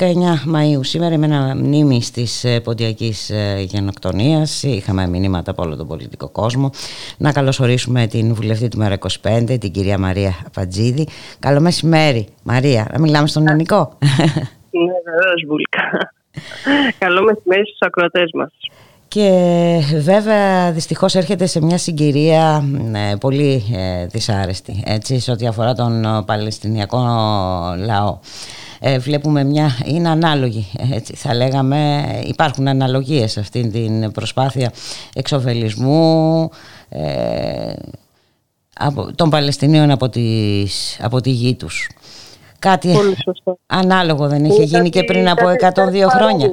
Μαΐου. Σήμερα με ένα μνήμη της ε, ποντιακής ε, γενοκτονίας. Είχαμε μηνύματα από όλο τον πολιτικό κόσμο. Να καλωσορίσουμε την βουλευτή του ΜΕΡΑ25 την κυρία Μαρία Φατζίδη. Καλό μεσημέρι Μαρία, να μιλάμε στον ελληνικό. Ναι βεβαίως Βουλικά. Καλό μεσημέρι στους ακροατές μας. Και βέβαια δυστυχώς έρχεται σε μια συγκυρία ε, πολύ δυσάρεστη έτσι, σε ό,τι αφορά τον Παλαιστινιακό λαό ε, βλέπουμε μια, είναι ανάλογη έτσι θα λέγαμε, υπάρχουν αναλογίες σε αυτήν την προσπάθεια εξοφελισμού ε, από, των Παλαιστινίων από, τις, από τη γη τους. Κάτι ανάλογο δεν είχε γίνει και πριν από 102 χρόνια.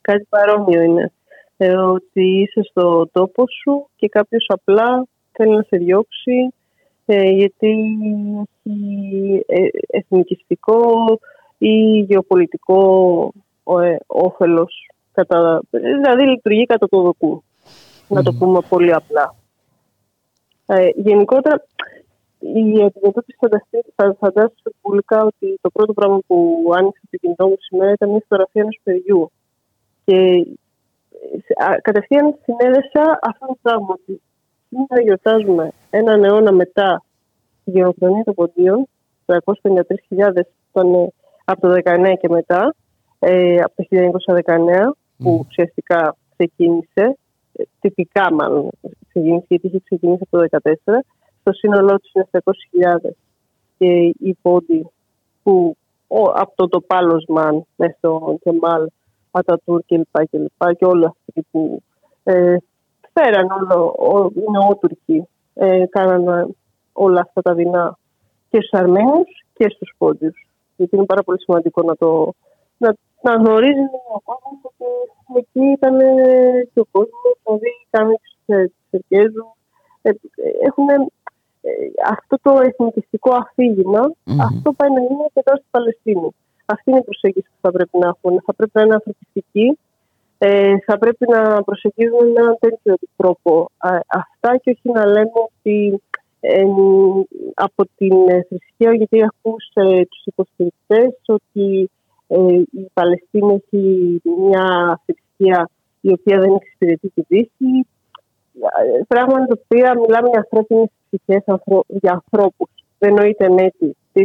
Κάτι παρόμοιο είναι. Ε, ότι είσαι στο τόπο σου και κάποιος απλά θέλει να σε διώξει ε, γιατί έχει ε, εθνικιστικό ή γεωπολιτικό ε, όφελος. Κατά, δηλαδή λειτουργεί κατά το δοκού. Να το πούμε πολύ απλά. Ε, γενικότερα, η αντιμετώπιση θα φαντάζεσαι πουλικά ότι το πρώτο πράγμα που άνοιξε το κινητό μου σήμερα ήταν μια φωτογραφία ενός παιδιού. Και κατευθείαν συνέδεσα αυτό το πράγμα ότι σήμερα γιορτάζουμε έναν αιώνα μετά τη γενοκτονία των ποντίων, 353.000 ήταν από το 19 και μετά, ε, από το 1919, που ουσιαστικά ξεκίνησε, ε, τυπικά μάλλον ξεκίνησε, γιατί είχε ξεκινήσει από το 2014, στο σύνολό τους είναι 700.000 και οι πόντοι που ο, από το τοπάλωσμαν μέσα στο Κεμάλ, Ατατούρ κλπ. Και, και, και όλοι αυτοί που ε, φέραν όλο, ο, οι νεότουρκοι, ε, κάναν όλα αυτά τα δεινά και στους Αρμένους και στους Πόντιους. Γιατί είναι πάρα πολύ σημαντικό να το να, να γνωρίζει ο κόσμο ότι εκεί ήταν και ο κόσμος, δηλαδή κάνουν του Ερκέζου. Ε, έχουν ε, αυτό το εθνικιστικό αυτό πάει να είναι και τώρα στη Παλαιστίνη. Αυτή είναι η προσέγγιση που θα πρέπει να έχουν. Θα πρέπει να είναι ανθρωπιστική, ε, θα πρέπει να προσεγγίζουν με έναν τέτοιο τρόπο αυτά και όχι να λέμε ότι από την θρησκεία γιατί ακούς ε, τους υποστηρικτές ότι ε, η Παλαιστίνη έχει μια θρησκεία η οποία δεν εξυπηρετεί τη Δύση. Πράγματα τα οποία μιλάμε για ανθρώπινες ψυχές, για ανθρώπους. Δεν νοείται έτη 2021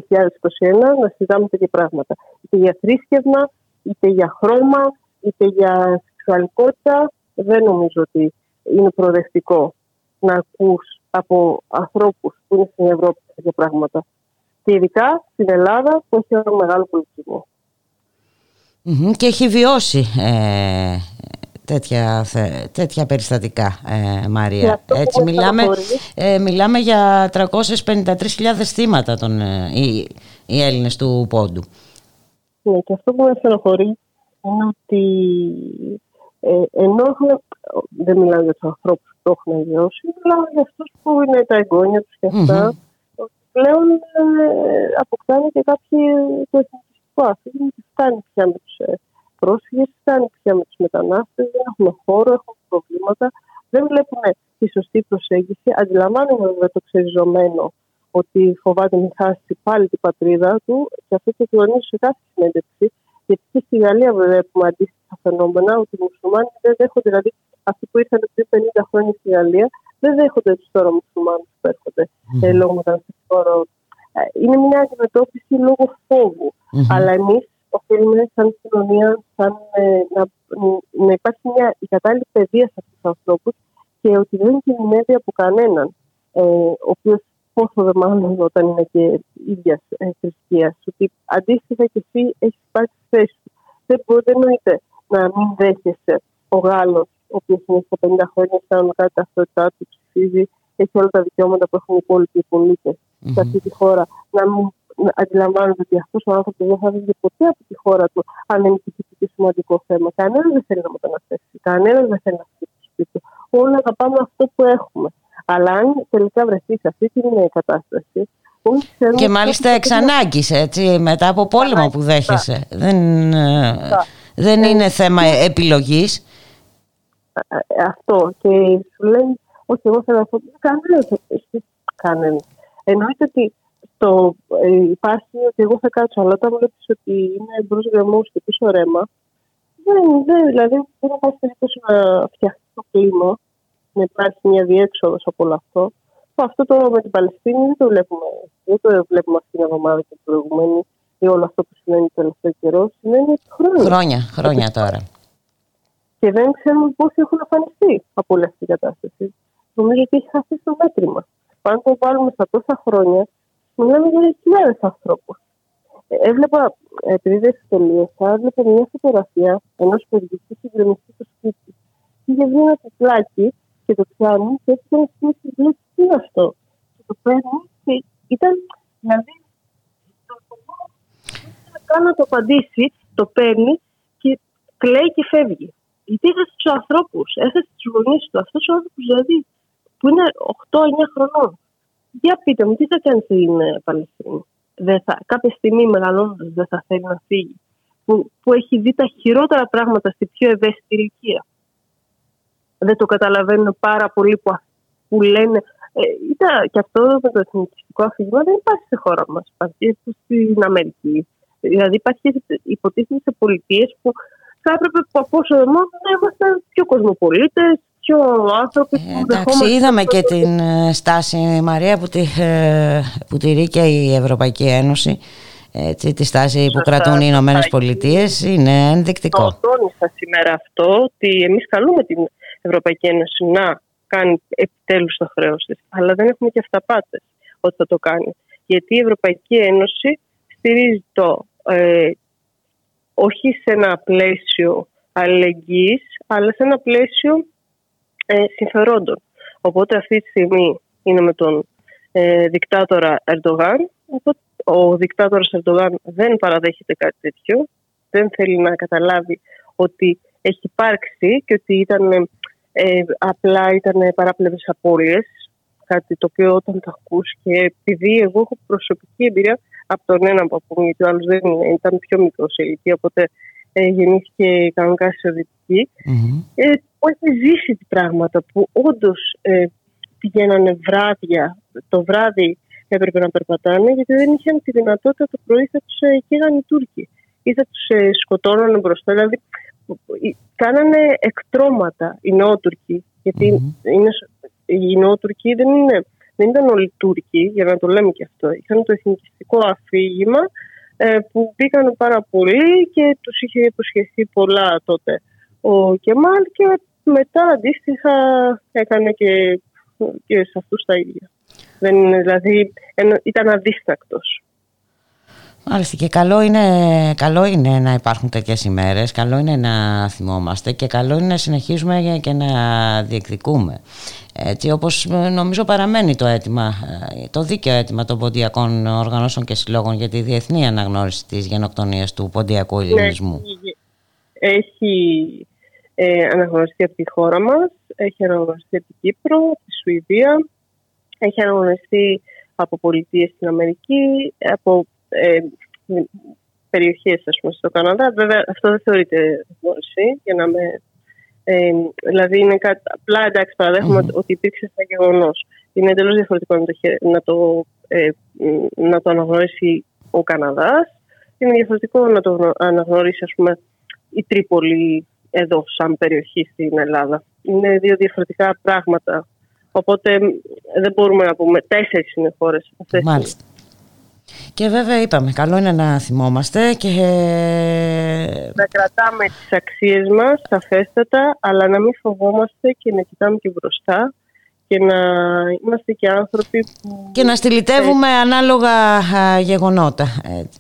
να συζητάμε τέτοια πράγματα. Είτε για θρήσκευμα, είτε για χρώμα, είτε για σεξουαλικότητα. Δεν νομίζω ότι είναι προοδευτικό να ακούς από ανθρώπους που είναι στην Ευρώπη τέτοια πράγματα. Και ειδικά στην Ελλάδα που έχει ένα μεγάλο πολιτισμό. Και έχει βιώσει ε, τέτοια, τέτοια περιστατικά, ε, Μαρία. Έτσι, μιλάμε, ε, μιλάμε για 353.000 θύματα των, ε, οι, οι Έλληνες του Πόντου. Ναι, και αυτό που με στενοχωρεί είναι ότι ε, ενώ έχουμε, δεν μιλάω για τους ανθρώπους που το έχουν βιώσει, μιλάω για αυτούς που είναι τα εγγόνια τους και αυτα ότι πλέον ε, αποκτάνε και κάποιο το εθνικιστικό αφήγημα και φτάνει πια με τους ε, πρόσφυγες, φτάνει πια με τους μετανάστες, δεν έχουμε χώρο, έχουμε προβλήματα, δεν βλέπουμε τη σωστή προσέγγιση. Αντιλαμβάνομαι βέβαια το ξεριζωμένο ότι φοβάται να χάσει πάλι την πατρίδα του και αυτό το κοινωνεί σε κάθε συνέντευξη. Γιατί και στη Γαλλία βέβαια έχουμε αντίστοιχα φαινόμενα ότι οι μουσουλμάνοι δεν δέχονται, δηλαδή αυτοί που ήρθαν πριν 50 χρόνια στη Γαλλία, δεν δέχονται τους τώρα μουσουλμάνους που έρχονται mm. ε, λόγω μεταναστευτικών ε, Είναι μια αντιμετώπιση λόγω φόβου. Mm-hmm. Αλλά εμείς οφείλουμε σαν κοινωνία σαν, ε, να, να υπάρχει μια η κατάλληλη παιδεία σε αυτούς τους ανθρώπους και ότι δεν κινδυνεύει από κανέναν ε, ο οποίος πόσο δε μάλλον όταν είναι και ίδιας ε, θρησκείας. Ότι αντίστοιχα και εσύ έχεις πάρει τη θέση σου. Δεν μπορεί, δεν εννοείται να μην δέχεσαι ο Γάλλος, ο οποίος είναι στα 50 χρόνια, σαν κάτι ταυτότητά του, ψηφίζει, έχει όλα τα δικαιώματα που έχουν οι υπόλοιποι πολίτες mm-hmm. σε αυτή τη χώρα, να μην αντιλαμβάνονται ότι αυτός ο άνθρωπος δεν θα βγει ποτέ από τη χώρα του αν είναι και σημαντικό θέμα. Κανένας δεν θέλει να μεταναστεύσει. Κανένας δεν θέλει να φύγει στο σπίτι του. Όλα θα πάμε αυτό που έχουμε. Αλλά αν τελικά βρεθεί σε αυτή την κατάσταση. Και μάλιστα εξ ανάγκης, έτσι, μετά από πόλεμο που δέχεσαι. Δεν, ε, δεν είναι θέμα επιλογής. Ε, ε, αυτό. Και σου λέει, Όχι, εγώ θέλω αυτό. Κανένα. Εννοείται ότι το, υπάρχει ότι εγώ θα κάτσω, αλλά όταν βλέπεις ότι είναι μπρος γραμμού και πίσω ρέμα, δεν, δεν, δηλαδή δεν θα περίπτωση να φτιαχτεί το κλίμα να υπάρχει μια διέξοδος από όλο αυτό. Αυτό το με την Παλαιστίνη δεν το βλέπουμε. Δεν το βλέπουμε αυτή την εβδομάδα και την προηγούμενη ή όλο αυτό που σημαίνει το τελευταίο καιρό. Σημαίνει χρόνια. Χρόνια, χρόνια τώρα. Και δεν ξέρουμε πόσοι έχουν αφανιστεί από όλη αυτή την κατάσταση. Νομίζω ότι έχει χαθεί στο μέτρημα. Αν το βάλουμε στα τόσα χρόνια, μιλάμε για χιλιάδες ανθρώπους. Ε, έβλεπα, επειδή δεν τελείωσα, έβλεπα μια φωτογραφία ενός παιδιού που είχε γκρεμιστεί στο σπίτι. Είχε βγει ένα τυπλάκι και το πιάνει και έτσι να σκέφτεται τι λέει τι είναι αυτό; Και το παίρνει και ήταν, δηλαδή, το καν να το απαντήσει, το παίρνει και κλαίει και φεύγει. Γιατί έφτασε του ανθρώπους, έφτασε του γονείς του. Αυτός ο άνθρωπος δηλαδή που είναι 8-9 χρονών. Για πείτε μου, τι θα κάνει στην Παλαιστίνη; Δεν θα, κάποια στιγμή μεγαλώνοντα δεν θα θέλει να φύγει. Που, που έχει δει τα χειρότερα πράγματα στη πιο ευαίσθητη ηλικία δεν το καταλαβαίνουν πάρα πολύ που, που λένε. Ε, και αυτό με το εθνικιστικό αφήγημα δεν υπάρχει στη χώρα μας. Υπάρχει στην Αμερική. Δηλαδή υπάρχει υποτίθεται σε πολιτείες που θα έπρεπε από όσο μόνο να είμαστε πιο κοσμοπολίτες, πιο άνθρωποι. Ε, εντάξει, είδαμε και την ε, στάση Μαρία που, τη, ε, που τηρεί και η Ευρωπαϊκή Ένωση. Έτσι, τη στάση που κρατούν οι Ηνωμένες Πολιτείες είναι ενδεικτικό. Το τόνισα σήμερα αυτό ότι εμείς καλούμε την Ευρωπαϊκή Ένωση να κάνει επιτέλους το χρέος της. Αλλά δεν έχουμε και αυταπάτες ότι θα το κάνει. Γιατί η Ευρωπαϊκή Ένωση στηρίζει το ε, όχι σε ένα πλαίσιο αλληλεγγύης, αλλά σε ένα πλαίσιο ε, συμφερόντων. Οπότε αυτή τη στιγμή είναι με τον ε, δικτάτορα Ερντογάν. Ο δικτάτορας Ερντογάν δεν παραδέχεται κάτι τέτοιο. Δεν θέλει να καταλάβει ότι έχει υπάρξει και ότι ήταν ε, απλά ήταν παράπλευρες απώλειες, κάτι το οποίο όταν το ακούς και επειδή εγώ έχω προσωπική εμπειρία από τον έναν παππού, γιατί ο άλλος δεν ήταν πιο μικρός σε ηλικία, οπότε ε, γεννήθηκε κανονικά σε δυτική, mm-hmm. ε, που έχει ζήσει πράγματα που όντως ε, πηγαίνανε βράδια, το βράδυ έπρεπε να περπατάνε, γιατί δεν είχαν τη δυνατότητα το πρωί θα τους ε, καίγαν οι Τούρκοι ή θα τους ε, σκοτώνανε μπροστά. Δηλαδή κάνανε εκτρώματα οι Νεότουρκοι. είναι, οι Νεότουρκοι δεν, είναι, δεν ήταν όλοι Τούρκοι, για να το λέμε και αυτό. Είχαν το εθνικιστικό αφήγημα ε, που πήγαν πάρα πολύ και τους είχε υποσχεθεί πολλά τότε ο Κεμάλ και μετά αντίστοιχα έκανε και, και σε αυτούς τα ίδια. Δεν δηλαδή, ήταν αδίστακτος. Μάλιστα και καλό είναι, καλό είναι να υπάρχουν τέτοιες ημέρες, καλό είναι να θυμόμαστε και καλό είναι να συνεχίζουμε και να διεκδικούμε. Έτσι όπως νομίζω παραμένει το αίτημα, το δίκαιο αίτημα των ποντιακών οργανώσεων και συλλόγων για τη διεθνή αναγνώριση της γενοκτονίας του ποντιακού ναι, ελληνισμού. έχει ε, αναγνωριστεί από τη χώρα μας, έχει αναγνωριστεί από την Κύπρο, τη Σουηδία, έχει αναγνωριστεί από πολιτείες στην Αμερική, από ε, περιοχές ας πούμε, στο Καναδά. Βέβαια αυτό δεν θεωρείται γνώριση για να με... Ε, δηλαδή είναι κάτι, απλά εντάξει παραδέχομαι mm-hmm. ότι υπήρξε ένα γεγονός. Είναι εντελώς διαφορετικό να το, να, το, ε, να το αναγνωρίσει ο Καναδάς. Είναι διαφορετικό να το αναγνωρίσει ας πούμε, η Τρίπολη εδώ σαν περιοχή στην Ελλάδα. Είναι δύο διαφορετικά πράγματα. Οπότε δεν μπορούμε να πούμε τέσσερις είναι χώρες. Μάλιστα. Και βέβαια είπαμε, καλό είναι να θυμόμαστε και... Να κρατάμε τις αξίες μας, σαφέστατα, αλλά να μην φοβόμαστε και να κοιτάμε και μπροστά και να είμαστε και άνθρωποι που... Και να στυλιτεύουμε ανάλογα γεγονότα. Έτσι.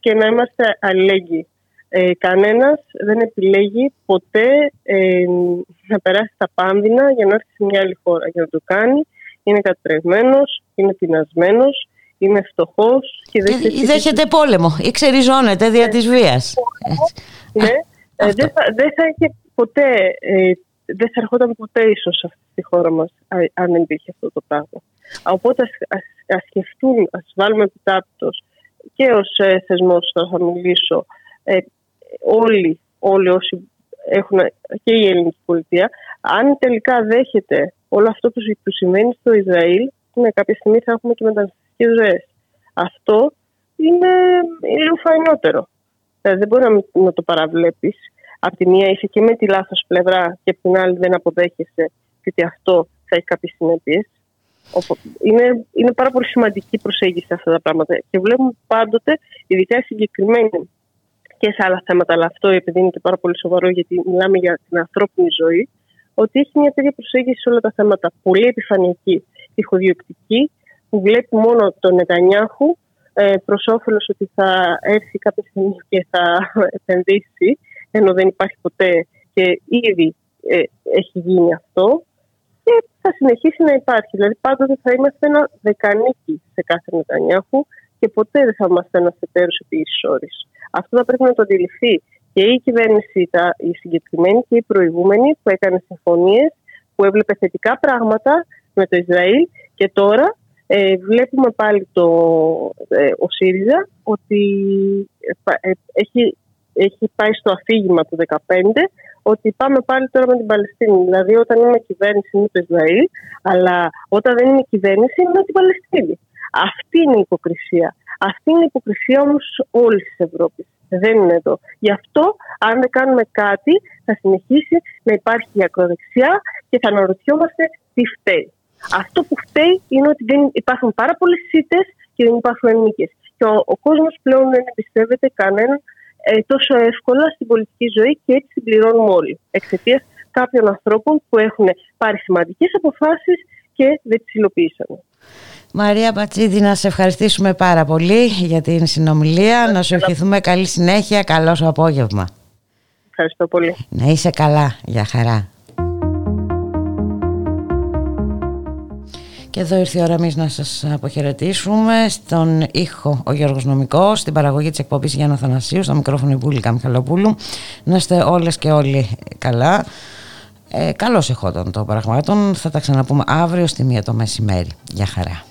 Και να είμαστε αλληλέγγυοι. Ε, κανένας δεν επιλέγει ποτέ ε, να περάσει τα πάνδυνα για να έρθει σε μια άλλη χώρα. Για να το κάνει είναι κατρεγμένος, είναι πεινασμένος, είναι φτωχός και δέχεται, ή δέχεται πόλεμο ή ξεριζώνεται δια της βίας. Ναι, ε, δεν θα, δεν θα είχε ποτέ, ε, δεν θα ερχόταν ποτέ ίσως αυτή τη χώρα μας αν δεν υπήρχε αυτό το πράγμα. Οπότε ας, ας, ας σκεφτούν, ας βάλουμε επιτάπητος και ως ε, θεσμός θα μιλήσω ε, όλοι, όλοι όσοι έχουν και η ελληνική πολιτεία, αν τελικά δέχεται όλο αυτό που, που συμβαίνει στο Ισραήλ, ναι, κάποια στιγμή θα έχουμε και μεταναστευτικέ ζωές. Αυτό είναι λίγο φαϊνότερο. Δηλαδή δεν μπορεί να, να το παραβλέπεις. Απ' τη μία είσαι και με τη λάθος πλευρά και απ' την άλλη δεν αποδέχεσαι ότι αυτό θα έχει κάποιες συνέπειες. Είναι, είναι πάρα πολύ σημαντική προσέγγιση αυτά τα πράγματα. Και βλέπουμε πάντοτε, ειδικά συγκεκριμένη και σε άλλα θέματα, αλλά αυτό επειδή είναι και πάρα πολύ σοβαρό, γιατί μιλάμε για την ανθρώπινη ζωή, ότι έχει μια τέτοια προσέγγιση σε όλα τα θέματα. Πολύ επιφανειακή, ηχοδιοκτική, που βλέπει μόνο τον Νετανιάχου ε, προς όφελος ότι θα έρθει κάποια στιγμή και θα επενδύσει, ενώ δεν υπάρχει ποτέ και ήδη ε, έχει γίνει αυτό. Και θα συνεχίσει να υπάρχει. Δηλαδή, πάντοτε θα είμαστε ένα δεκανίκι σε κάθε Νετανιάχου και ποτέ δεν θα είμαστε ένας εταίρος επί όρης. Αυτό θα πρέπει να το αντιληφθεί και η κυβέρνηση, τα, η συγκεκριμένη και η προηγούμενη που έκανε συμφωνίες, που έβλεπε θετικά πράγματα με το Ισραήλ και τώρα ε, βλέπουμε πάλι το, ε, ο ΣΥΡΙΖΑ ότι ε, έχει, έχει πάει στο αφήγημα του 2015 ότι πάμε πάλι τώρα με την Παλαιστίνη. Δηλαδή όταν είμαι κυβέρνηση είναι το Ισραήλ, αλλά όταν δεν είμαι κυβέρνηση είναι την Παλαιστίνη. Αυτή είναι η υποκρισία. Αυτή είναι η υποκρισία όμως όλης της Ευρώπης. Δεν είναι εδώ. Γι' αυτό, αν δεν κάνουμε κάτι, θα συνεχίσει να υπάρχει η ακροδεξιά και θα αναρωτιόμαστε τι φταίει. Αυτό που φταίει είναι ότι δεν υπάρχουν πάρα πολλές σύτε και δεν υπάρχουν νίκε. Και ο, ο κόσμος πλέον δεν εμπιστεύεται κανέναν ε, τόσο εύκολα στην πολιτική ζωή και έτσι συμπληρώνουμε όλοι. Εξαιτίας κάποιων ανθρώπων που έχουν πάρει σημαντικές αποφάσεις και δεν τις υλοποίησαν. Μαρία Πατσίδη, να σε ευχαριστήσουμε πάρα πολύ για την συνομιλία. Να σου ευχηθούμε καλή συνέχεια. Καλό σου απόγευμα. Ευχαριστώ πολύ. Να είσαι καλά. Για χαρά. Και εδώ ήρθε η ώρα εμείς να σας αποχαιρετήσουμε στον ήχο ο Γιώργος Νομικός, στην παραγωγή της εκπομπής Γιάννα Θανασίου, στο μικρόφωνο η Μπούλικα Μιχαλοπούλου. Να είστε όλες και όλοι καλά. Ε, καλώς εχόταν το πραγμάτων. Θα τα ξαναπούμε αύριο στη μία το μεσημέρι. Γεια χαρά.